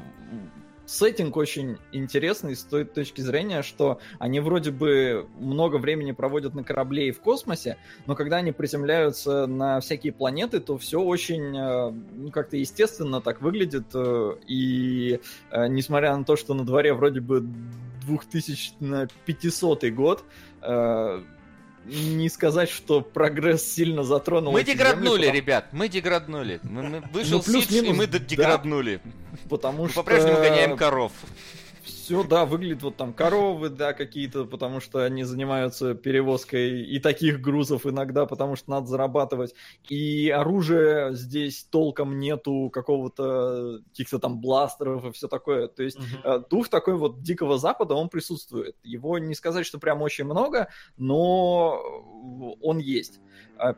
сеттинг очень интересный с той точки зрения, что они вроде бы много времени проводят на корабле и в космосе, но когда они приземляются на всякие планеты, то все очень uh, ну, как-то естественно так выглядит. Uh, и несмотря на то, что на дворе вроде бы 2500 год, не сказать, что прогресс сильно затронул. Мы деграднули, земли, ребят, мы деграднули. Мы, мы вышел ну, Сидж, и мы деграднули. Да, потому мы что... по-прежнему гоняем коров все, да, выглядит вот там коровы, да, какие-то, потому что они занимаются перевозкой и таких грузов иногда, потому что надо зарабатывать. И оружия здесь толком нету, какого-то каких-то там бластеров и все такое. То есть uh-huh. дух такой вот дикого запада, он присутствует. Его не сказать, что прям очень много, но он есть. А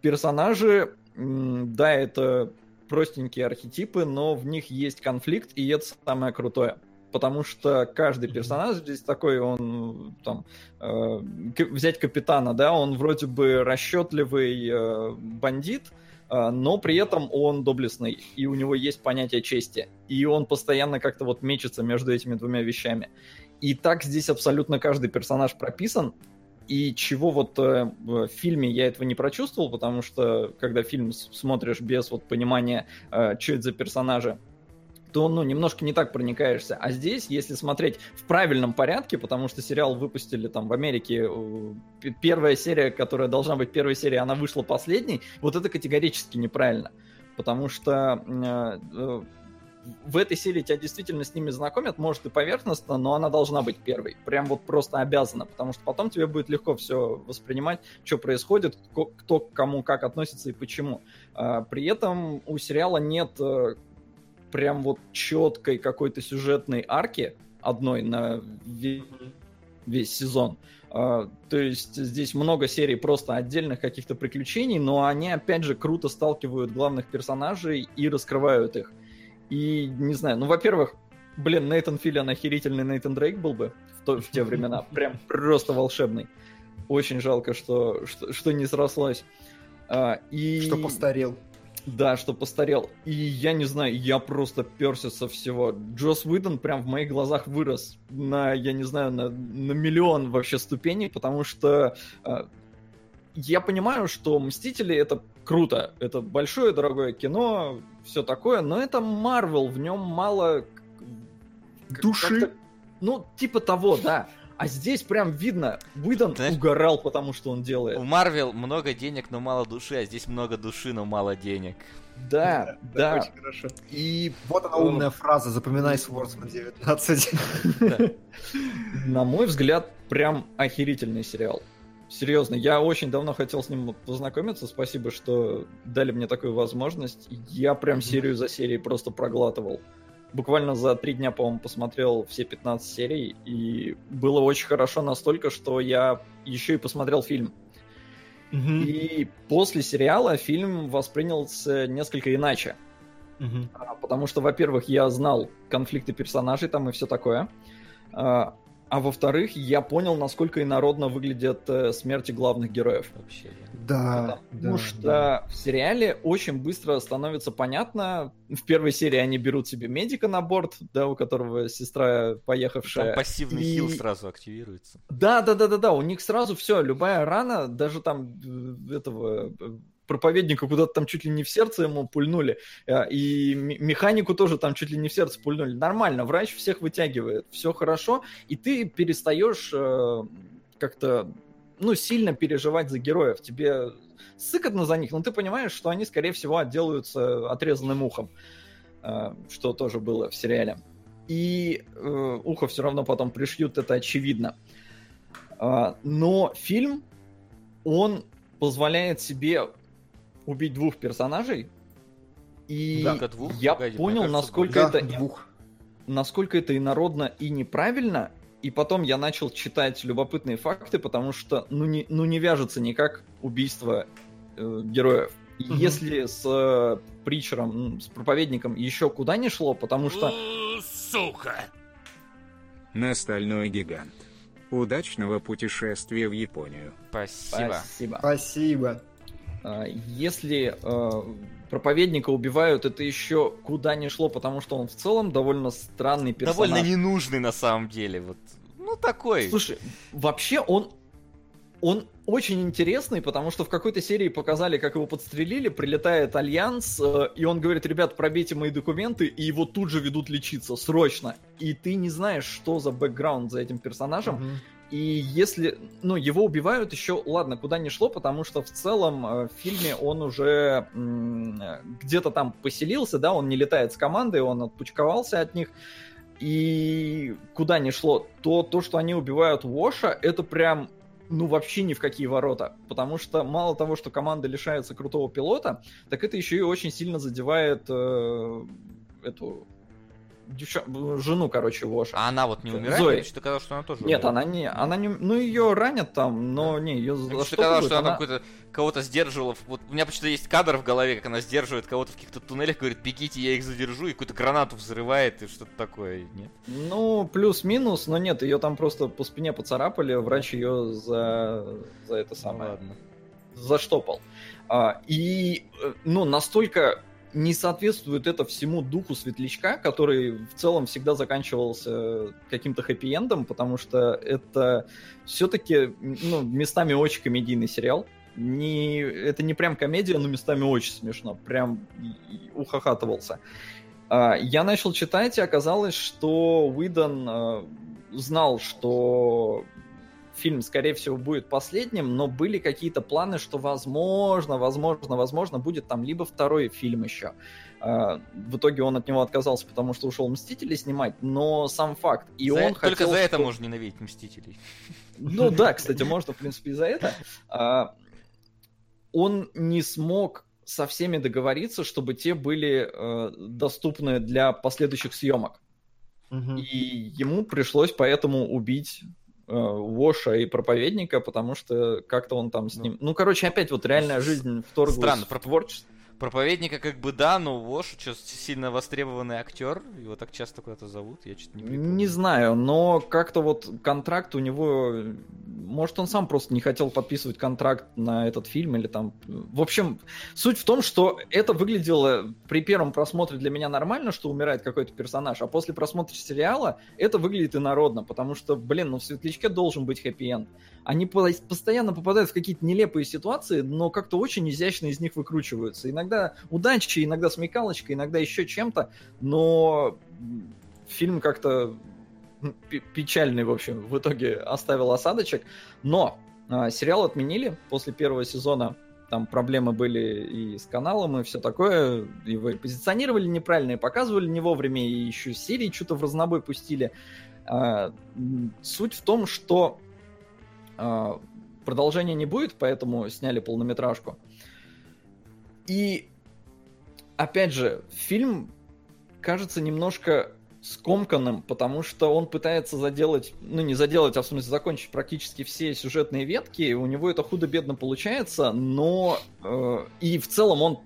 персонажи, да, это простенькие архетипы, но в них есть конфликт, и это самое крутое потому что каждый персонаж здесь такой, он там э, взять капитана, да, он вроде бы расчетливый э, бандит, э, но при этом он доблестный, и у него есть понятие чести, и он постоянно как-то вот мечется между этими двумя вещами. И так здесь абсолютно каждый персонаж прописан, и чего вот э, в фильме я этого не прочувствовал, потому что когда фильм смотришь без вот понимания, э, что это за персонажи, то ну, немножко не так проникаешься. А здесь, если смотреть в правильном порядке, потому что сериал выпустили там в Америке, первая серия, которая должна быть первой серией, она вышла последней, вот это категорически неправильно. Потому что э, в этой серии тебя действительно с ними знакомят, может и поверхностно, но она должна быть первой. Прям вот просто обязана, потому что потом тебе будет легко все воспринимать, что происходит, кто к кому как относится и почему. А, при этом у сериала нет э, прям вот четкой какой-то сюжетной арки одной на весь сезон. Uh, то есть здесь много серий просто отдельных каких-то приключений, но они опять же круто сталкивают главных персонажей и раскрывают их. И не знаю, ну, во-первых, блин, Нейтан Филлиан охерительный Нейтан Дрейк был бы в, то, в те времена. Прям просто волшебный. Очень жалко, что, что, что не срослось. А, и... Что постарел. Да, что постарел. И я не знаю, я просто перся со всего. Джос Уидон прям в моих глазах вырос на, я не знаю, на, на миллион вообще ступеней, потому что э, я понимаю, что Мстители это круто. Это большое, дорогое кино, все такое, но это Марвел, в нем мало... Души? Ну, типа того, да. А здесь прям видно, Уидон Знаешь, угорал, потому что он делает. У Марвел много денег, но мало души, а здесь много души, но мало денег. Да, да. Очень хорошо. И вот она умная фраза, запоминай Свордсман 19. На мой взгляд, прям охерительный сериал. Серьезно, я очень давно хотел с ним познакомиться. Спасибо, что дали мне такую возможность. Я прям серию за серией просто проглатывал. Буквально за три дня, по-моему, посмотрел все 15 серий, и было очень хорошо настолько, что я еще и посмотрел фильм. Mm-hmm. И после сериала фильм воспринялся несколько иначе. Mm-hmm. Потому что, во-первых, я знал конфликты персонажей там и все такое. А, во-вторых, я понял, насколько инородно выглядят э, смерти главных героев. Вообще. Да. Потому да, что да. в сериале очень быстро становится понятно. В первой серии они берут себе медика на борт, да, у которого сестра поехавшая. Там пассивный и... хил сразу активируется. Да, да, да, да, да. У них сразу все, любая рана, даже там э, этого э, проповедника куда-то там чуть ли не в сердце ему пульнули, э, и механику тоже там чуть ли не в сердце пульнули. Нормально, врач всех вытягивает, все хорошо, и ты перестаешь э, как-то, ну, сильно переживать за героев. Тебе сыкотно за них, но ты понимаешь, что они, скорее всего, отделаются отрезанным ухом, э, что тоже было в сериале. И ухо все равно потом пришьют, это очевидно. Э, но фильм, он позволяет себе убить двух персонажей, и да, двух, я погоди, понял, кажется, насколько да, это двух. насколько это инородно и неправильно. И потом я начал читать любопытные факты, потому что ну не, ну не вяжется никак убийство э, героев. Угу. Если с э, притчером, с проповедником еще куда не шло, потому что... Сука! На стальной гигант. Удачного путешествия в Японию. Спасибо. Спасибо. Спасибо. А, если э, проповедника убивают, это еще куда не шло, потому что он в целом довольно странный персонаж. Довольно ненужный на самом деле. Вот. Ну, такой. Слушай, вообще он он очень интересный, потому что в какой-то серии показали, как его подстрелили, прилетает Альянс, э, и он говорит, ребят, пробейте мои документы, и его тут же ведут лечиться, срочно. И ты не знаешь, что за бэкграунд за этим персонажем. Uh-huh. И если, ну, его убивают еще, ладно, куда не шло, потому что в целом э, в фильме он уже где-то там поселился, да, он не летает с командой, он отпучковался от них. И куда не шло, то то, что они убивают Воша, это прям ну, вообще ни в какие ворота. Потому что мало того, что команда лишается крутого пилота, так это еще и очень сильно задевает э, эту девча... жену, короче, Воша. А она вот не умирает? Зои. Ты сказал, что она тоже Нет, умирает. она не, она не, ну ее ранят там, но да. не, ее за что сказал, что она, она... какой-то кого-то сдерживала. Вот у меня почему-то есть кадр в голове, как она сдерживает кого-то в каких-то туннелях, говорит, бегите, я их задержу, и какую-то гранату взрывает и что-то такое, нет? Ну, плюс-минус, но нет, ее там просто по спине поцарапали, врач ее за, за это самое, Ладно. заштопал. А, и, э, ну, настолько не соответствует это всему духу Светлячка, который в целом всегда заканчивался каким-то хэппи-эндом, потому что это все-таки ну, местами очень комедийный сериал. Не, это не прям комедия, но местами очень смешно. Прям ухахатывался. А, я начал читать, и оказалось, что Уидон а, знал, что фильм, скорее всего, будет последним, но были какие-то планы, что возможно, возможно, возможно, будет там либо второй фильм еще. А, в итоге он от него отказался, потому что ушел Мстители снимать, но сам факт. И за он это, хотел, Только за что... это можно ненавидеть Мстителей. Ну да, кстати, можно, в принципе, и за это. А, он не смог со всеми договориться, чтобы те были э, доступны для последующих съемок. Угу. И ему пришлось поэтому убить э, Воша и проповедника, потому что как-то он там с ним... Ну, короче, опять вот реальная жизнь вторглась Странно, в творчество. Проповедника как бы да, но Вош сильно востребованный актер, его так часто куда-то зовут, я что-то не припомню. Не знаю, но как-то вот контракт у него... Может, он сам просто не хотел подписывать контракт на этот фильм или там... В общем, суть в том, что это выглядело при первом просмотре для меня нормально, что умирает какой-то персонаж, а после просмотра сериала это выглядит инородно, потому что, блин, ну в Светлячке должен быть хэппи-энд. Они постоянно попадают в какие-то нелепые ситуации, но как-то очень изящно из них выкручиваются. Иногда удачи, иногда смекалочка, иногда еще чем-то, но фильм как-то печальный, в общем, в итоге оставил осадочек. Но э, сериал отменили после первого сезона. Там проблемы были и с каналом, и все такое. Его позиционировали неправильно, и показывали не вовремя, и еще серии что-то в разнобой пустили. Э, суть в том, что продолжения не будет, поэтому сняли полнометражку. И опять же, фильм кажется немножко скомканным, потому что он пытается заделать, ну не заделать, а в смысле закончить практически все сюжетные ветки, у него это худо-бедно получается, но э, и в целом он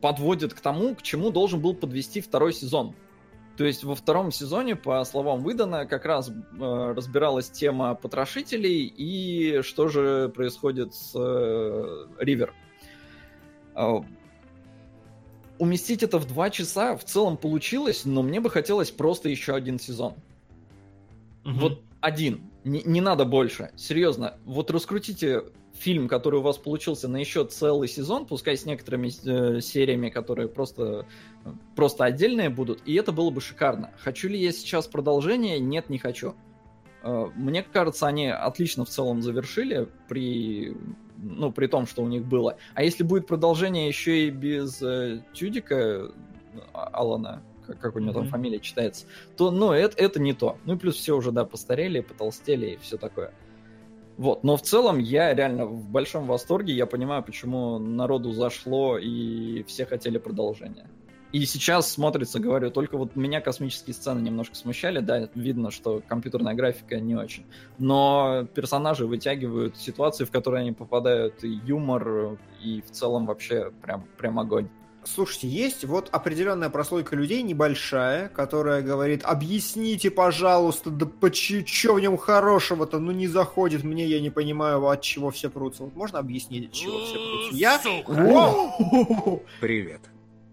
подводит к тому, к чему должен был подвести второй сезон. То есть во втором сезоне, по словам Выдана, как раз э, разбиралась тема потрошителей и что же происходит с э, Ривер. Э, уместить это в два часа в целом получилось, но мне бы хотелось просто еще один сезон. Угу. Вот один. Не, не надо больше. Серьезно. Вот раскрутите фильм, который у вас получился на еще целый сезон, пускай с некоторыми э, сериями, которые просто, просто отдельные будут, и это было бы шикарно. Хочу ли я сейчас продолжение? Нет, не хочу. Э, мне кажется, они отлично в целом завершили при, ну, при том, что у них было. А если будет продолжение еще и без э, Тюдика, а, Алана, как, у него mm-hmm. там фамилия читается, то, ну, это, это не то. Ну и плюс все уже, да, постарели, потолстели и все такое. Вот, но в целом я реально в большом восторге, я понимаю, почему народу зашло и все хотели продолжения. И сейчас смотрится, говорю, только вот меня космические сцены немножко смущали, да, видно, что компьютерная графика не очень. Но персонажи вытягивают ситуации, в которые они попадают, и юмор, и в целом вообще прям, прям огонь. Слушайте, есть вот определенная прослойка людей небольшая, которая говорит, объясните, пожалуйста, да что в нем хорошего-то, ну не заходит мне, я не понимаю, от чего все прутся. Вот можно объяснить, от чего все прутся? Я? Привет.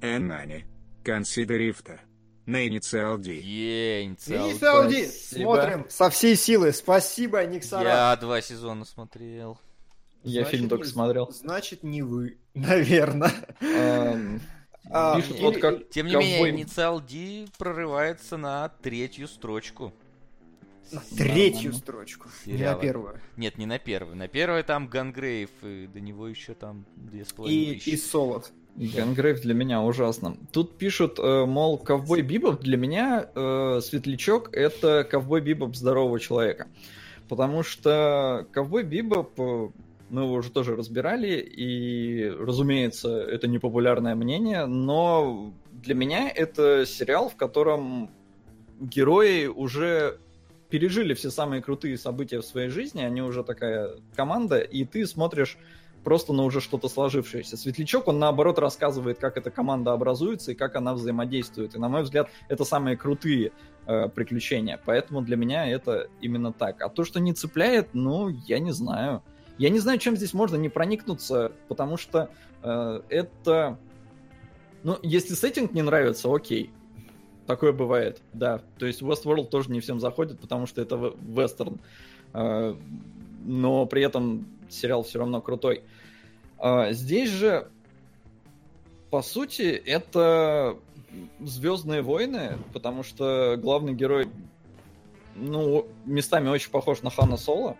Эннани. Consider Rifta. На инициал D. Е, инициал, инициал D. Смотрим со всей силы. Спасибо, Никсара. Я два сезона смотрел. Я значит, фильм только не, смотрел. Значит, не вы, наверное. Эм, а, Пишут, вот как Тем не менее, инициал D прорывается на третью строчку. На третью строчку, не на первую. Нет, не на первую. На первой там Гангрейв, и до него еще там две с половиной И, и Солод. Gungrave для меня ужасно. Тут пишут, э, мол, ковбой Бибоп для меня э, светлячок это ковбой Бибоп здорового человека. Потому что ковбой Бибоп э, мы его уже тоже разбирали, и, разумеется, это непопулярное мнение, но для меня это сериал, в котором герои уже пережили все самые крутые события в своей жизни, они уже такая команда, и ты смотришь просто на уже что-то сложившееся. Светлячок, он наоборот рассказывает, как эта команда образуется и как она взаимодействует. И, на мой взгляд, это самые крутые э, приключения. Поэтому для меня это именно так. А то, что не цепляет, ну, я не знаю. Я не знаю, чем здесь можно не проникнуться, потому что э, это Ну, если сеттинг не нравится, окей. Такое бывает, да. То есть Westworld тоже не всем заходит, потому что это вестерн. А, Но при этом сериал все равно крутой. А, Здесь же, по сути, это Звездные войны, потому что главный герой, ну, местами очень похож на Хана Соло.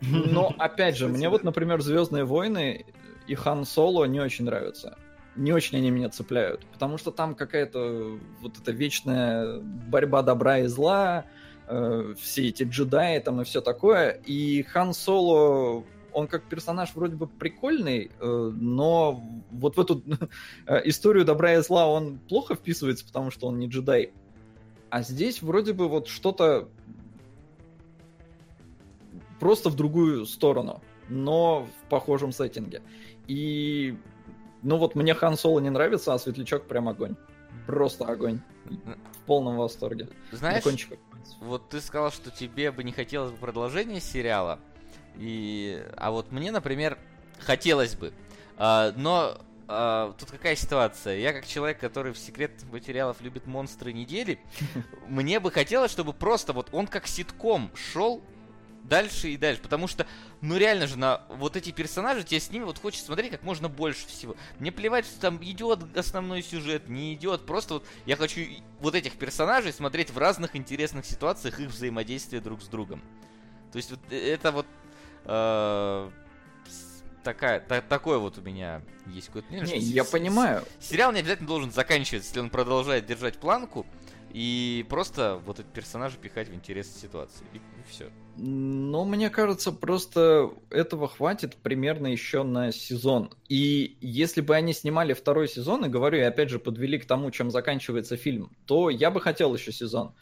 Но, опять же, мне вот, например, Звездные войны и Хан Соло не очень нравятся. Не очень они меня цепляют, потому что там какая-то вот эта вечная борьба добра и зла, э, все эти джедаи там и все такое. И Хан Соло, он как персонаж вроде бы прикольный, э, но вот в эту э, историю добра и зла он плохо вписывается, потому что он не джедай. А здесь вроде бы вот что-то просто в другую сторону, но в похожем сеттинге. И, ну вот мне Хан Соло не нравится, а Светлячок прям огонь. Просто огонь. В полном восторге. Знаешь, вот ты сказал, что тебе бы не хотелось бы продолжения сериала. И... А вот мне, например, хотелось бы. А, но а, тут какая ситуация? Я как человек, который в секрет материалов любит монстры недели, мне бы хотелось, чтобы просто вот он как ситком шел дальше и дальше. Потому что, ну реально же, на вот эти персонажи, тебе с ними вот хочется смотреть как можно больше всего. Мне плевать, что там идет основной сюжет, не идет. Просто вот я хочу вот этих персонажей смотреть в разных интересных ситуациях, их взаимодействие друг с другом. То есть вот э, это вот э, такая, та- такое вот у меня есть какое-то мнение. Не, я с- понимаю. Сериал не обязательно должен заканчиваться, если он продолжает держать планку и просто вот эти персонажи пихать в интересные ситуации. И, все. Но мне кажется, просто этого хватит примерно еще на сезон. И если бы они снимали второй сезон, и говорю, и опять же подвели к тому, чем заканчивается фильм, то я бы хотел еще сезон.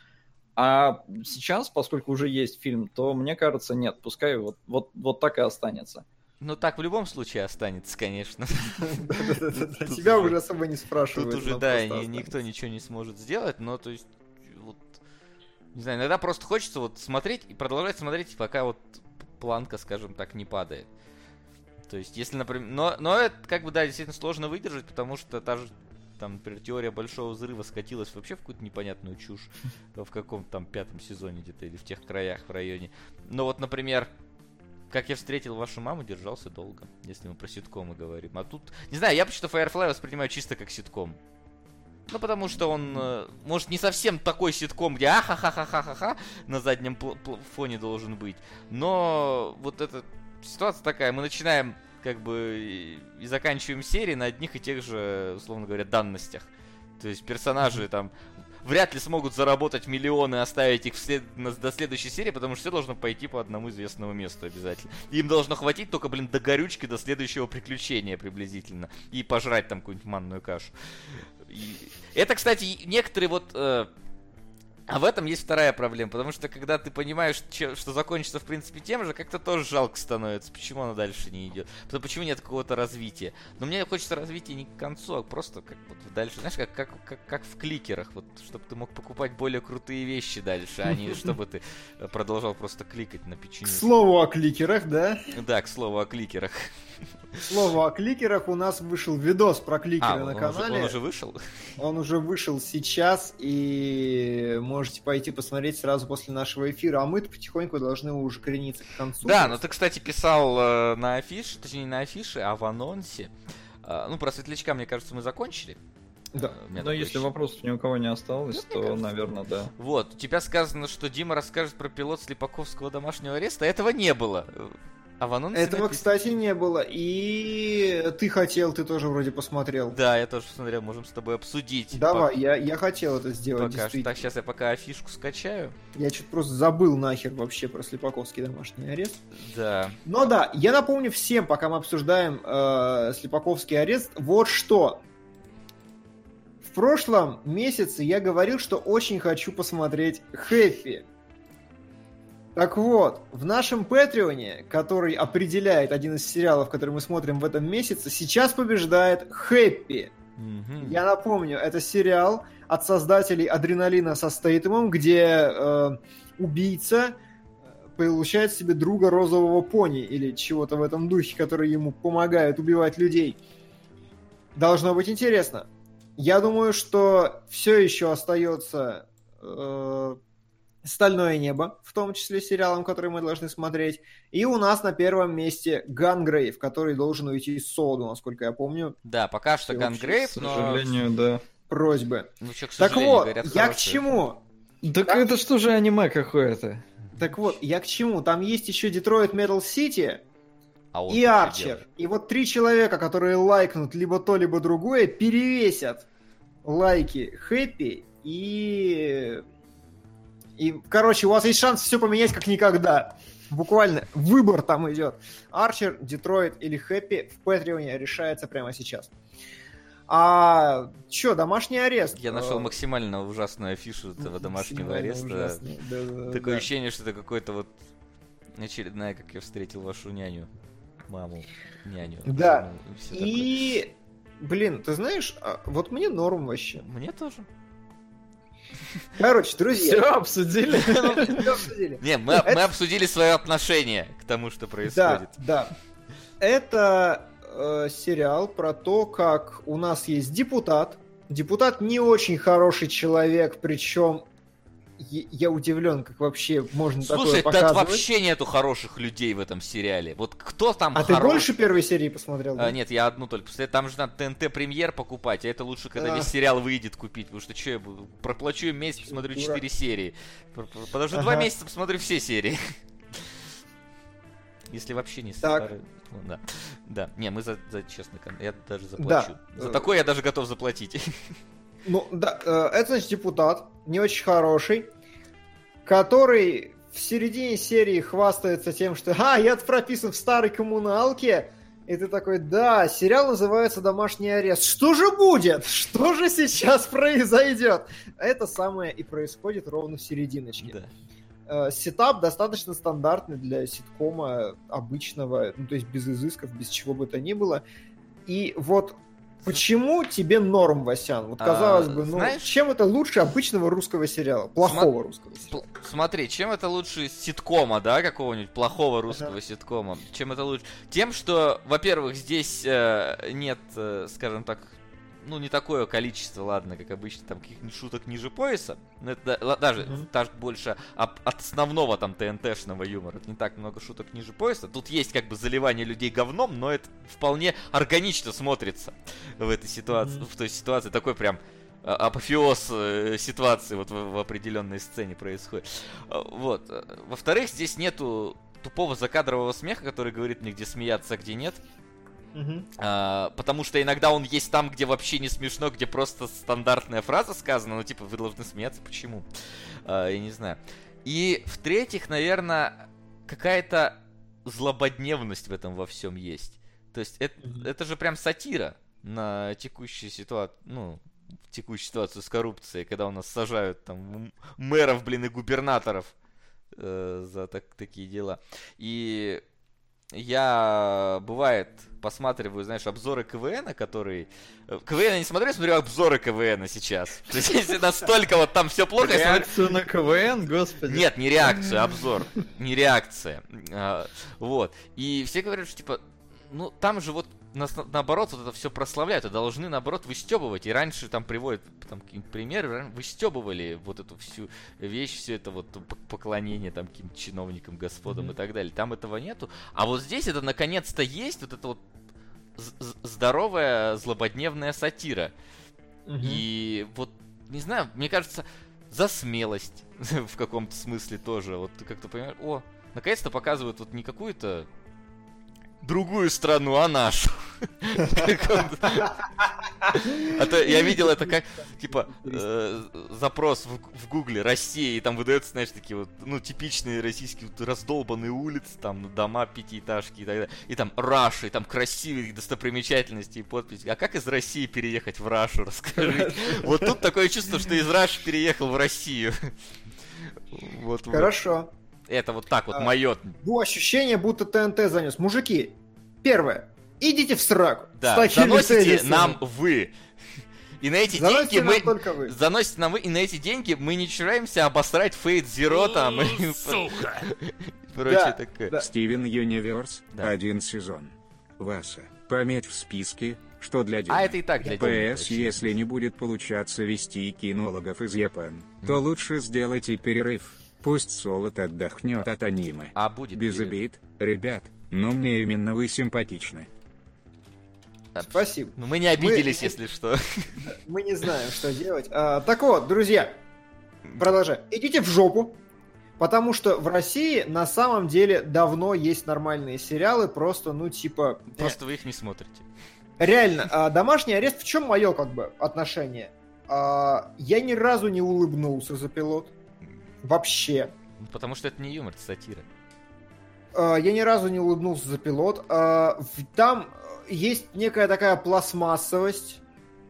А сейчас, поскольку уже есть фильм, то мне кажется, нет, пускай вот, вот, вот так и останется. Ну так в любом случае останется, конечно. Тебя уже- особо не спрашивают. Тут уже, да, никто ничего не сможет сделать, но то есть, не знаю, иногда просто хочется вот смотреть и продолжать смотреть, пока вот планка, скажем так, не падает. То есть, если, например, но, но это, как бы, да, действительно сложно выдержать, потому что та же, там, например, теория большого взрыва скатилась вообще в какую-то непонятную чушь в каком-то там пятом сезоне где-то или в тех краях в районе. Но вот, например, как я встретил вашу маму, держался долго, если мы про ситкомы говорим. А тут, не знаю, я почему-то Firefly воспринимаю чисто как ситком. Ну, потому что он, э, может, не совсем такой ситком, где ахахахахаха на заднем пл- пл- фоне должен быть. Но вот эта ситуация такая, мы начинаем как бы и, заканчиваем серии на одних и тех же, условно говоря, данностях. То есть персонажи там вряд ли смогут заработать миллионы и оставить их в след- на- до следующей серии, потому что все должно пойти по одному известному месту обязательно. Им должно хватить только, блин, до горючки, до следующего приключения приблизительно. И пожрать там какую-нибудь манную кашу. И Это, кстати, некоторые вот... э, а в этом есть вторая проблема, потому что когда ты понимаешь, че- что закончится в принципе тем же, как-то тоже жалко становится, почему оно дальше не идет. Потому почему нет какого-то развития. Но мне хочется развития не к концу, а просто как вот дальше, знаешь, как, как, как, как в кликерах, вот, чтобы ты мог покупать более крутые вещи дальше, а не чтобы ты продолжал просто кликать на К печенье. слову о кликерах, да? Да, к слову о кликерах. К слову о кликерах, у нас вышел видос про кликеры А, на он уже, канале. он уже вышел? Он уже вышел сейчас, и можете пойти посмотреть сразу после нашего эфира. А мы-то потихоньку должны уже крениться к концу. Да, но ты, кстати, писал э, на афише, точнее не на афише, а в анонсе. Э, ну, про светлячка, мне кажется, мы закончили. Да. Э, Но если ощущение. вопросов ни у кого не осталось, Ну, то, кажется, наверное, да. Вот, у тебя сказано, что Дима расскажет про пилот Слепаковского домашнего ареста. Этого не было. А в анонсе Этого, написано- кстати, не было. И ты хотел, ты тоже вроде посмотрел. Да, я тоже посмотрел, можем с тобой обсудить. Давай, я, я хотел это сделать, Пока, что. Так, сейчас я пока афишку скачаю. Я что-то просто забыл нахер вообще про Слепаковский домашний арест. Да. Но да, я напомню всем, пока мы обсуждаем э, Слепаковский арест, вот что. В прошлом месяце я говорил, что очень хочу посмотреть Хэппи. Так вот, в нашем Патреоне, который определяет один из сериалов, который мы смотрим в этом месяце, сейчас побеждает Хэппи. Мгм. Я напомню, это сериал от создателей Адреналина со Стейтемом, где э, убийца э, получает себе друга розового пони или чего-то в этом духе, который ему помогает убивать людей. Должно быть интересно. Я думаю, что все еще остается э, Стальное небо, в том числе сериалом, который мы должны смотреть. И у нас на первом месте Gungrave, который должен уйти Солоду, насколько я помню. Да, пока что Gungrave, К но... сожалению, да. Просьбы. Ну, чё, к Так вот, говорят, я к чему? Так Да. это что же аниме какое-то? Так вот, я к чему? Там есть еще Детройт Metal City А он и что Арчер. делает? И вот три человека, которые лайкнут либо то, либо другое, перевесят лайки Хэппи и... И, короче, у вас есть шанс все поменять как никогда. Буквально выбор там идет. Арчер, Детройт или Хэппи в Патреоне решается прямо сейчас. А чё, домашний арест? Я нашел Э, максимально ужасную афишу этого домашнего ареста. ужасный. Такое ощущение, что это какой-то вот очередная, как я встретил вашу няню. Маму, няню. Да. такое. И, блин, ты знаешь, а, вот мне норм вообще. Мне тоже. Короче, Все друзья, обсудили? всё обсудили. Не, мы, обсудили свое отношение к тому, что происходит. Да, да. Это э, сериал про то, как у нас есть депутат. Депутат не очень хороший человек, причем я удивлен, как вообще можно Слушай, такое тут показывать. вообще нету хороших людей в этом сериале. Вот кто там А ты хорош- больше первой серии посмотрел? А, да? нет, я одну только. Посмотрел. Там же надо ТНТ премьер покупать, а это лучше, когда А. весь сериал выйдет купить, потому что что я буду? Проплачу месяц, посмотрю Дура. 4 серии. Подожду два Ага. месяца, посмотрю все серии. Если вообще не Так. старый. Ну, да. Да. Не, мы за, за честный кон- Я даже заплачу. За Э. такое я даже готов заплатить. Ну, да, э, это, значит, депутат, не очень хороший, который в середине серии хвастается тем, что «А, я прописан в старой коммуналке», и ты такой, да, сериал называется «Домашний арест». Что же будет? Что же сейчас произойдет? Это самое и происходит ровно в серединочке. Да. Э, Сетап достаточно стандартный для ситкома обычного, ну, то есть без изысков, без чего бы то ни было. И вот почему тебе норм, Васян? Вот А, казалось бы, ну, знаешь- чем это лучше обычного русского сериала? Плохого русского сериала. Смотри, чем это лучше ситкома, да, какого-нибудь плохого русского Ага. ситкома? Чем это лучше? Тем, что, во-первых, здесь э, нет, э, скажем так, ну, не такое количество, ладно, как обычно, там, каких-нибудь шуток ниже пояса. Но это да- ла- даже Мгм. так больше об- от основного там ТНТшного юмора. Это не так много шуток ниже пояса. Тут есть как бы заливание людей говном, но это вполне органично смотрится в этой ситуации, Мгм. в той ситуации. Такой прям а, апофеоз э, ситуации вот в, в определенной сцене происходит. А, Вот. Во-вторых, здесь нету тупого закадрового смеха, который говорит мне, где смеяться, а где нет. А, потому что иногда он есть там, где вообще не смешно, где просто стандартная фраза сказана, ну типа вы должны смеяться, почему? А, я не знаю. И в-третьих, наверное, какая-то злободневность в этом во всем есть. То есть это, это же прям сатира на текущую ситуацию, ну, текущую ситуацию с коррупцией, когда у нас сажают там мэров, блин, и губернаторов э, за так, такие дела. И я, бывает, посматриваю, знаешь, обзоры КВН, который... э, КВН я не смотрю, я смотрю обзоры КВН сейчас. То есть, если настолько вот там все плохо. Реакцию на КВН, господи. Нет, не реакцию, обзор. Не реакция. А, Вот. И все говорят, что типа, ну там же вот нас, на- наоборот вот это все прославляют, и должны наоборот выстебывать. И раньше там приводят там какие-нибудь примеры, выстебывали вот эту всю вещь, все это вот поклонение там каким-то чиновникам, господам Мгм. и так далее. Там этого нету. А вот здесь это наконец-то есть, вот это вот здоровая злободневная сатира. Мгм. И вот, не знаю, мне кажется, за смелость в каком-то смысле тоже. Вот ты как-то понимаешь, о, наконец-то показывают вот не какую-то другую страну, а нашу. А то я видел это как, типа, э, запрос в гугле Россия, и там выдается, знаешь, такие вот, ну, типичные российские раздолбанные улицы, там, дома пятиэтажки и так далее. И там Раша, и там красивые достопримечательности и подписи. А как из России переехать в Рашу, расскажи. Вот тут такое чувство, что из Раши переехал в Россию. Вот. Это вот так вот, А, мое. Ну, ощущение, будто ТНТ занес. Мужики, первое, идите в сраку. Да, заносите тезисами. нам вы. И на эти Заносите деньги нам мы... только вы. Заносите нам вы, и на эти деньги мы не чураемся обосрать Fate Zero там Сука! прочее Да, такое. да. Стивен Юниверс, Да. один сезон. Васа, пометь в списке, что для денег. А это и так для. ПС, если не будет получаться вести кинологов из Япон, то лучше сделайте перерыв. Пусть Солод отдохнет от аниме. А будет Без перерыв. обид, ребят, но мне именно вы симпатичны. Спасибо. Ну, мы не обиделись, Мы- если что. Мы не знаем, что делать. А, так вот, друзья, продолжаем. Идите в жопу, потому что в России на самом деле давно есть нормальные сериалы, просто, ну, типа... э, Просто вы их не смотрите. Реально, а, домашний арест, в чем мое, как бы, отношение? А, я ни разу не улыбнулся за пилот. Вообще. Потому что это не юмор, это сатира. А, я ни разу не улыбнулся за пилот. В- там есть некая такая пластмассовость.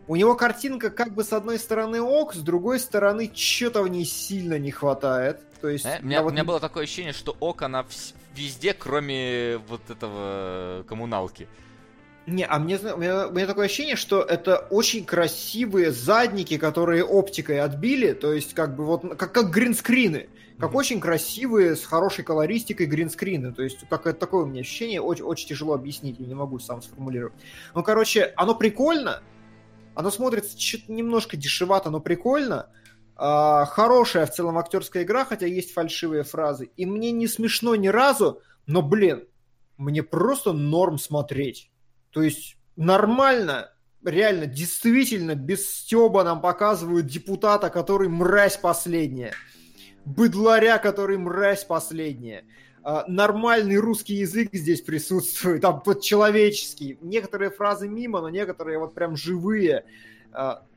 У него картинка как бы с одной стороны ок, с другой стороны что-то в ней сильно не хватает. То есть, Э, У меня, вот у меня было такое ощущение, что ок, она вс- везде, кроме вот этого коммуналки. Не, а мне, у, меня, у меня такое ощущение, что это очень красивые задники, которые оптикой отбили, то есть как бы вот как, как гринскрины. Как Мгм. очень красивые, с хорошей колористикой гринскрины. То есть как это такое у меня ощущение, очень, очень тяжело объяснить, я не могу сам сформулировать. Ну, короче, оно прикольно, оно смотрится чуть немножко дешевато, но прикольно. А, хорошая в целом актерская игра, хотя есть фальшивые фразы. И мне не смешно ни разу, но, блин, мне просто норм смотреть. То есть нормально, реально, действительно, без стеба нам показывают депутата, который мразь последняя. Быдларя, который мразь последняя. А, Нормальный русский язык здесь присутствует, там подчеловеческий. Некоторые фразы мимо, но некоторые вот прям живые,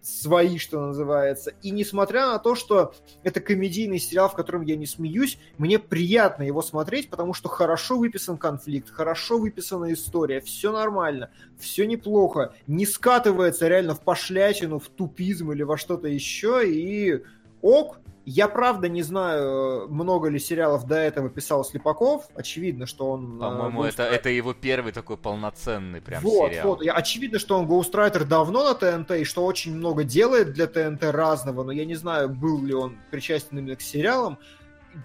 свои, что называется. И несмотря на то, что это комедийный сериал, в котором я не смеюсь, мне приятно его смотреть, потому что хорошо выписан конфликт, хорошо выписана история, все нормально, все неплохо, не скатывается реально в пошлячину, в тупизм или во что-то еще, и ок. Я правда не знаю, много ли сериалов до этого писал Слепаков. Очевидно, что он... э, По-моему, это, это его первый такой полноценный прям вот, сериал. вот. Очевидно, что он Ghostwriter давно на ТНТ, и что очень много делает для ТНТ разного, но я не знаю, был ли он причастен именно к сериалам.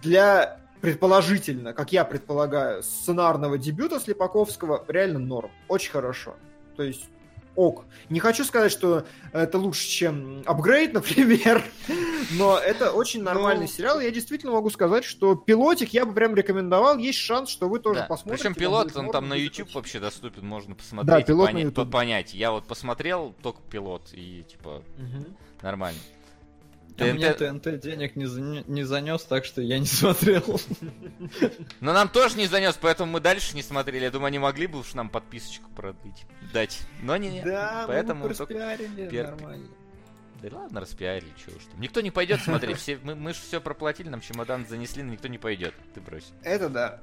Для, предположительно, как я предполагаю, сценарного дебюта Слепаковского реально норм. Очень хорошо. То есть ок. Не хочу сказать, что это лучше, чем апгрейд, например, но это очень нормальный Ну, сериал. Я действительно могу сказать, что пилотик я бы прям рекомендовал. Есть шанс, что вы тоже Да. посмотрите. Причем пилот, он норм, там на YouTube очень- вообще доступен, можно Да, посмотреть, пилот и на поня- понять. Я вот посмотрел только пилот, и типа Мгм. нормально. А мне ТНТ ТНТ денег не, не занес, так что я не смотрел. Но нам тоже не занес, поэтому мы дальше не смотрели. Я думаю, они могли бы уж нам подписочку продлить, дать. Но не, Да, Поэтому мы распиарили, пер- нормально. Да ладно, распиарили, чего уж там. Никто не пойдет смотреть, все, мы, мы же все проплатили, нам чемодан занесли, но никто не пойдет. Ты брось. Это да.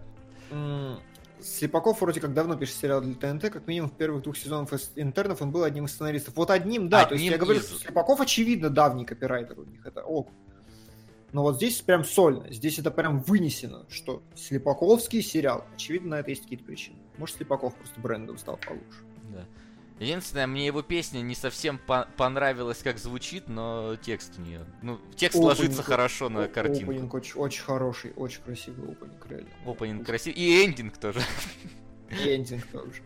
Слепаков вроде как давно пишет сериал для ТНТ, как минимум в первых двух сезонах интернов он был одним из сценаристов. Вот одним, да, то есть Одним я говорю, из. что Слепаков очевидно давний копирайтер у них, это ок. Но вот здесь прям сольно, здесь это прям вынесено, что Слепаковский сериал. Очевидно, на это есть какие-то причины. Может, Слепаков просто брендом стал получше. Единственное, мне его песня не совсем по- понравилась, как звучит, но текст у нее. Ну, текст Опенинг- ложится хорошо на картинку. Опенинг очень, очень хороший, очень красивый опенинг, реально. Опенинг красивый. И эндинг тоже. И эндинг тоже.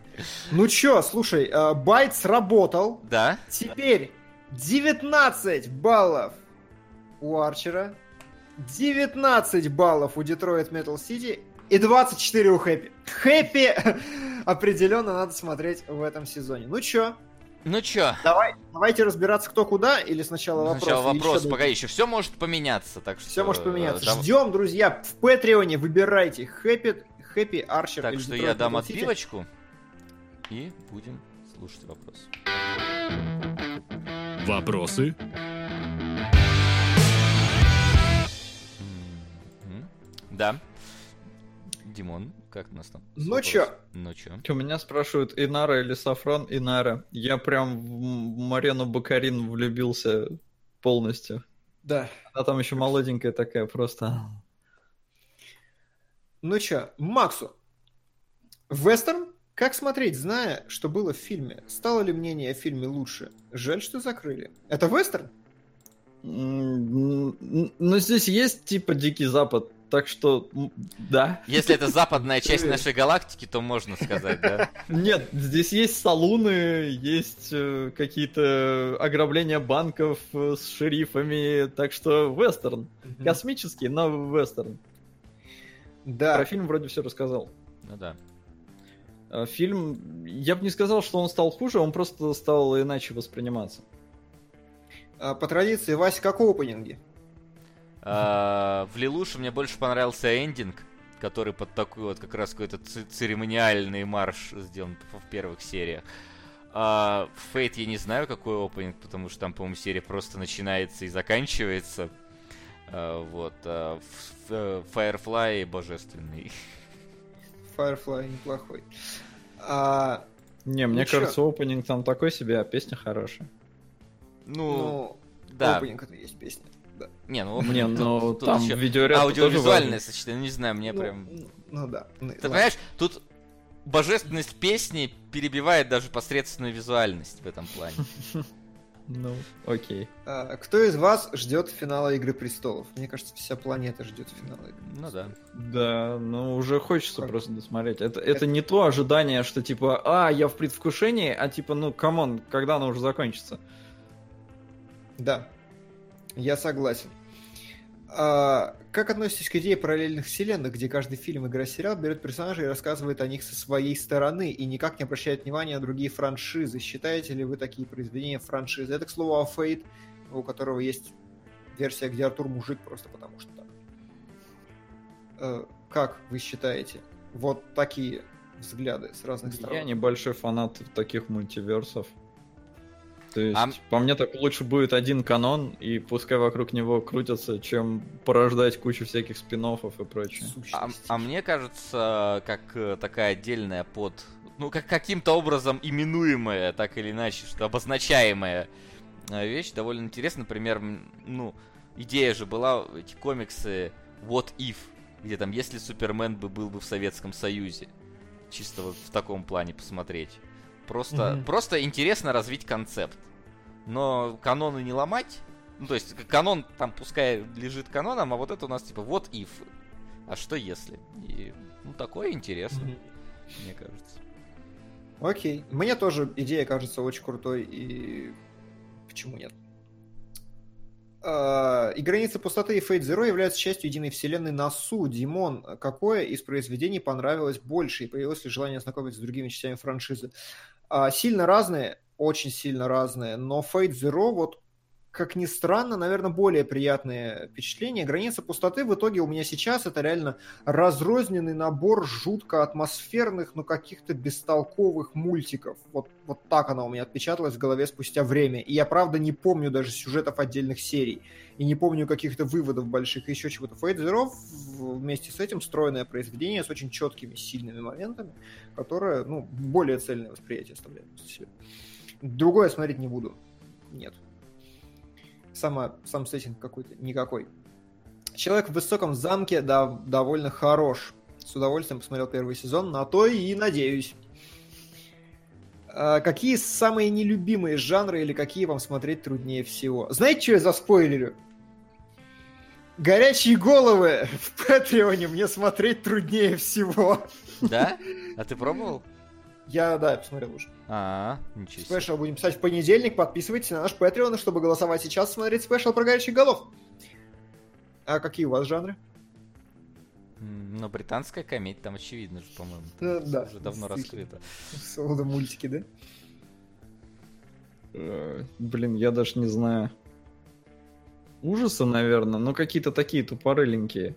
Ну чё, слушай, э, байт сработал. Да? Теперь 19 баллов у Арчера, 19 баллов у Detroit Metal City и 24 у Happy. Хэппи определенно надо смотреть в этом сезоне. Ну чё, Ну чё? давай, давайте разбираться, кто куда, или сначала вопрос? Сначала вопрос, ещё погоди, еще все может поменяться, так что... Все может поменяться. э, дав- Ждем, друзья, в Патреоне выбирайте Хэппи, Хэппи, Арчер Так что я дам отбивочку и будем слушать вопрос. Вопросы? М, Да. Димон, как у нас там? Ну чё? Ну чё? У меня спрашивают, Инара или Сафран? Инара. Я прям в Марену Бакарин влюбился полностью. Да. Она там еще молоденькая такая, просто... Ну чё, Максу. Вестерн? Как смотреть, зная, что было в фильме? Стало ли мнение о фильме лучше? Жаль, что закрыли. Это вестерн? М, Ну, здесь есть типа Дикий Запад так что, да. Если это западная часть нашей галактики, то можно сказать, да? Нет, здесь есть салуны, есть э, какие-то ограбления банков э, с шерифами, так что вестерн. Космический, но вестерн. Да. Про фильм вроде все рассказал. Ну да. А Фильм, я бы не сказал, что он стал хуже, он просто стал иначе восприниматься. А, По традиции, Вася, как опенинги? А, В Лилуше мне больше понравился эндинг, который под такой вот как раз какой-то церемониальный марш сделан в первых сериях. А в Фейт я не знаю, какой опенинг, потому что там, по-моему, серия просто начинается и заканчивается. А, Вот. Firefly божественный. Firefly неплохой. А, Не, мне Ну чё? кажется, опенинг там такой себе, а песня хорошая. Ну, ну, да. опенинг это есть песня. Да. Не, ну, Не, тут- ну тут там ещё видеоряд аудиовизуальное сочетание, не знаю, мне ну, прям... Ну да. Ну, Ты ладно. понимаешь, тут божественность песни перебивает даже посредственную визуальность в этом плане. Ну, окей. А, Кто из вас ждет финала Игры Престолов? Мне кажется, вся планета ждет финала Игры Ну да. Да, ну уже хочется Как? просто досмотреть. Это, это, Это- не то ожидание, что типа, а, я в предвкушении, а типа, ну, come on, когда оно уже закончится? Да, я согласен. А, как относитесь к идее параллельных вселенных, где каждый фильм, игра, сериал берет персонажей и рассказывает о них со своей стороны и никак не обращает внимания на другие франшизы? Считаете ли вы такие произведения франшизы? Это, к слову, о Фейт, у которого есть версия, где Артур мужик просто потому что так. Э, Как вы считаете? Вот такие взгляды с разных сторон. Я небольшой фанат таких мультиверсов. То есть, А- по мне так лучше будет один канон, и пускай вокруг него крутятся, чем порождать кучу всяких спин и прочее. А, а мне кажется, как э, такая отдельная под... Ну, как каким-то образом именуемая, так или иначе, что обозначаемая э, вещь довольно интересна. Например, ну, идея же была, эти комиксы What If, где там, если Супермен бы был бы в Советском Союзе. Чисто вот в таком плане посмотреть. Просто, Мгм. просто интересно развить концепт. Но каноны не ломать. Ну, то есть, канон там пускай лежит каноном, а вот это у нас типа вот if. А что если? И, ну, такое интересно, Мгм. мне кажется. Окей. Мне тоже идея кажется очень крутой, и почему нет? А, И границы пустоты и Fate Zero являются частью единой вселенной Насу. Димон, какое из произведений понравилось больше и появилось ли желание ознакомиться с другими частями франшизы? А, Сильно разные, очень сильно разные, но Fate Zero, вот как ни странно, наверное, более приятные впечатления. Граница пустоты в итоге у меня сейчас это реально разрозненный набор жутко атмосферных, но каких-то бестолковых мультиков. Вот, вот так она у меня отпечаталась в голове спустя время. И я, правда, не помню даже сюжетов отдельных серий. И не помню каких-то выводов больших еще чего-то. Fate Zero вместе с этим стройное произведение с очень четкими, сильными моментами, которое, ну, более цельное восприятие оставляет. Другое смотреть не буду. Нет. Сама, сам сеттинг какой-то никакой. Человек в высоком замке да, довольно хорош. С удовольствием посмотрел первый сезон, на то и надеюсь. А, какие самые нелюбимые жанры или какие вам смотреть труднее всего? Знаете, что я заспойлерю? Горячие головы в Патреоне мне смотреть труднее всего. Да? А ты пробовал? Я, да, посмотрел уже. А, ничего себе. Спешл будем писать в понедельник. Подписывайтесь на наш Patreon, чтобы голосовать сейчас, смотреть спешл про горячих голов. А какие у вас жанры? Ну, британская комедия, там очевидно же, по-моему. Э, да, Уже давно раскрыто. Солода мультики, да? Э, Блин, я даже не знаю. Ужасы, наверное, но какие-то такие тупорыленькие.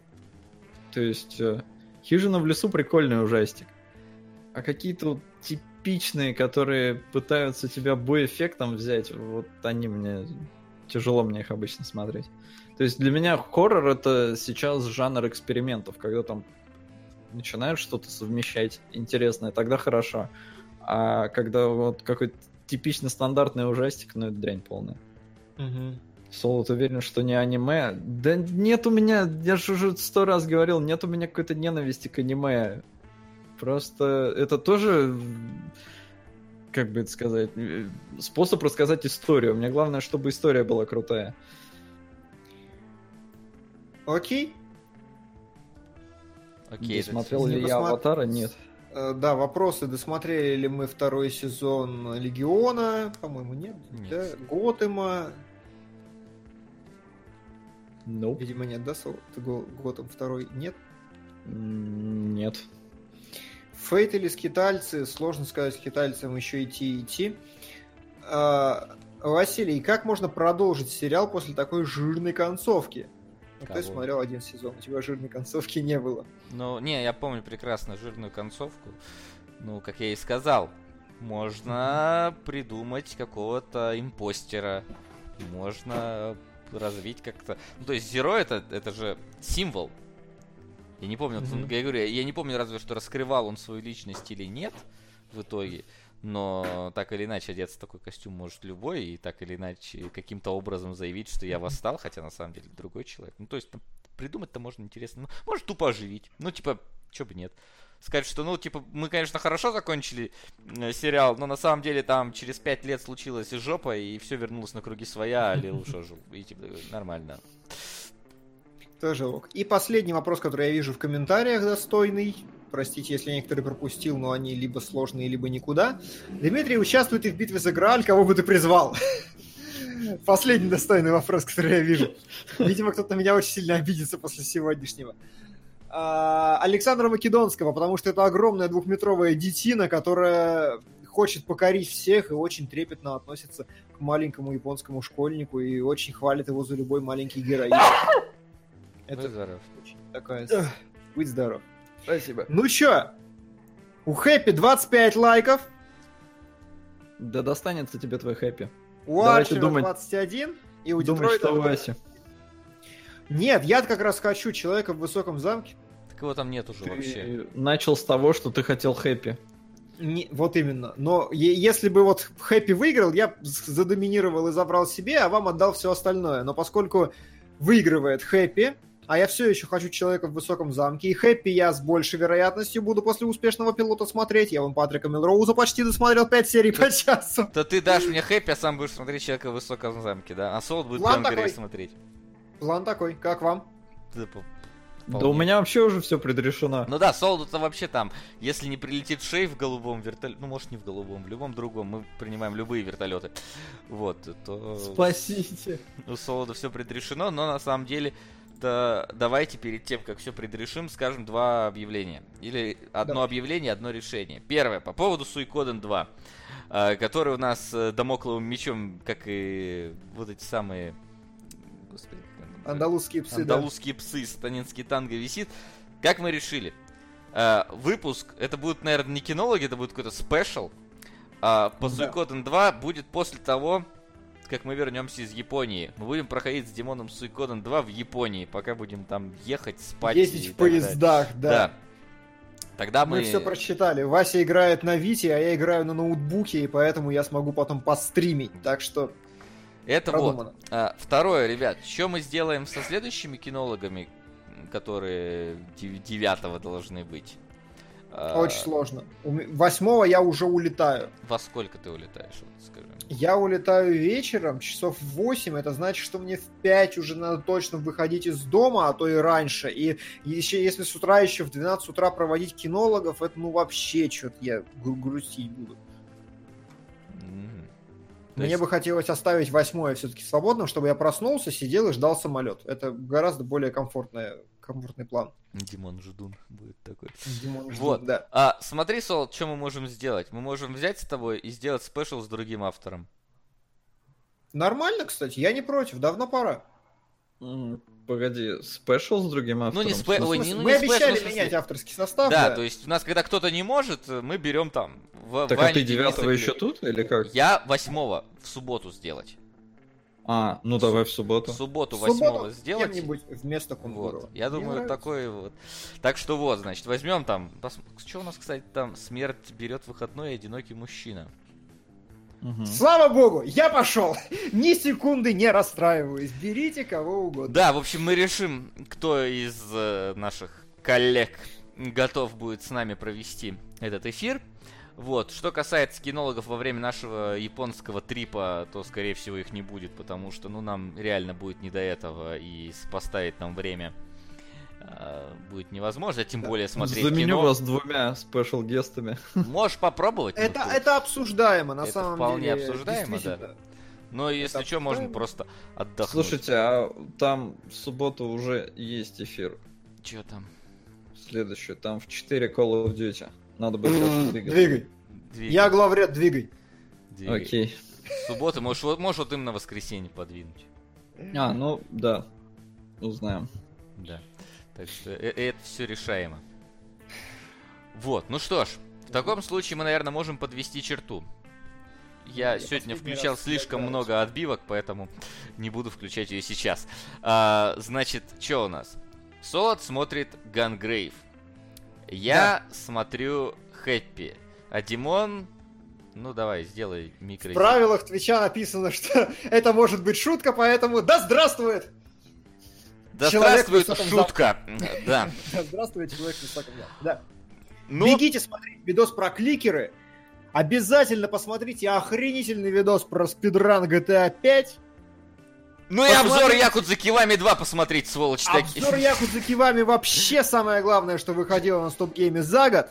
То есть, э, Хижина в лесу прикольный ужастик. А какие-то вот типичные, которые пытаются тебя бой-эффектом взять, вот они мне... Тяжело мне их обычно смотреть. То есть для меня хоррор это сейчас жанр экспериментов, когда там начинают что-то совмещать интересное, тогда хорошо. А когда вот какой-то типично стандартный ужастик, ну это дрянь полная. Солод уверен, что не аниме. Да нет у меня, я же уже сто раз говорил, нет у меня какой-то ненависти к аниме. Просто это тоже, как бы это сказать, э, способ рассказать историю. Мне главное, чтобы история была крутая. Окей. Окей, Досмотрел Не ли я посмотр- Аватара? Нет. Э, Да, вопросы, досмотрели ли мы второй сезон Легиона? По-моему, нет. Нет. Да? Готэма? Ну, Видимо, нет, да, Сол? Готэм второй нет? нет. Фейт или скитальцы? Сложно сказать, скитальцам еще идти и идти. А, Василий, как можно продолжить сериал после такой жирной концовки? Ну, ты смотрел один сезон, у тебя жирной концовки не было. Ну, не, я помню прекрасно жирную концовку. Ну, как я и сказал, можно придумать какого-то импостера. Можно развить как-то. Ну, то есть Зеро это, это же символ. Я не помню, вот, Мгм. я говорю, я не помню разве что раскрывал он свою личность или нет в итоге. Но так или иначе одеться в такой костюм может любой, и так или иначе каким-то образом заявить, что я восстал, хотя на самом деле другой человек. Ну, то есть там придумать-то можно интересно. Ну, может тупо оживить. Ну, типа, чё бы нет. Сказать, что, ну, типа, мы, конечно, хорошо закончили э, сериал, но на самом деле там через пять лет случилась жопа, и все вернулось на круги своя, а Лил уже жил. И, типа, нормально. Тоже ок. И последний вопрос, который я вижу в комментариях достойный. Простите, если я некоторые пропустил, но они либо сложные, либо никуда. Дмитрий участвует и в битве за Грааль, кого бы ты призвал? Последний достойный вопрос, который я вижу. Видимо, кто-то на меня очень сильно обидится после сегодняшнего. А, Александра Македонского, потому что это огромная двухметровая детина, которая хочет покорить всех и очень трепетно относится к маленькому японскому школьнику и очень хвалит его за любой маленький героизм. Это Будь здоров. очень такая... Будь здоров. Спасибо. Ну чё? У Хэппи 25 лайков, Да достанется тебе твой хэппи. у Арчера думать. 21 и у Думаешь, Детройта... что у Васи? Нет, я как раз хочу человека в высоком замке. Так его там нет уже вообще. Ты начал с того, что ты хотел хэппи. Не- вот именно. Но е- если бы вот Хэппи выиграл, я задоминировал и забрал себе, а вам отдал все остальное. Но поскольку выигрывает Хэппи, а я все еще хочу человека в высоком замке, и Хэппи я с большей вероятностью буду после успешного пилота смотреть. Я вон Патрика Милроуза почти досмотрел 5 серий по часу. То ты дашь мне хэппи, а сам будешь смотреть человека в высоком замке, да? А Солод будет План такой. смотреть. План такой, как вам? Да, у меня вообще уже все предрешено. Ну да, Солоду-то вообще там, если не прилетит шей в голубом вертолете, ну может не в голубом, в любом другом, мы принимаем любые вертолеты, вот, то Спасите. у Солода все предрешено, но на самом деле да, давайте перед тем, как все предрешим, скажем два объявления. Или одно Давай. объявление, одно решение. Первое, по поводу Суикоден 2, э, который у нас э, домокловым мечом, как и вот эти самые... Господи? Андалузские псы, да. Андалузские псы, сатанинский танго висит. Как мы решили? Э, выпуск, это будет, наверное, не кинологи, это будет какой-то спешл. А по Да. Суикоден 2 будет после того, как мы вернемся из Японии. Мы будем проходить с Димоном Суикоден 2 в Японии, пока будем там ехать, спать. и Ездить в далее. поездах, да. Да. Тогда Мы мы... все прочитали. Вася играет на Вите, а я играю на ноутбуке, и поэтому я смогу потом постримить. Так что Это вот. продумано. А, второе, ребят, что мы сделаем со следующими кинологами, которые дев- девятого должны быть? А, Очень сложно. У ме- Восьмого я уже улетаю. Во сколько ты улетаешь, вот скажи? Я улетаю вечером, часов в 8, это значит, что мне в 5 уже надо точно выходить из дома, а то и раньше. И еще, если с утра еще в 12 утра проводить кинологов, это ну вообще что-то я гру- грустить буду. Мне есть- бы хотелось оставить восьмое все-таки свободным, чтобы я проснулся, сидел и ждал самолет. Это гораздо более комфортная, комфортный план. Димон Ждун будет такой. Димон ждет, Вот. да. А, смотри, Сол, что мы можем сделать? Мы можем взять с тобой и сделать спешл с другим автором. Нормально, кстати, я не против, давно пора. Погоди, спешл с другим автором? не В спе-? Ой, не- смысле, ну Мы не спешл, обещали смысле- менять авторский состав. да, то есть у нас, когда кто-то не может, мы берем там... В, Так а Ваню, ты девятого еще тут, или как? Я восьмого в субботу сделать. А, ну давай в субботу. В субботу В восьмого субботу сделать. кем-нибудь вместо Кунгурова. Вот. Я Мне думаю, нравится. такой вот. Так что вот, значит, возьмем там. Что у нас, кстати, там смерть берет выходной и одинокий мужчина. Мгм. Слава богу, я пошел. Ни секунды не расстраиваюсь. Берите кого угодно. Да, в общем, мы решим, кто из э, наших коллег готов будет с нами провести этот эфир. Вот. Что касается кинологов во время нашего японского трипа, то, скорее всего, их не будет, потому что, ну, нам реально будет не до этого и поставить нам время а, будет невозможно, тем более смотреть Заменю кино. вас двумя спешл-гестами. Можешь попробовать. ну, Это, то- это обсуждаемо, на Это самом вполне деле. обсуждаемо, действительно. Но если что, можно просто отдохнуть. Слушайте, а там в субботу уже есть эфир. Что там? Следующий, там в 4 Call of Duty. Надо бы просто двигаться. Двигай. Двигай, Я главред, двигай. двигай. Окей. Суббота, можешь, вот- можешь вот именно воскресенье подвинуть. А, ну да. Узнаем. Да. Так что э- это все решаемо. Вот, ну что ж, в таком случае мы, наверное, можем подвести черту. Я Я сегодня включал слишком много отбивок, поэтому не буду включать ее сейчас. А, значит, что у нас? Солод смотрит Gungrave. Я смотрю Happy. А Димон... Ну давай, сделай микро... В правилах Твича написано, что это может быть шутка, поэтому да здравствует! Да человек здравствует шутка! Да. Да здравствует человек в высоком замке. Да. Ну, Бегите смотреть видос про кликеры. Обязательно посмотрите охренительный видос про спидран GTA 5. Ну и обзор посмотрите. Якудза Кивами 2 посмотреть, сволочь такие. Обзор Якудза Кивами вообще самое главное, что выходило на стоп-гейме за год.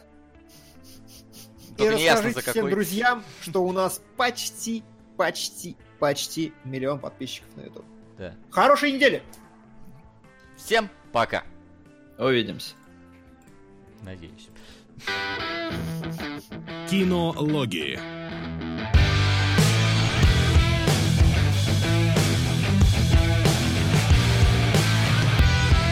И Только расскажите всем какой. друзьям, что у нас почти, почти, почти миллион подписчиков на YouTube. Да. Хорошей недели! Всем пока. Увидимся. Надеюсь. Кинологии.